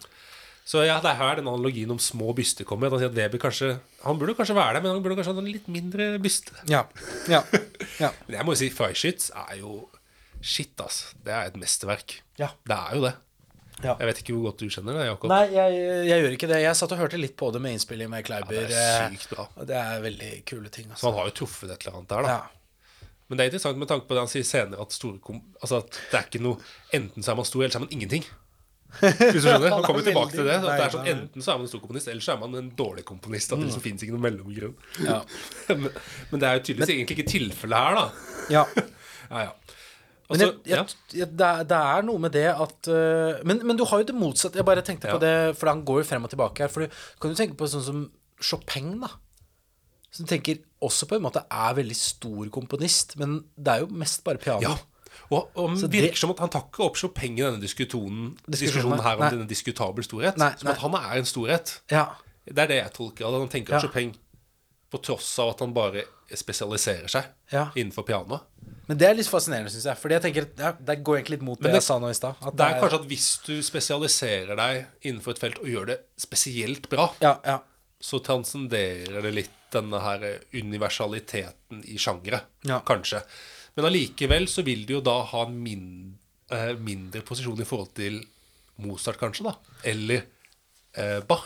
[SPEAKER 1] Så ja, det er her den analogien om små byster kommer. Han sier at Weber kanskje Han burde kanskje være det, men han burde kanskje ha en litt mindre byste.
[SPEAKER 2] Ja. ja. ja.
[SPEAKER 1] Men jeg må jo si Freischütz er jo Shit, ass. Det er et mesterverk.
[SPEAKER 2] Ja.
[SPEAKER 1] Det er jo det.
[SPEAKER 2] Ja.
[SPEAKER 1] Jeg vet ikke hvor godt du kjenner det, Jakob.
[SPEAKER 2] Nei, jeg, jeg gjør ikke det. Jeg satt og hørte litt på det med innspilling med Kleiber.
[SPEAKER 1] Ja, det er
[SPEAKER 2] eh,
[SPEAKER 1] sykt bra.
[SPEAKER 2] og det er veldig kule ting.
[SPEAKER 1] Så
[SPEAKER 2] Altså.
[SPEAKER 1] han har jo truffet et eller annet der, da.
[SPEAKER 2] Ja.
[SPEAKER 1] Men det er interessant med tanke på det han sier senere, at, altså at det er ikke noe Enten så er man stor, eller så er man ingenting. Hvis du skjønner? Han kommer tilbake til det. At det er sånn, Enten så er man en stor komponist, eller så er man en dårlig komponist. At det liksom finnes ikke noen mellomgrunn.
[SPEAKER 2] Mm. Ja.
[SPEAKER 1] men, men det er jo tydeligvis egentlig ikke tilfellet her, da.
[SPEAKER 2] ja.
[SPEAKER 1] Ja, ja.
[SPEAKER 2] Men
[SPEAKER 1] Altså,
[SPEAKER 2] jeg, jeg, jeg, det, er, det er noe med det at uh, men, men du har jo det motsatte. Jeg bare tenkte
[SPEAKER 1] Ja.
[SPEAKER 2] på det, for han går jo frem og tilbake her. For du kan jo tenke på sånn som Chopin, da. Som tenker også på en måte er veldig stor komponist, men det er jo mest bare piano.
[SPEAKER 1] ja. Og, og
[SPEAKER 2] det
[SPEAKER 1] virker som at han tar ikke opp Chopin i denne Diskusjonen,
[SPEAKER 2] diskusjonen
[SPEAKER 1] her om
[SPEAKER 2] nei.
[SPEAKER 1] denne diskutabel storhet.
[SPEAKER 2] Nei,
[SPEAKER 1] som
[SPEAKER 2] nei.
[SPEAKER 1] at han er en storhet.
[SPEAKER 2] Ja.
[SPEAKER 1] Det er det jeg tolker. At han tenker at Chopin, på tross av at han bare spesialiserer seg
[SPEAKER 2] Ja.
[SPEAKER 1] innenfor piano.
[SPEAKER 2] Men det er litt fascinerende, syns jeg. Fordi jeg tenker ja, Det går egentlig litt mot det,
[SPEAKER 1] det-
[SPEAKER 2] jeg sa nå i stad. Det,
[SPEAKER 1] Det er kanskje at hvis du spesialiserer deg innenfor et felt og gjør det spesielt bra,
[SPEAKER 2] Ja, ja.
[SPEAKER 1] så transcenderer det litt denne her universaliteten i sjangere,
[SPEAKER 2] Ja.
[SPEAKER 1] kanskje. Men allikevel så vil det jo da ha en min, eh, mindre posisjon i forhold til Mozart, kanskje, da. Eller eh, Bach.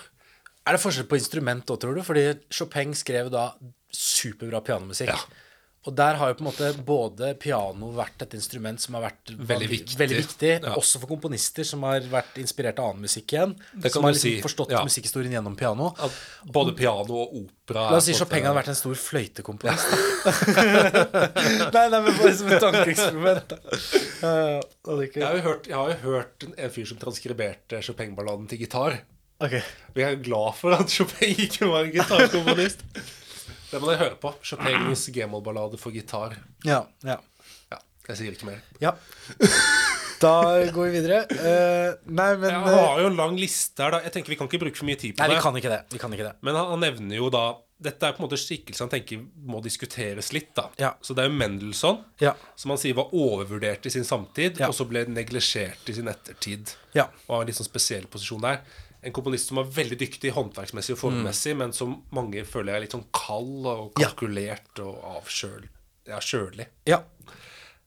[SPEAKER 2] Er det forskjell på instrument òg, tror du? Fordi Chopin skrev da superbra pianomusikk.
[SPEAKER 1] Ja.
[SPEAKER 2] Og der har jo på en måte både piano vært et instrument som har vært
[SPEAKER 1] Veldig viktig.
[SPEAKER 2] veldig viktig
[SPEAKER 1] Ja.
[SPEAKER 2] også for komponister som har vært inspirert av annen musikk igjen. Som har liksom
[SPEAKER 1] si,
[SPEAKER 2] forstått
[SPEAKER 1] ja.
[SPEAKER 2] musikkhistorien gjennom piano.
[SPEAKER 1] At både piano og opera
[SPEAKER 2] La oss si Chopin hadde vært en stor fløytekomponist. nei, nei, men bare som et tankeeksperiment. Uh,
[SPEAKER 1] Jeg har, jo hørt, jeg har jo hørt en, en fyr som transkriberte Chopin-balladen til gitar.
[SPEAKER 2] Ok.
[SPEAKER 1] Vi er glad for at Chopin ikke var en gitarkomponist. Det må dere høre på. Chopins G-moll-ballade for gitar.
[SPEAKER 2] Ja, ja.
[SPEAKER 1] Ja, jeg sier ikke mer.
[SPEAKER 2] ja. Da går vi videre. Uh, nei, men
[SPEAKER 1] Jeg
[SPEAKER 2] uh,
[SPEAKER 1] har jo en lang liste her, da. Jeg tenker Vi kan ikke bruke for mye tid på
[SPEAKER 2] Nei, vi kan ikke det. Vi kan ikke det.
[SPEAKER 1] Men han, han nevner jo da Dette er på en måte skikkelser han tenker må diskuteres litt. da
[SPEAKER 2] Ja.
[SPEAKER 1] Så det er jo Mendelssohn,
[SPEAKER 2] Ja.
[SPEAKER 1] som han sier var overvurdert i sin samtid,
[SPEAKER 2] Ja.
[SPEAKER 1] og så ble neglisjert i sin ettertid.
[SPEAKER 2] Ja.
[SPEAKER 1] Og har en litt sånn spesiell posisjon der. En komponist som var veldig dyktig håndverksmessig og formmessig, men som mange føler er litt sånn kald og
[SPEAKER 2] kalkulert Ja.
[SPEAKER 1] og avkjøl... Ja, kjølig.
[SPEAKER 2] Ja.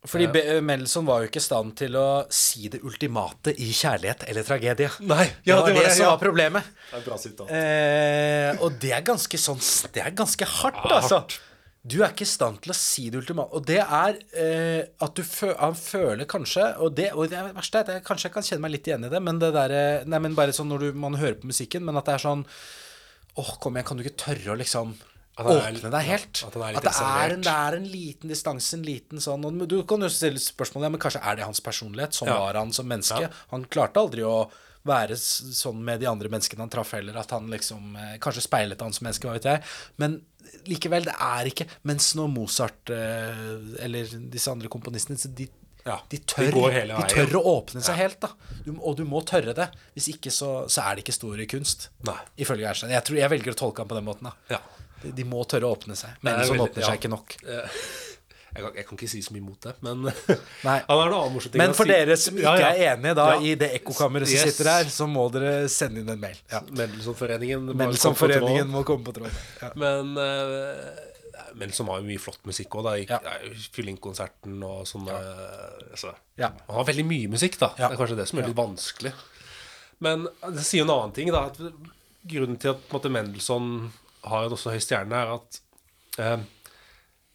[SPEAKER 2] Fordi uh, Mendelssohn var jo ikke i stand til å si det ultimate i kjærlighet eller tragedie.
[SPEAKER 1] Nei,
[SPEAKER 2] det var
[SPEAKER 1] det var det,
[SPEAKER 2] som
[SPEAKER 1] ja.
[SPEAKER 2] var problemet.
[SPEAKER 1] Det er et bra sitat.
[SPEAKER 2] Eh, og det er ganske sånn Det er ganske hardt,
[SPEAKER 1] Ja,
[SPEAKER 2] altså.
[SPEAKER 1] hardt.
[SPEAKER 2] Du er ikke i stand til å si det ultimate. Og det er eh, at du fø han føler kanskje Og det, og det verste er at jeg kanskje jeg kan kjenne meg litt igjen i det, men det derre Nei, men bare sånn når du, man hører på musikken, men at det er sånn Åh, kom igjen, kan du ikke tørre å liksom åpne deg helt?
[SPEAKER 1] ja, at er at
[SPEAKER 2] det, er en, det er en liten distanse, en liten sånn og Du kan jo stille spørsmålet ja, men kanskje er det hans personlighet? Sånn
[SPEAKER 1] Ja.
[SPEAKER 2] var han som menneske. Han klarte aldri å være sånn med de andre menneskene han traff heller, at han liksom eh, Kanskje speilet han som menneske, hva vet jeg. Men likevel, det er ikke Mens når Mozart eh, eller disse andre komponistene så de,
[SPEAKER 1] Ja,
[SPEAKER 2] de, tør, de,
[SPEAKER 1] de
[SPEAKER 2] tør å åpne seg helt, da. Du, og du må tørre det. Hvis ikke, så, så er det ikke stor kunst.
[SPEAKER 1] Nei.
[SPEAKER 2] Ifølge Erstein Jeg, tror, jeg velger å tolke ham på den måten. da
[SPEAKER 1] Ja.
[SPEAKER 2] de, må tørre å åpne seg.
[SPEAKER 1] Men er
[SPEAKER 2] Mendelssohn åpner
[SPEAKER 1] ja.
[SPEAKER 2] seg ikke nok.
[SPEAKER 1] Jeg jeg kan ikke si så mye mot det, men. Han har noe annet
[SPEAKER 2] Men for
[SPEAKER 1] si.
[SPEAKER 2] dere som ikke
[SPEAKER 1] Ja, ja.
[SPEAKER 2] er enige da
[SPEAKER 1] Ja.
[SPEAKER 2] i det ekkokammeret som
[SPEAKER 1] Yes.
[SPEAKER 2] sitter her, så må dere sende inn en mail. Ja.
[SPEAKER 1] Mendelssohn-foreningen må
[SPEAKER 2] må komme på tråden.
[SPEAKER 1] Men uh, Mendelssohn har jo mye flott musikk òg. Fyllingkonserten og sånne altså,
[SPEAKER 2] Ja.
[SPEAKER 1] Han har veldig mye musikk, da. Det er kanskje det som er litt vanskelig. Men det sier en annen ting, da. At grunnen til at Mendelssohn har en også høy stjerne, er at eh,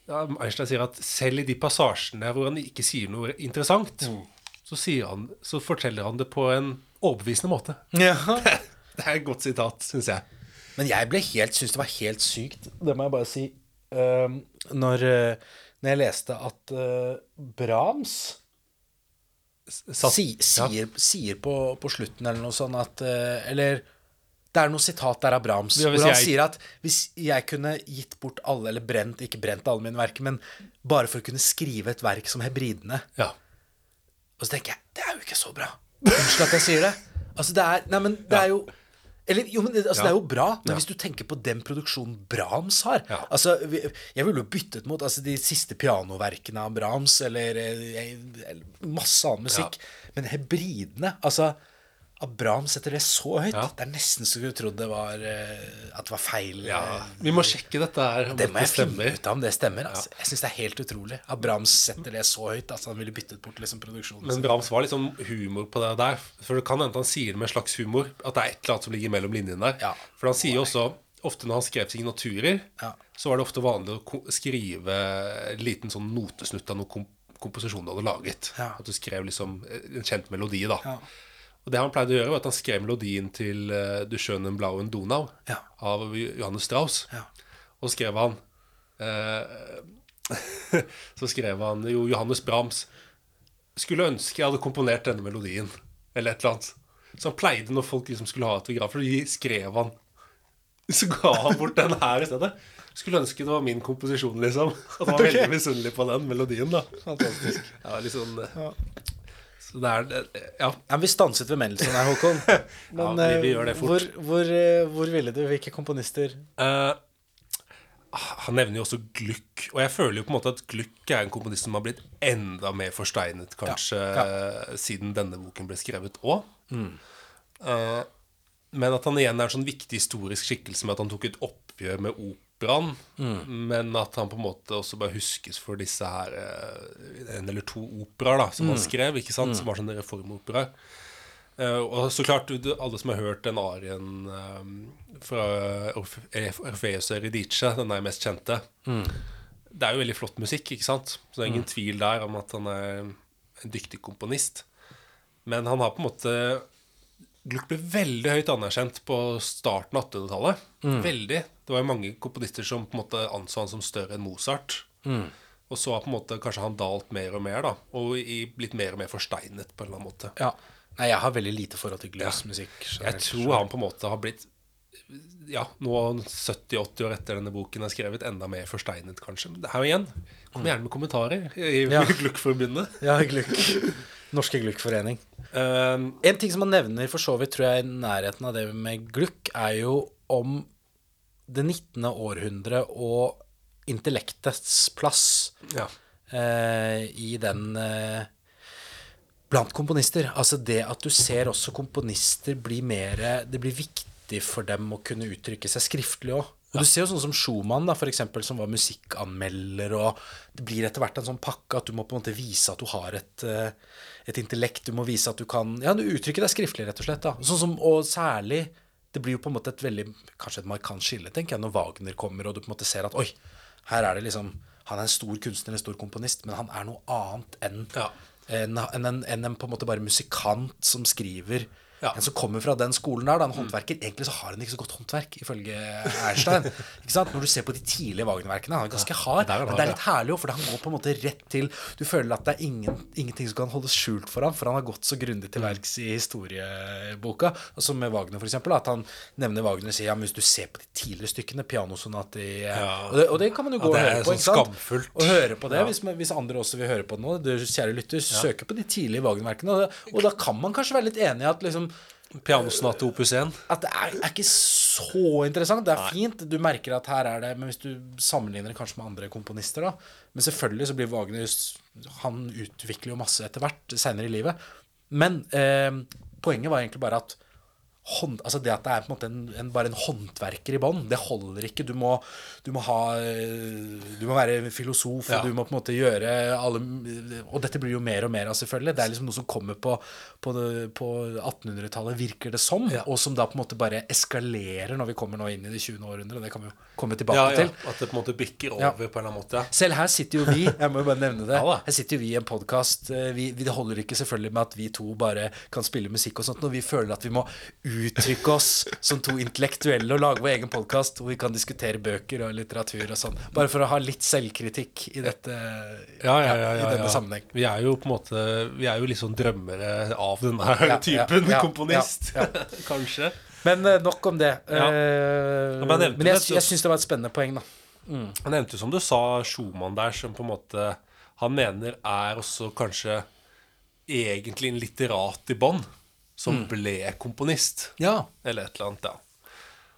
[SPEAKER 1] ja, Einstein sier at selv i de passasjene hvor han ikke sier noe interessant,
[SPEAKER 2] Mm.
[SPEAKER 1] så, han, så forteller han det på en overbevisende måte.
[SPEAKER 2] Ja.
[SPEAKER 1] Det er et godt sitat, syns jeg.
[SPEAKER 2] Men jeg ble helt, syns det var helt sykt, det må jeg bare si, ehm, når, eh, når jeg leste at uh, Brahms
[SPEAKER 1] Satt-
[SPEAKER 2] si, sier, sier på, på slutten eller noe sånt at uh, Eller det er noe sitat der av Brahms
[SPEAKER 1] Ja,
[SPEAKER 2] hvor han
[SPEAKER 1] jeg-
[SPEAKER 2] sier at hvis jeg kunne gitt bort alle, eller brent, ikke brent alle mine verker, men bare for å kunne skrive et verk som Hebridene
[SPEAKER 1] Ja.
[SPEAKER 2] Og så tenker jeg, det er jo ikke så bra. Unnskyld at jeg sier det. Altså, det er Nei, men det er jo eller, jo, men altså,
[SPEAKER 1] Ja.
[SPEAKER 2] det er jo bra, men
[SPEAKER 1] Ja.
[SPEAKER 2] hvis du tenker på den produksjonen Brahms har
[SPEAKER 1] Ja.
[SPEAKER 2] Altså, Jeg ville jo byttet mot altså, de siste pianoverkene av Brahms, eller, eh, eller masse annen musikk. Men hebridene Altså, at Brahms setter det så høyt,
[SPEAKER 1] Ja.
[SPEAKER 2] det er nesten så du trodde det var eh, At det var feil.
[SPEAKER 1] Ja,
[SPEAKER 2] eh,
[SPEAKER 1] vi må sjekke dette her.
[SPEAKER 2] det må jeg finne ut av om det stemmer. Altså. Jeg syns det er helt utrolig at Brahms setter det så høyt at han ville byttet bort liksom, produksjonen.
[SPEAKER 1] Men Brahms var liksom humor på det der. For det kan hende han sier det med en slags humor. At det er et eller annet som ligger mellom linjene der.
[SPEAKER 2] Ja.
[SPEAKER 1] For han sier jo også Ofte når han skrev signaturer,
[SPEAKER 2] Ja.
[SPEAKER 1] så var det ofte vanlig å skrive en liten sånn notesnutt av noen komp komposisjon du hadde laget.
[SPEAKER 2] Ja.
[SPEAKER 1] At du skrev liksom en kjent melodi, da.
[SPEAKER 2] Ja.
[SPEAKER 1] Og det han pleide å gjøre, var at han skrev melodien til uh, Du schönen blauen Donau
[SPEAKER 2] Ja.
[SPEAKER 1] av Johannes Strauss.
[SPEAKER 2] Ja.
[SPEAKER 1] Og skrev han uh, Så skrev han jo Johannes Brahms skulle ønske jeg hadde komponert denne melodien, eller et eller annet. Så han pleide når folk liksom skulle ha autografer, så skrev han Så ga han bort den her i stedet. Skulle ønske det var min komposisjon, liksom. At han var veldig misunnelig på den melodien, da.
[SPEAKER 2] Fantastisk.
[SPEAKER 1] Ja, litt sånn eh, det er det- Ja.
[SPEAKER 2] Ja, vi stanset ved Mendelssohn her, Håkon. Men
[SPEAKER 1] Ja, vi- vi
[SPEAKER 2] eh. Hvor, hvor, eh, hvor ville du? Hvilke komponister?
[SPEAKER 1] Uh, han nevner jo også Gluck, og jeg føler jo på en måte at Gluck er en komponist som har blitt enda mer forsteinet, kanskje, siden denne boken ble skrevet òg. men at han igjen er en sånn viktig historisk skikkelse med at han tok et oppgjør med operaen, men at han på en måte også bare huskes for disse her eh, en eller to operaer da, som han skrev, ikke sant, som var sånne reformoperaer. Uh, og så klart, alle som har hørt den arien um, fra Orfeus Eurydice, den er mest kjente Det er jo veldig flott musikk, ikke sant? Så det er ingen tvil der om at han er en dyktig komponist. Men han har på en måte Gluck ble veldig høyt anerkjent på starten av 1800-tallet. Veldig. Det var jo mange komponister som på en måte anså han som større enn Mozart. Og så har på en måte kanskje han dalt mer og mer, da. Og i, blitt mer og mer forsteinet på en eller annen måte.
[SPEAKER 2] Ja. Nei, jeg har veldig lite forhold til Glucks musikk.
[SPEAKER 1] Jeg tror han på en måte har blitt Ja, nå 70-80 år etter denne boken er skrevet, enda mer forsteinet, kanskje. Men det her igjen, kom gjerne med kommentarer i
[SPEAKER 2] Ja.
[SPEAKER 1] Gluck-forbundet.
[SPEAKER 2] Ja, Gluck. Norske Gluck-forening.
[SPEAKER 1] Um,
[SPEAKER 2] En ting som man nevner for så vidt, tror jeg, i nærheten av det med Gluck, er jo om det 19. århundre og intellektets plass
[SPEAKER 1] ja.
[SPEAKER 2] uh, i den uh, Blant komponister. Altså det at du ser også komponister bli mer Det blir viktig for dem å kunne uttrykke seg skriftlig òg. Og Du ser jo sånn som Schumann, da, for eksempel, som var musikkanmelder. og Det blir etter hvert en sånn pakke at du må på en måte vise at du har et, eh, et intellekt. Du må vise at du kan Ja, du uttrykker deg skriftlig, rett og slett. da Sånn som, Og særlig Det blir jo på en måte et veldig Kanskje et markant skille, tenker jeg, når Wagner kommer, og du på en måte ser at oi, her er det liksom Han er en stor kunstner, en stor komponist, men han er noe annet enn
[SPEAKER 1] Ja.
[SPEAKER 2] enn en, en, enn en på en måte bare musikant som skriver.
[SPEAKER 1] Ja.
[SPEAKER 2] En som kommer fra den skolen der, da, en håndverker. Egentlig så har han ikke så godt håndverk, ifølge Einstein. sant? Når du ser på de tidlige Wagner-verkene, han er ganske hard.
[SPEAKER 1] der er
[SPEAKER 2] men det er litt herlig òg, for han går på en måte rett til Du føler at det er ingen, ingenting som kan holdes skjult for ham, for han har gått så grundig til verks i historieboka. Altså som med Wagner, for eksempel, at han nevner Wagner og sier ja, men hvis du ser på de tidligere stykkene, pianosonat i
[SPEAKER 1] Ja.
[SPEAKER 2] og, det, og det kan man jo gå
[SPEAKER 1] Ja,
[SPEAKER 2] og høre på.
[SPEAKER 1] sånn skamfullt.
[SPEAKER 2] Og høre på det, hvis, hvis andre også vil høre på det nå. Du, kjære lytter, søker på de tidlige Wagner-verkene. Og, og da kan man kanskje være litt enig i at liksom
[SPEAKER 1] Pianosonate opus 1.
[SPEAKER 2] at det er, er ikke så interessant. Det er fint. Du merker at her er det Men hvis du sammenligner det kanskje med andre komponister, da Men selvfølgelig så blir Wagner Han utvikler jo masse etter hvert seinere i livet. Men eh, poenget var egentlig bare at hånd, altså det at det er på en måte en, en, bare en håndverker i bånn, det holder ikke. Du må, du må ha eh, Du må være filosof, og du må på en måte gjøre alle Og dette blir jo mer og mer av, selvfølgelig. Det er liksom noe som kommer på, på, på 1800-tallet, virker det som. Og som da på en måte bare eskalerer når vi kommer nå inn i det 20. århundret. Det kan vi jo komme tilbake
[SPEAKER 1] Ja, ja.
[SPEAKER 2] til.
[SPEAKER 1] At det på en måte bikker over
[SPEAKER 2] Ja.
[SPEAKER 1] på en eller annen måte.
[SPEAKER 2] Selv her sitter jo vi Jeg må jo bare nevne det
[SPEAKER 1] Ja.
[SPEAKER 2] Her sitter jo vi i en podkast. Det holder ikke selvfølgelig med at vi to bare kan spille musikk og sånt, når vi føler at vi må uttrykke oss som to intellektuelle og lage vår egen podkast hvor vi kan diskutere bøker og litteratur og sånn. Bare for å ha litt selvkritikk i dette
[SPEAKER 1] Ja, ja, ja,
[SPEAKER 2] i
[SPEAKER 1] ja,
[SPEAKER 2] denne
[SPEAKER 1] ja.
[SPEAKER 2] sammenheng.
[SPEAKER 1] Vi er jo på en måte Vi er jo litt sånn drømmere av denne typen
[SPEAKER 2] ja, ja,
[SPEAKER 1] komponist.
[SPEAKER 2] ja,
[SPEAKER 1] Kanskje.
[SPEAKER 2] Men eh, nok om det.
[SPEAKER 1] Ja.
[SPEAKER 2] Uh,
[SPEAKER 1] Ja, men jeg nevnte
[SPEAKER 2] men jeg,
[SPEAKER 1] det,
[SPEAKER 2] jeg syns det var et spennende poeng, da.
[SPEAKER 1] Han nevnte jo som du sa Schumann der, som på en måte han mener er også kanskje egentlig en litterat i bånn. som ble komponist.
[SPEAKER 2] Ja.
[SPEAKER 1] Eller et eller annet, ja.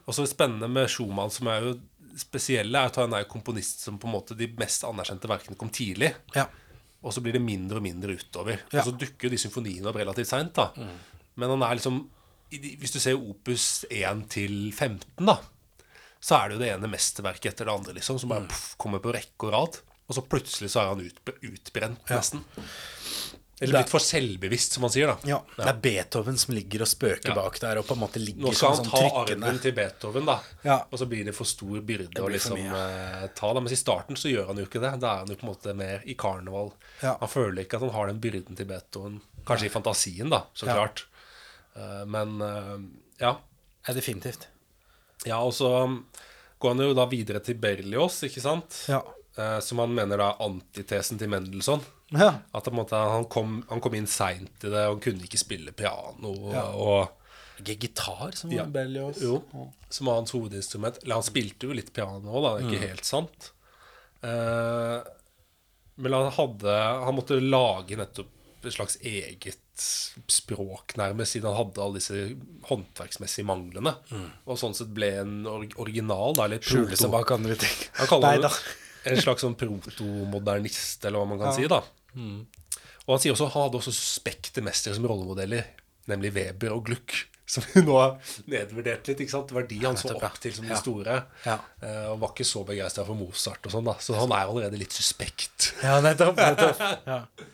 [SPEAKER 1] Og så spennende med Schumann, som er jo spesielle, er at han er komponist som på en måte de mest anerkjente verkene kom tidlig.
[SPEAKER 2] Ja.
[SPEAKER 1] Og så blir det mindre og mindre utover.
[SPEAKER 2] Ja.
[SPEAKER 1] Og så dukker jo de symfoniene opp relativt seint, da. Men han er liksom Hvis du ser opus 1 til 15, da, så er det jo det ene mesterverket etter det andre, liksom, som bare puff, kommer på rekke og rad. Og så plutselig så er han ut, utbrent, nesten. Eller blitt for selvbevisst, som man sier, da.
[SPEAKER 2] Ja, Det er Beethoven som ligger og spøker bak der og på en måte ligger
[SPEAKER 1] Nå skal han
[SPEAKER 2] som
[SPEAKER 1] ta
[SPEAKER 2] sånn
[SPEAKER 1] arven til Beethoven, da.
[SPEAKER 2] Ja.
[SPEAKER 1] Og så blir det for stor byrde å liksom eh, ta. Da. Mens i starten så gjør han jo ikke det. Da er han jo på en måte mer i karneval.
[SPEAKER 2] Ja.
[SPEAKER 1] Han føler ikke at han har den byrden til Beethoven. Kanskje i fantasien, da, så
[SPEAKER 2] Ja.
[SPEAKER 1] klart. Uh, men uh, ja.
[SPEAKER 2] Ja, definitivt.
[SPEAKER 1] Ja, og så går han jo da videre til Berlioz, ikke sant?
[SPEAKER 2] Ja.
[SPEAKER 1] Som han mener da antitesen til Mendelssohn.
[SPEAKER 2] Ja.
[SPEAKER 1] At på en måte, han, kom, han kom inn seint i det, og han kunne ikke spille piano. og
[SPEAKER 2] Ikke gitar, som
[SPEAKER 1] Ja.
[SPEAKER 2] var
[SPEAKER 1] Jo, som var hans hovedinstrument. Eller han spilte jo litt piano òg, da.
[SPEAKER 2] Mm.
[SPEAKER 1] Ikke helt sant. Eh, men han hadde Han måtte lage nettopp et slags eget språk, nærmest, siden han hadde alle disse håndverksmessige manglene. Og sånn sett ble en or original, da, eller
[SPEAKER 2] Mm. Skjule seg bak andre ting.
[SPEAKER 1] Han kaller
[SPEAKER 2] Nei da.
[SPEAKER 1] En slags sånn protomodernist, eller hva man kan si. da Og han sier også han hadde også suspekte mestere som rollemodeller, nemlig Weber og Gluck. Som vi nå har nedvurdert litt. ikke sant? Det var de han så opp til som de store.
[SPEAKER 2] Ja.
[SPEAKER 1] Ja. og var ikke så begeistra for Mozart og sånn, da. Så han er allerede litt suspekt.
[SPEAKER 2] Ja, nettopp. nettopp.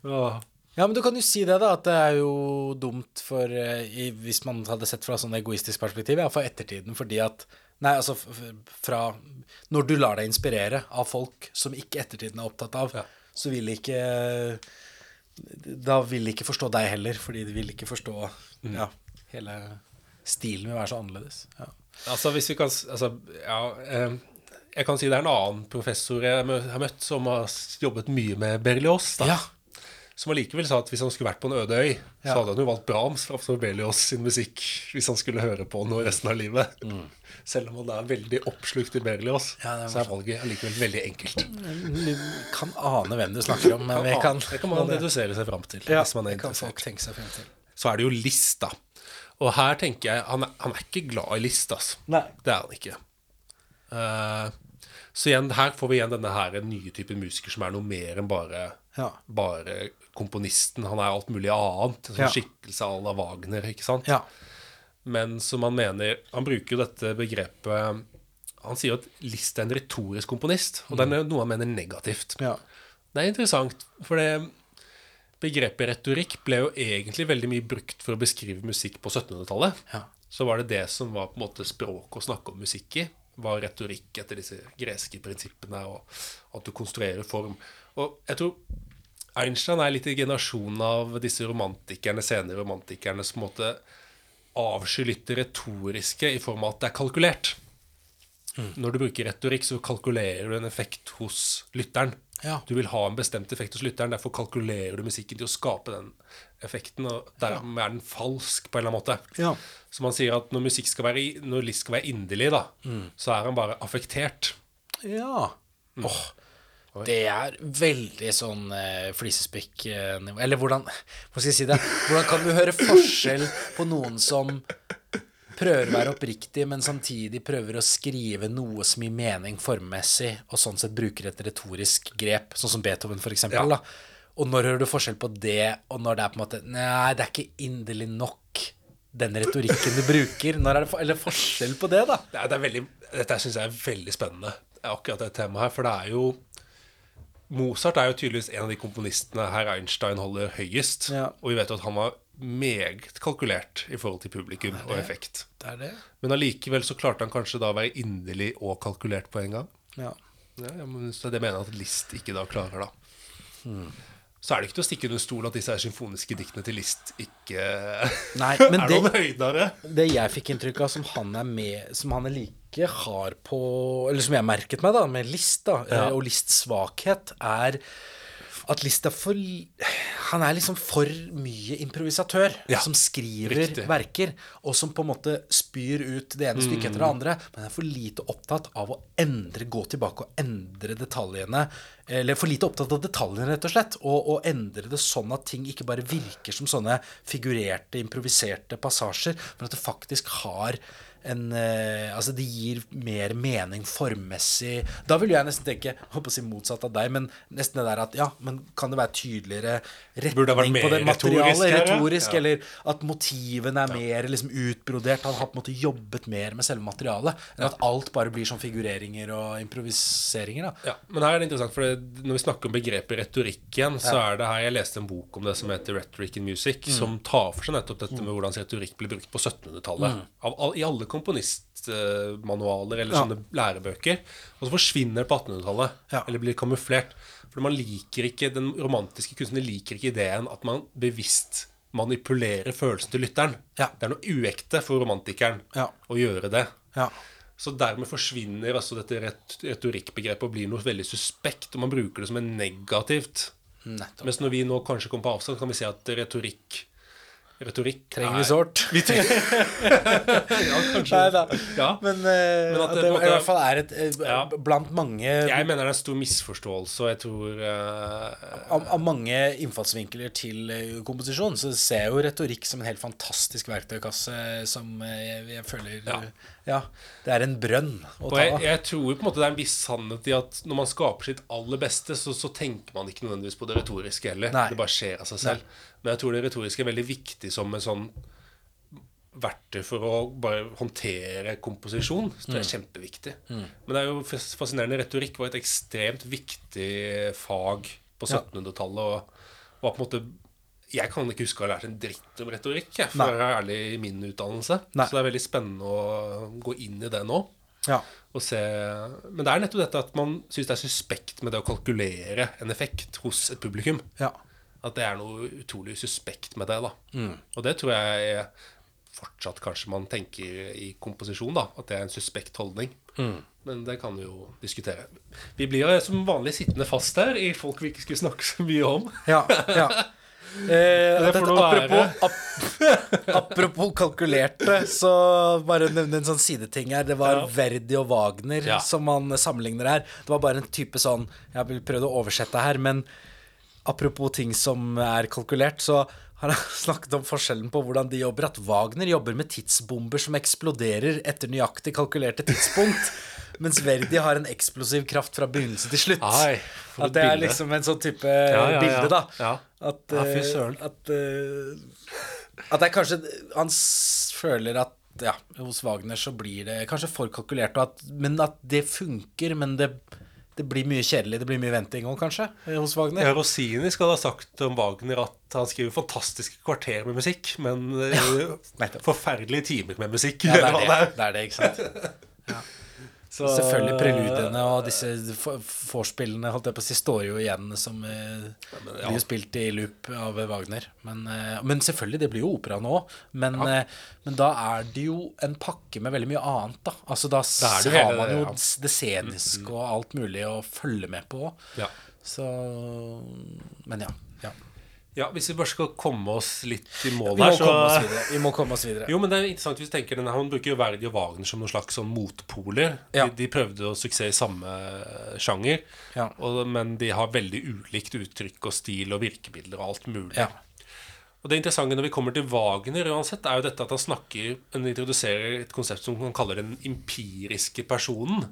[SPEAKER 2] Ja. ja, men du kan jo si det, da. At det er jo dumt for eh, i, Hvis man hadde sett fra sånn egoistisk perspektiv, ja, for ettertiden, fordi at Nei, altså fra Når du lar deg inspirere av folk som ikke ettertiden er opptatt av,
[SPEAKER 1] Ja.
[SPEAKER 2] så vil ikke Da vil de ikke forstå deg heller, fordi de vil ikke forstå Ja, hele stilen vil være så annerledes. Ja.
[SPEAKER 1] Altså, hvis vi kan Altså, ja eh, Jeg kan si det er en annen professor jeg har møtt, som har jobbet mye med Berlioz. da
[SPEAKER 2] ja.
[SPEAKER 1] Som allikevel sa at hvis han skulle vært på en øde øy, så hadde han jo valgt Brahms framfor Berlioz sin musikk hvis han skulle høre på noe resten av livet. Selv om han er veldig oppslukt i
[SPEAKER 2] Mm. Ja,
[SPEAKER 1] så er valget allikevel veldig enkelt.
[SPEAKER 2] Du kan ane hvem du snakker om, men vi kan
[SPEAKER 1] det kan man dedusere seg fram til
[SPEAKER 2] ja,
[SPEAKER 1] hvis man er interessert.
[SPEAKER 2] til.
[SPEAKER 1] Så er det jo List, da. Og her tenker jeg Han er, han er ikke glad i List, altså.
[SPEAKER 2] Nei.
[SPEAKER 1] Det er han ikke. Uh, så igjen, her får vi igjen denne her nye typen musiker som er noe mer enn bare
[SPEAKER 2] Ja.
[SPEAKER 1] bare komponisten. Han er alt mulig annet. En sånn
[SPEAKER 2] Ja.
[SPEAKER 1] skikkelse à la Wagner, ikke sant?
[SPEAKER 2] Ja.
[SPEAKER 1] Men som han mener Han bruker jo dette begrepet Han sier at Liszt er en retorisk komponist, og det er noe han mener negativt.
[SPEAKER 2] Ja.
[SPEAKER 1] Det er interessant, for det begrepet retorikk ble jo egentlig veldig mye brukt for å beskrive musikk på 1700-tallet.
[SPEAKER 2] Ja.
[SPEAKER 1] Så var det det som var på en måte språk å snakke om musikk i. Var retorikk etter disse greske prinsippene, og at du konstruerer form. Og jeg tror Einstein er litt i generasjonen av disse romantikerne, senere romantikerne, som på måte litt det retoriske i form av at det er kalkulert. Når du bruker retorikk, så kalkulerer du en effekt hos lytteren.
[SPEAKER 2] Ja.
[SPEAKER 1] Du vil ha en bestemt effekt hos lytteren, derfor kalkulerer du musikken til å skape den effekten, og dermed er den falsk på en eller annen måte.
[SPEAKER 2] Ja.
[SPEAKER 1] Så man sier at når musikk skal være, når Liszt skal være inderlig, da, så er han bare affektert.
[SPEAKER 2] Ja. Åh, det er veldig sånn eh, flisespikk-nivå Eller hvordan Hva skal jeg si det? Hvordan kan du høre forskjell på noen som prøver å være oppriktig, men samtidig prøver å skrive noe som gir mening formmessig, og sånn sett bruker et retorisk grep, sånn som Beethoven, for eksempel,
[SPEAKER 1] Ja.
[SPEAKER 2] Og når hører du forskjell på det, og når det er på en måte Nei, det er ikke inderlig nok, den retorikken du bruker. Når er det for, eller forskjell på det, da?
[SPEAKER 1] Det er, det er veldig, dette syns jeg er veldig spennende, akkurat det temaet her. For det er jo Mozart er jo tydeligvis en av de komponistene herr Einstein holder høyest.
[SPEAKER 2] Ja.
[SPEAKER 1] Og vi vet jo at han var meget kalkulert i forhold til publikum og effekt.
[SPEAKER 2] Det er det.
[SPEAKER 1] Men allikevel så klarte han kanskje da å være inderlig og kalkulert på en gang.
[SPEAKER 2] Ja.
[SPEAKER 1] Ja, men så det mener jeg at Liszt ikke da klarer, da. Så er det ikke til å stikke under stol at disse er symfoniske diktene til Liszt ikke
[SPEAKER 2] Nei, men
[SPEAKER 1] er
[SPEAKER 2] det-
[SPEAKER 1] noen høydere.
[SPEAKER 2] Det jeg fikk inntrykk av som han er med Som han er like hard på Eller som jeg merket meg da med List da
[SPEAKER 1] Ja.
[SPEAKER 2] eh, Og Lists svakhet er At List er for Han er liksom for mye improvisatør
[SPEAKER 1] Ja,
[SPEAKER 2] Som skriver
[SPEAKER 1] riktig.
[SPEAKER 2] verker Og som på en måte spyr ut det ene stykket etter det andre Men er for lite opptatt av å endre Gå tilbake og endre detaljene eller for lite opptatt av detaljene, rett og slett. Og, og endre det sånn at ting ikke bare virker som sånne figurerte, improviserte passasjer, men at det faktisk har en eh, Altså, det gir mer mening formmessig. Da vil jeg nesten tenke håper å si motsatt av deg, men nesten det der at ja, men kan det være tydeligere retning på det materialet?
[SPEAKER 1] retorisk?
[SPEAKER 2] Retorisk,
[SPEAKER 1] Ja.
[SPEAKER 2] eller at motivene er mer liksom utbrodert. Han har på en måte jobbet mer med selve materialet, enn at alt bare blir sånn figureringer og improviseringer. da
[SPEAKER 1] Ja, men her er det interessant, for det, når vi snakker om begrepet retorikk igjen, så er det her Jeg leste en bok om det som heter Rhetoric in Music, som tar for seg nettopp dette med hvordan retorikk ble brukt på 1700-tallet. Mm. I alle komponistmanualer eller
[SPEAKER 2] Ja.
[SPEAKER 1] sånne lærebøker. Og så forsvinner det på 1800-tallet.
[SPEAKER 2] Ja.
[SPEAKER 1] Eller blir kamuflert. For man liker ikke Den romantiske kunstneren liker ikke ideen at man bevisst manipulerer følelsen til lytteren.
[SPEAKER 2] Ja.
[SPEAKER 1] Det er noe uekte for romantikeren å gjøre det.
[SPEAKER 2] Ja.
[SPEAKER 1] Så dermed forsvinner altså dette retorikkbegrepet og blir noe veldig suspekt, og man bruker det som en negativt.
[SPEAKER 2] Nettopp.
[SPEAKER 1] Mens når vi nå kanskje kommer på avstand, kan vi si at retorikk Retorikk
[SPEAKER 2] Trenger vi sårt?
[SPEAKER 1] Vi trenger Ja, kanskje.
[SPEAKER 2] Nei da.
[SPEAKER 1] Ja.
[SPEAKER 2] Men, eh,
[SPEAKER 1] Men at
[SPEAKER 2] at
[SPEAKER 1] det
[SPEAKER 2] det,
[SPEAKER 1] på en måte-
[SPEAKER 2] i hvert fall er et eh,
[SPEAKER 1] Ja.
[SPEAKER 2] Blant mange
[SPEAKER 1] Jeg mener det er en stor misforståelse, og jeg tror eh,
[SPEAKER 2] av, av mange innfallsvinkler til eh, komposisjon, så ser jeg jo retorikk som en helt fantastisk verktøykasse som eh, jeg, jeg føler
[SPEAKER 1] Ja.
[SPEAKER 2] eh, ja. Det er en brønn å
[SPEAKER 1] Og
[SPEAKER 2] ta
[SPEAKER 1] jeg,
[SPEAKER 2] av.
[SPEAKER 1] jeg tror på en måte det er en viss sannhet i at når man skaper sitt aller beste, så, så tenker man ikke nødvendigvis på det retoriske heller.
[SPEAKER 2] Nei.
[SPEAKER 1] Det bare skjer av seg selv. Men jeg tror det retoriske er veldig viktig som en sånn verktøy for å bare håndtere komposisjon. Så det er kjempeviktig. Men det er jo fascinerende. Retorikk var et ekstremt viktig fag på 1700-tallet. Og var på en måte Jeg kan ikke huske å ha lært en dritt om retorikk, jeg, for å være ærlig i min utdannelse.
[SPEAKER 2] Nei.
[SPEAKER 1] Så det er veldig spennende å gå inn i det nå.
[SPEAKER 2] Ja.
[SPEAKER 1] Og se. Men det er nettopp dette at man syns det er suspekt med det å kalkulere en effekt hos et publikum.
[SPEAKER 2] ja.
[SPEAKER 1] At det er noe utrolig suspekt med det. da
[SPEAKER 2] Mm.
[SPEAKER 1] Og det tror jeg er fortsatt kanskje man tenker i komposisjon, da at det er en suspekt holdning.
[SPEAKER 2] Mm.
[SPEAKER 1] Men det kan vi jo diskutere. Vi blir jo som vanlig sittende fast her i folk vi ikke skulle snakke så mye om.
[SPEAKER 2] Ja. ja. Eh, dette, apropos, ap, apropos kalkulerte, så bare nevne en sånn sideting her. Det var
[SPEAKER 1] Ja.
[SPEAKER 2] Verdi og Wagner
[SPEAKER 1] Ja.
[SPEAKER 2] som man sammenligner her. Det var bare en type sånn Jeg vil prøve å oversette her, men apropos ting som er kalkulert, så har han snakket om forskjellen på hvordan de jobber. At Wagner jobber med tidsbomber som eksploderer etter nøyaktig kalkulerte tidspunkt. Mens Verdi har en eksplosiv kraft fra begynnelse til slutt.
[SPEAKER 1] Ai,
[SPEAKER 2] at det er
[SPEAKER 1] bilde.
[SPEAKER 2] liksom en sånn type
[SPEAKER 1] ja, ja.
[SPEAKER 2] bilde, da.
[SPEAKER 1] Ja.
[SPEAKER 2] At, eh, at, uh, at det er kanskje Han føler at ja, hos Wagner så blir det kanskje for kalkulert, at, men at det funker. Men det, det blir mye kjedelig. Det blir mye venting òg, kanskje, eh, hos Wagner.
[SPEAKER 1] Ja, Rossini skal ha sagt om Wagner at han skriver fantastiske kvarter med musikk, men
[SPEAKER 2] ja,
[SPEAKER 1] forferdelige timer med musikk.
[SPEAKER 2] Ja, det er det, det er det, ikke sant? Ja. Selvfølgelig preludiene og disse vorspielene holdt jeg på å si, står jo igjen som eh, blir jo spilt i loop av Wagner. Men, eh, men selvfølgelig, det blir jo opera nå. Men, eh, men da er det jo en pakke med veldig mye annet, da. Altså Da
[SPEAKER 1] Da
[SPEAKER 2] har
[SPEAKER 1] hele
[SPEAKER 2] man jo
[SPEAKER 1] ja. Mm,
[SPEAKER 2] det sceniske og alt mulig å følge med på.
[SPEAKER 1] Ja.
[SPEAKER 2] Så Men ja. Ja.
[SPEAKER 1] hvis vi bare skal komme oss litt i mål
[SPEAKER 2] Vi
[SPEAKER 1] her, så.
[SPEAKER 2] Vi må komme oss videre.
[SPEAKER 1] Jo, men det er interessant hvis du tenker denne, Han bruker jo Verdi og Wagner som noen slags sånn motpoler.
[SPEAKER 2] Ja.
[SPEAKER 1] De, de prøvde å suksess i samme sjanger,
[SPEAKER 2] Ja.
[SPEAKER 1] og, men de har veldig ulikt uttrykk og stil og virkemidler og alt mulig.
[SPEAKER 2] Ja.
[SPEAKER 1] Og Det interessante når vi kommer til Wagner, uansett, er jo dette at han snakker Han introduserer et konsept som han kaller den empiriske personen.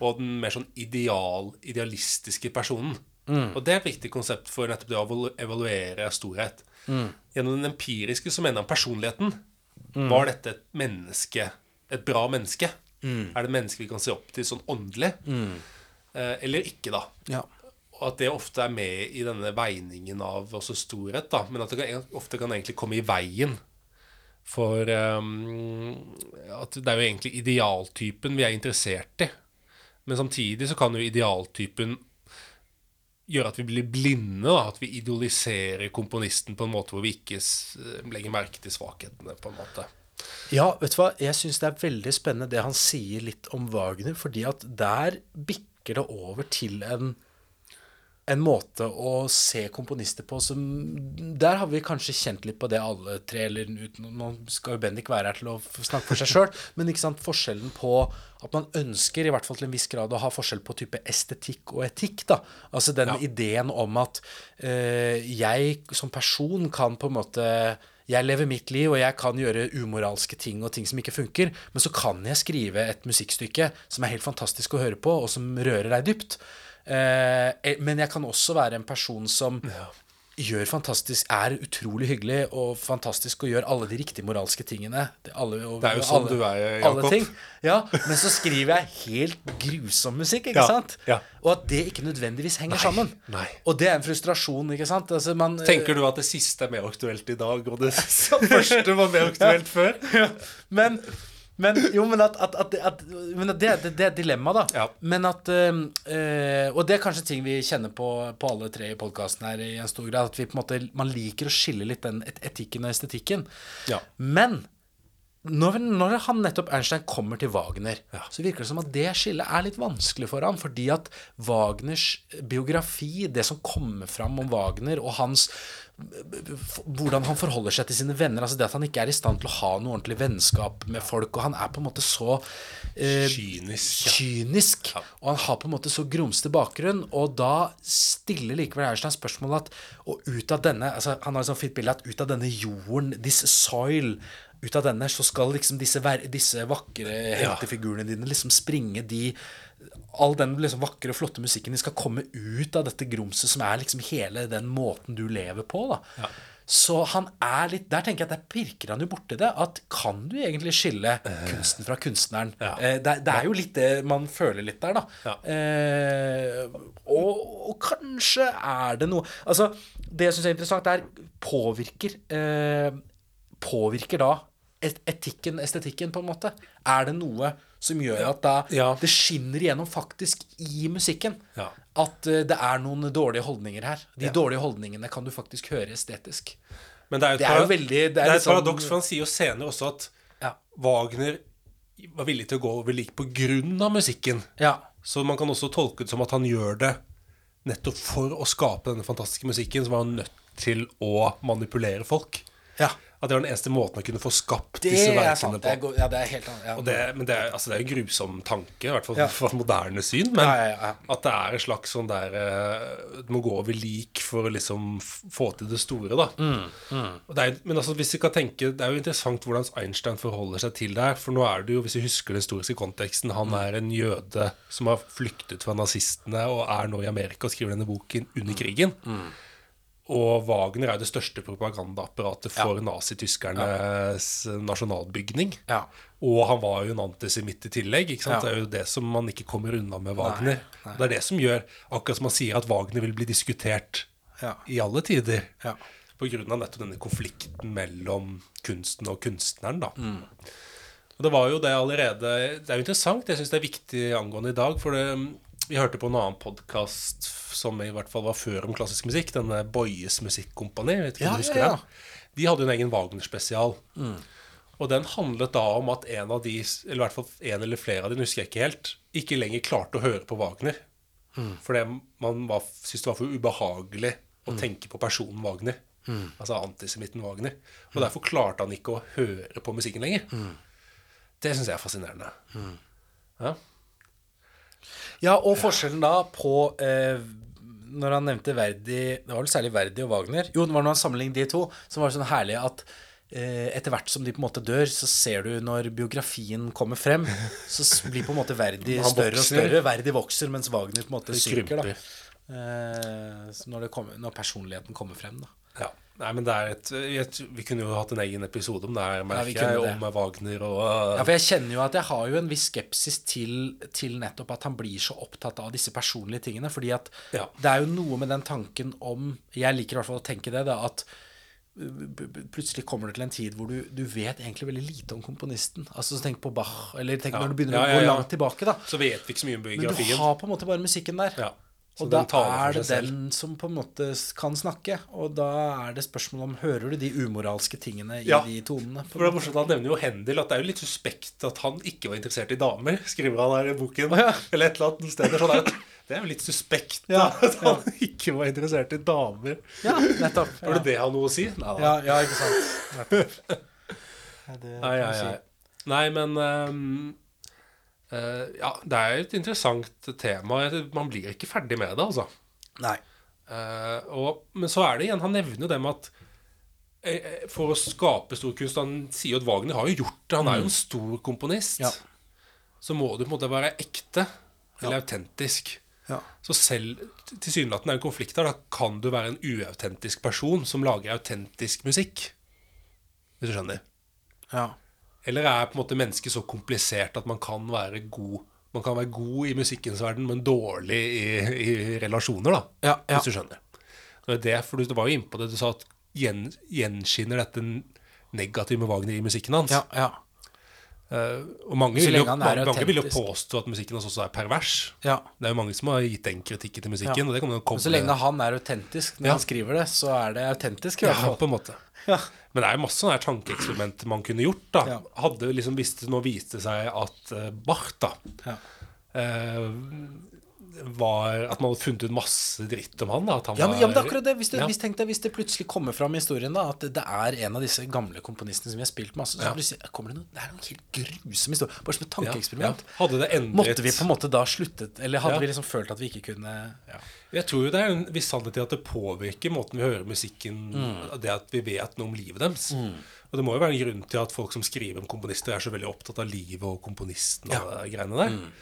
[SPEAKER 1] Og den mer sånn ideal, idealistiske personen. Og det er et viktig konsept for nettopp det å evaluere storhet. Gjennom den empiriske så mener han personligheten. Var dette et menneske, et bra menneske? Er det et menneske vi kan se opp til sånn åndelig? Eh, eller ikke, da?
[SPEAKER 2] Ja.
[SPEAKER 1] Og at det ofte er med i denne veiningen av også storhet, da. Men at det kan, ofte kan egentlig komme i veien. For um, at det er jo egentlig idealtypen vi er interessert i. Men samtidig så kan jo idealtypen gjøre at vi blir blinde. Da. At vi idoliserer komponisten på en måte hvor vi ikke legger merke til svakhetene. på en måte.
[SPEAKER 2] Ja, vet du hva? Jeg syns det er veldig spennende det han sier litt om Wagner, fordi at der bikker det over til en en måte å se komponister på som Der har vi kanskje kjent litt på det, alle tre. eller uten, Nå skal jo Bendik være her til å snakke for seg sjøl, men ikke sant, forskjellen på at man ønsker, i hvert fall til en viss grad, å ha forskjell på type estetikk og etikk. da, Altså den ideen om at eh, jeg som person kan på en måte jeg lever mitt liv, og jeg kan gjøre umoralske ting og ting som ikke funker, men så kan jeg skrive et musikkstykke som er helt fantastisk å høre på, og som rører deg dypt. Eh, eh, men jeg kan også være en person som gjør fantastisk, er utrolig hyggelig og fantastisk og gjør alle de riktige moralske tingene. Det, alle, og,
[SPEAKER 1] Det er jo sånn
[SPEAKER 2] alle,
[SPEAKER 1] du er, Jakob.
[SPEAKER 2] Ja, men så skriver jeg helt grusom musikk, ikke
[SPEAKER 1] Ja,
[SPEAKER 2] sant?
[SPEAKER 1] ja.
[SPEAKER 2] Og at det ikke nødvendigvis henger sammen.
[SPEAKER 1] nei.
[SPEAKER 2] Og det er en frustrasjon, ikke sant? Altså, man,
[SPEAKER 1] Tenker du at det siste er mer aktuelt i dag, og det første var mer aktuelt før?
[SPEAKER 2] men, men jo, men at, at, at, at men det, det, det er dilemma, da.
[SPEAKER 1] Ja.
[SPEAKER 2] Men at eh, Og det er kanskje ting vi kjenner på på alle tre i podkasten her i en stor grad. At vi på en måte Man liker å skille litt den et- etikken og estetikken.
[SPEAKER 1] Ja.
[SPEAKER 2] Men når, når han nettopp Einstein kommer til Wagner, så virker det som at det skillet er litt vanskelig for ham. Fordi at Wagners biografi, det som kommer fram om Wagner, og hans hvordan han forholder seg til sine venner. altså Det at han ikke er i stand til å ha noe ordentlig vennskap med folk. Og han er på en måte så eh,
[SPEAKER 1] Kynisk. Ja.
[SPEAKER 2] kynisk. Og han har på en måte så grumsete bakgrunn. Og da stiller likevel Einstein spørsmålet at Og ut av denne altså Han har et sånt fint bilde at ut av denne jorden, this soil ut av denne så skal liksom disse, disse vakre heltefigurene dine liksom springe de All den liksom vakre, flotte musikken de skal komme ut av dette grumset som er liksom hele den måten du lever på. da Så han er litt Der tenker jeg at der pirker han jo borti det. At kan du egentlig skille kunsten fra kunstneren?
[SPEAKER 1] Ja.
[SPEAKER 2] Eh, det, det er jo litt det man føler litt der, da.
[SPEAKER 1] Ja.
[SPEAKER 2] Eh, og, og kanskje er det noe Altså, det jeg syns er interessant, er påvirker eh, Påvirker da et, etikken, estetikken, på en måte? Er det noe som gjør at da
[SPEAKER 1] Ja.
[SPEAKER 2] det skinner igjennom faktisk i musikken?
[SPEAKER 1] Ja.
[SPEAKER 2] At uh, det er noen dårlige holdninger her. De dårlige holdningene kan du faktisk høre estetisk.
[SPEAKER 1] Men det er, jo et
[SPEAKER 2] Det er jo veldig- det er
[SPEAKER 1] det er et
[SPEAKER 2] sånn-
[SPEAKER 1] paradoks, for han sier jo senere også at
[SPEAKER 2] Ja.
[SPEAKER 1] Wagner var villig til å gå over lik på grunn av musikken.
[SPEAKER 2] Ja.
[SPEAKER 1] Så man kan også tolke det som at han gjør det nettopp for å skape denne fantastiske musikken, som var han nødt til å manipulere folk.
[SPEAKER 2] ja.
[SPEAKER 1] At det var den eneste måten å kunne få skapt
[SPEAKER 2] Det
[SPEAKER 1] disse
[SPEAKER 2] er
[SPEAKER 1] verkene på.
[SPEAKER 2] Det er, ja, det er helt annet. Ja.
[SPEAKER 1] Det, men det er, altså det er en grusom tanke, i hvert fall
[SPEAKER 2] Ja.
[SPEAKER 1] fra moderne syn. Men
[SPEAKER 2] Ja,
[SPEAKER 1] at det er en slags sånn der eh, Du må gå over lik for å liksom få til det store, da.
[SPEAKER 2] Mm,
[SPEAKER 1] det er, men altså, hvis vi kan tenke Det er jo interessant hvordan Einstein forholder seg til det her. For nå er det jo, hvis vi husker den historiske konteksten, han
[SPEAKER 2] Mm.
[SPEAKER 1] er en jøde som har flyktet fra nazistene og er nå i Amerika og skriver denne boken
[SPEAKER 2] Mm.
[SPEAKER 1] under krigen. Og Wagner er jo det største propagandaapparatet for nazityskernes nasjonalbygning.
[SPEAKER 2] Ja.
[SPEAKER 1] Og han var jo en antisemitt i tillegg. ikke?
[SPEAKER 2] Ja.
[SPEAKER 1] Det er jo det som man ikke kommer unna med Wagner. Det er det som gjør, akkurat som man sier, at Wagner vil bli diskutert
[SPEAKER 2] Ja.
[SPEAKER 1] i alle tider.
[SPEAKER 2] Ja.
[SPEAKER 1] På grunn av nettopp denne konflikten mellom kunsten og kunstneren. da.
[SPEAKER 2] Mm.
[SPEAKER 1] Og det var jo det allerede Det er jo interessant. Jeg syns det er viktig angående i dag. For det, vi hørte på en annen podkast som i hvert fall var før om klassisk musikk. Denne Boyes Musikkompani.
[SPEAKER 2] Ja, ja, ja.
[SPEAKER 1] De hadde jo en egen Wagner-spesial. Og den handlet da om at en av de, eller i hvert fall en eller flere av de, husker jeg ikke helt, ikke lenger klarte å høre på Wagner. Fordi man var, syntes det var for ubehagelig å tenke på personen Wagner. Altså antisemitten Wagner. Og derfor klarte han ikke å høre på musikken lenger. Det syns jeg er fascinerende. Ja.
[SPEAKER 2] Ja, og forskjellen da på eh, Når han nevnte Verdi Det var vel særlig Verdi og Wagner. Jo, det var når han sammenlignet de to, som var sånn herlig at eh, etter hvert som de på en måte dør, så ser du når biografien kommer frem, så blir på en måte Verdi større og større. Verdi vokser, mens Wagner på en måte synker. da eh, når, det kommer, når personligheten kommer frem, da.
[SPEAKER 1] ja. Nei, men det er et jeg, Vi kunne jo hatt en egen episode om det her,
[SPEAKER 2] Ja,
[SPEAKER 1] merker
[SPEAKER 2] ja,
[SPEAKER 1] jeg, om Wagner og
[SPEAKER 2] Ja, for jeg kjenner jo at jeg har jo en viss skepsis til, til nettopp at han blir så opptatt av disse personlige tingene. Fordi at
[SPEAKER 1] Ja.
[SPEAKER 2] det er jo noe med den tanken om Jeg liker i hvert fall å tenke det, da, at b- plutselig kommer du til en tid hvor du, du vet egentlig veldig lite om komponisten. Altså så Tenk på Bach, eller tenk
[SPEAKER 1] Ja.
[SPEAKER 2] når du begynner
[SPEAKER 1] Ja,
[SPEAKER 2] å
[SPEAKER 1] ja,
[SPEAKER 2] gå langt tilbake, da.
[SPEAKER 1] Så vet vi ikke så mye om biografien.
[SPEAKER 2] Men du har på en måte bare musikken der.
[SPEAKER 1] Så
[SPEAKER 2] Og da er det
[SPEAKER 1] selv.
[SPEAKER 2] den som på en måte kan snakke. Og da er det spørsmål om Hører du de umoralske tingene i
[SPEAKER 1] Ja.
[SPEAKER 2] de tonene?
[SPEAKER 1] For det er morsomt, Han nevner jo Hendel at det er jo litt suspekt at han ikke var interessert i damer. Skriver han her i boken.
[SPEAKER 2] ja.
[SPEAKER 1] Eller et eller annet sted. Sånn at, Det er jo litt suspekt,
[SPEAKER 2] Ja.
[SPEAKER 1] At han ikke var interessert i damer.
[SPEAKER 2] Ja, nettopp.
[SPEAKER 1] Var det det han noe å si? Nei, da.
[SPEAKER 2] Ja, ja, ikke sant. Nettopp. Det
[SPEAKER 1] Nei, nei, nei. nei men eh, Ja, det er et interessant tema. Man blir ikke ferdig med det, altså.
[SPEAKER 2] Nei.
[SPEAKER 1] Eh, og, men så er det igjen Han nevner jo det med at eh, for å skape stor kunst Han sier jo at Wagner har jo gjort det. Han er jo en stor komponist.
[SPEAKER 2] Ja.
[SPEAKER 1] Så må du på en måte være ekte eller autentisk.
[SPEAKER 2] Ja.
[SPEAKER 1] Så selv tilsynelatende er en konflikt der. Da kan du være en uautentisk person som lager autentisk musikk. Hvis du skjønner.
[SPEAKER 2] Ja.
[SPEAKER 1] Eller er på en måte mennesket så komplisert at man kan være god Man kan være god i musikkens verden, men dårlig i, i relasjoner, da.
[SPEAKER 2] Ja, ja.
[SPEAKER 1] Hvis du skjønner. Det er det, for du var jo inne på det. Du sa at gjen, gjenskinner dette negative Wagner i musikken hans.
[SPEAKER 2] Ja, ja.
[SPEAKER 1] Uh, og mange vil, jo, mange, mange vil jo påstå at musikken hans også er pervers.
[SPEAKER 2] ja.
[SPEAKER 1] Det er jo mange som har gitt den kritikken til musikken.
[SPEAKER 2] Ja.
[SPEAKER 1] Og det jo
[SPEAKER 2] Men så lenge han er autentisk når
[SPEAKER 1] Ja.
[SPEAKER 2] han skriver det, så er det autentisk. i
[SPEAKER 1] ja,
[SPEAKER 2] hvert fall.
[SPEAKER 1] på en måte.
[SPEAKER 2] Ja.
[SPEAKER 1] Men det er jo masse sånne tankeeksperimenter man kunne gjort. da
[SPEAKER 2] Ja.
[SPEAKER 1] Hadde liksom hvis det nå viste seg at uh, Barth da
[SPEAKER 2] Ja.
[SPEAKER 1] uh, var At man hadde funnet ut masse dritt om han. da han
[SPEAKER 2] Ja, men, ja, men det er akkurat det. Hvis
[SPEAKER 1] Ja.
[SPEAKER 2] hvis, tenk deg, hvis det plutselig kommer fram i historien da at det er en av disse gamle komponistene som vi har spilt masse, så plutselig kommer det noe Det er noen helt grusom historie. Bare som et tankeeksperiment.
[SPEAKER 1] Hadde det endret
[SPEAKER 2] Måtte vi på en måte da sluttet Eller hadde vi liksom følt at vi ikke kunne ja.
[SPEAKER 1] Jeg tror jo det er en viss sannhet i at det påvirker måten vi hører musikken
[SPEAKER 2] Mm.
[SPEAKER 1] Det at vi vet noe om livet deres. Og det må jo være en grunn til at folk som skriver om komponister, er så veldig opptatt av livet og komponisten og greiene der.
[SPEAKER 2] Mm.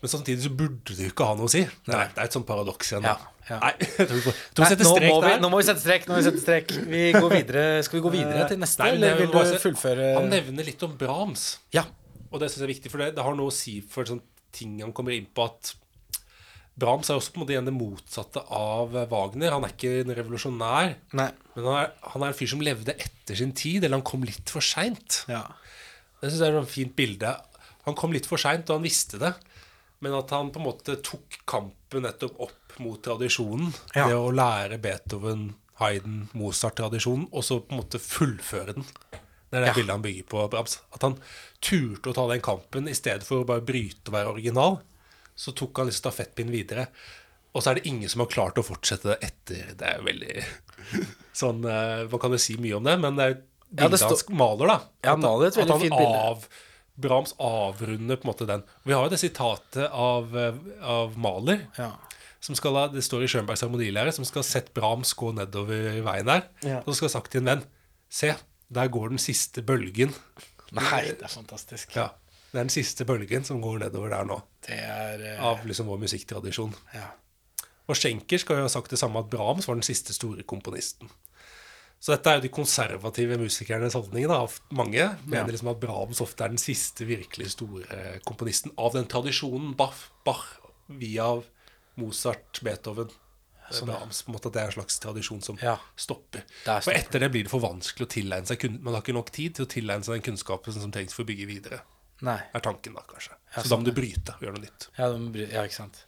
[SPEAKER 1] Men samtidig så burde det jo ikke ha noe å si. Det er, det er et sånt paradoks igjen.
[SPEAKER 2] Ja, ja.
[SPEAKER 1] Nei, jeg tror vi får, tror
[SPEAKER 2] Nei, nå, må vi, nå må vi sette strek. Nå må vi sette strek Vi går videre Skal vi gå videre til neste,
[SPEAKER 1] Nei,
[SPEAKER 2] eller vil du fullføre
[SPEAKER 1] Han nevner litt om Brahms.
[SPEAKER 2] Ja.
[SPEAKER 1] Og det syns jeg er viktig, for det, det har noe å si for sånn ting han kommer inn på at Brahms er også på en måte igjen det motsatte av Wagner. Han er ikke en revolusjonær,
[SPEAKER 2] Nei.
[SPEAKER 1] men han er, han er en fyr som levde etter sin tid, eller han kom litt for seint.
[SPEAKER 2] Ja.
[SPEAKER 1] Det syns jeg er et fint bilde. Han kom litt for seint, og han visste det. Men at han på en måte tok kampen nettopp opp mot tradisjonen.
[SPEAKER 2] Ja.
[SPEAKER 1] Det å lære Beethoven, Hayden, Mozart-tradisjonen, og så på en måte fullføre den. Det er det
[SPEAKER 2] Ja.
[SPEAKER 1] bildet han bygger på Brahms. At han turte å ta den kampen i stedet for å bare bryte og være original. Så tok han liksom stafettpinnen videre. Og så er det ingen som har klart å fortsette det etter. Det er jo veldig sånn hva Man kan jo si mye om det, men det er jo
[SPEAKER 2] Ja,
[SPEAKER 1] bildet han
[SPEAKER 2] står-
[SPEAKER 1] maler, da.
[SPEAKER 2] Ja, han maler et veldig fint bilde.
[SPEAKER 1] Av, Brahms avrunder på en måte den. Vi har jo det sitatet av, eh, av Maler.
[SPEAKER 2] Ja.
[SPEAKER 1] Som skal det står i Schönbergs harmonilære, som skal ha sett Brahms gå nedover veien der.
[SPEAKER 2] Ja.
[SPEAKER 1] Og så skal ha sagt til en venn Se, der går den siste bølgen.
[SPEAKER 2] Nei, det er fantastisk.
[SPEAKER 1] Ja, Det er den siste bølgen som går nedover der nå.
[SPEAKER 2] Det er uh...
[SPEAKER 1] Av liksom vår musikktradisjon.
[SPEAKER 2] ja.
[SPEAKER 1] Og Schenker skal jo ha sagt det samme, at Brahms var den siste store komponisten. Så dette er jo de konservative musikernes holdning. da. Mange mener
[SPEAKER 2] Ja.
[SPEAKER 1] liksom at Brahms ofte er den siste virkelig store komponisten av den tradisjonen Bach, Bach via Mozart, Beethoven sånn, Brahms. på en måte At det er en slags tradisjon som
[SPEAKER 2] Ja.
[SPEAKER 1] stopper.
[SPEAKER 2] Det er
[SPEAKER 1] For etter det blir det for vanskelig å tilegne seg Man har ikke nok tid til å tilegne seg den kunnskapen som trengs for å bygge videre.
[SPEAKER 2] Nei.
[SPEAKER 1] Er tanken da, kanskje. Så da
[SPEAKER 2] sånn,
[SPEAKER 1] må du bryte og gjøre noe nytt.
[SPEAKER 2] Ja, de bry- ja ikke sant.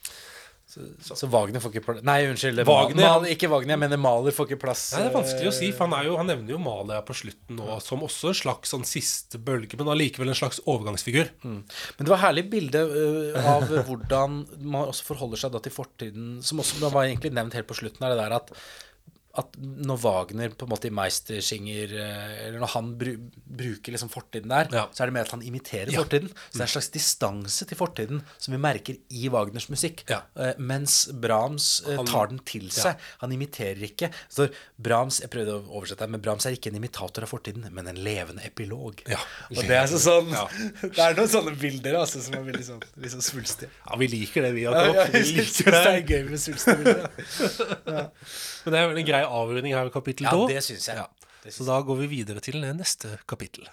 [SPEAKER 2] Så, så Wagner får ikke plass Nei, unnskyld.
[SPEAKER 1] Wagner-
[SPEAKER 2] Mal, ikke Wagner, jeg mener Maler får ikke plass.
[SPEAKER 1] Nei, Det er vanskelig å si,
[SPEAKER 2] eh,
[SPEAKER 1] for han, er jo, han nevner jo Malia på slutten nå som også en slags sånn siste bølge, men allikevel en slags overgangsfigur.
[SPEAKER 2] Men det var herlig bilde uh, av hvordan man også forholder seg da til fortiden, som også var egentlig nevnt helt på slutten, er det der at at når Wagner på en måte i Meisterschinger eh, Eller når han bru, bruker liksom fortiden der,
[SPEAKER 1] Ja.
[SPEAKER 2] så er det mer at han imiterer
[SPEAKER 1] Ja.
[SPEAKER 2] fortiden. Så det er en slags distanse til fortiden som vi merker i Wagners musikk.
[SPEAKER 1] Ja.
[SPEAKER 2] Eh, mens Brahms eh,
[SPEAKER 1] Han-
[SPEAKER 2] tar den til seg. Han imiterer ikke. Så Brahms Jeg prøvde å oversette det, men Brahms er ikke en imitator av fortiden, men en levende epilog. Og det er så sånn. Det er noen sånne bilder altså, som er veldig sånn, sånn svulstige.
[SPEAKER 1] Ja, vi liker det, vi.
[SPEAKER 2] Ja, ja,
[SPEAKER 1] Vi liker
[SPEAKER 2] det
[SPEAKER 1] det.
[SPEAKER 2] er gøy med svulstige bilder.
[SPEAKER 1] Men det er veldig en grei avrunding her i kapittel
[SPEAKER 2] Ja, det syns jeg.
[SPEAKER 1] Ja.
[SPEAKER 2] Det
[SPEAKER 1] Så da går vi videre til neste kapittel.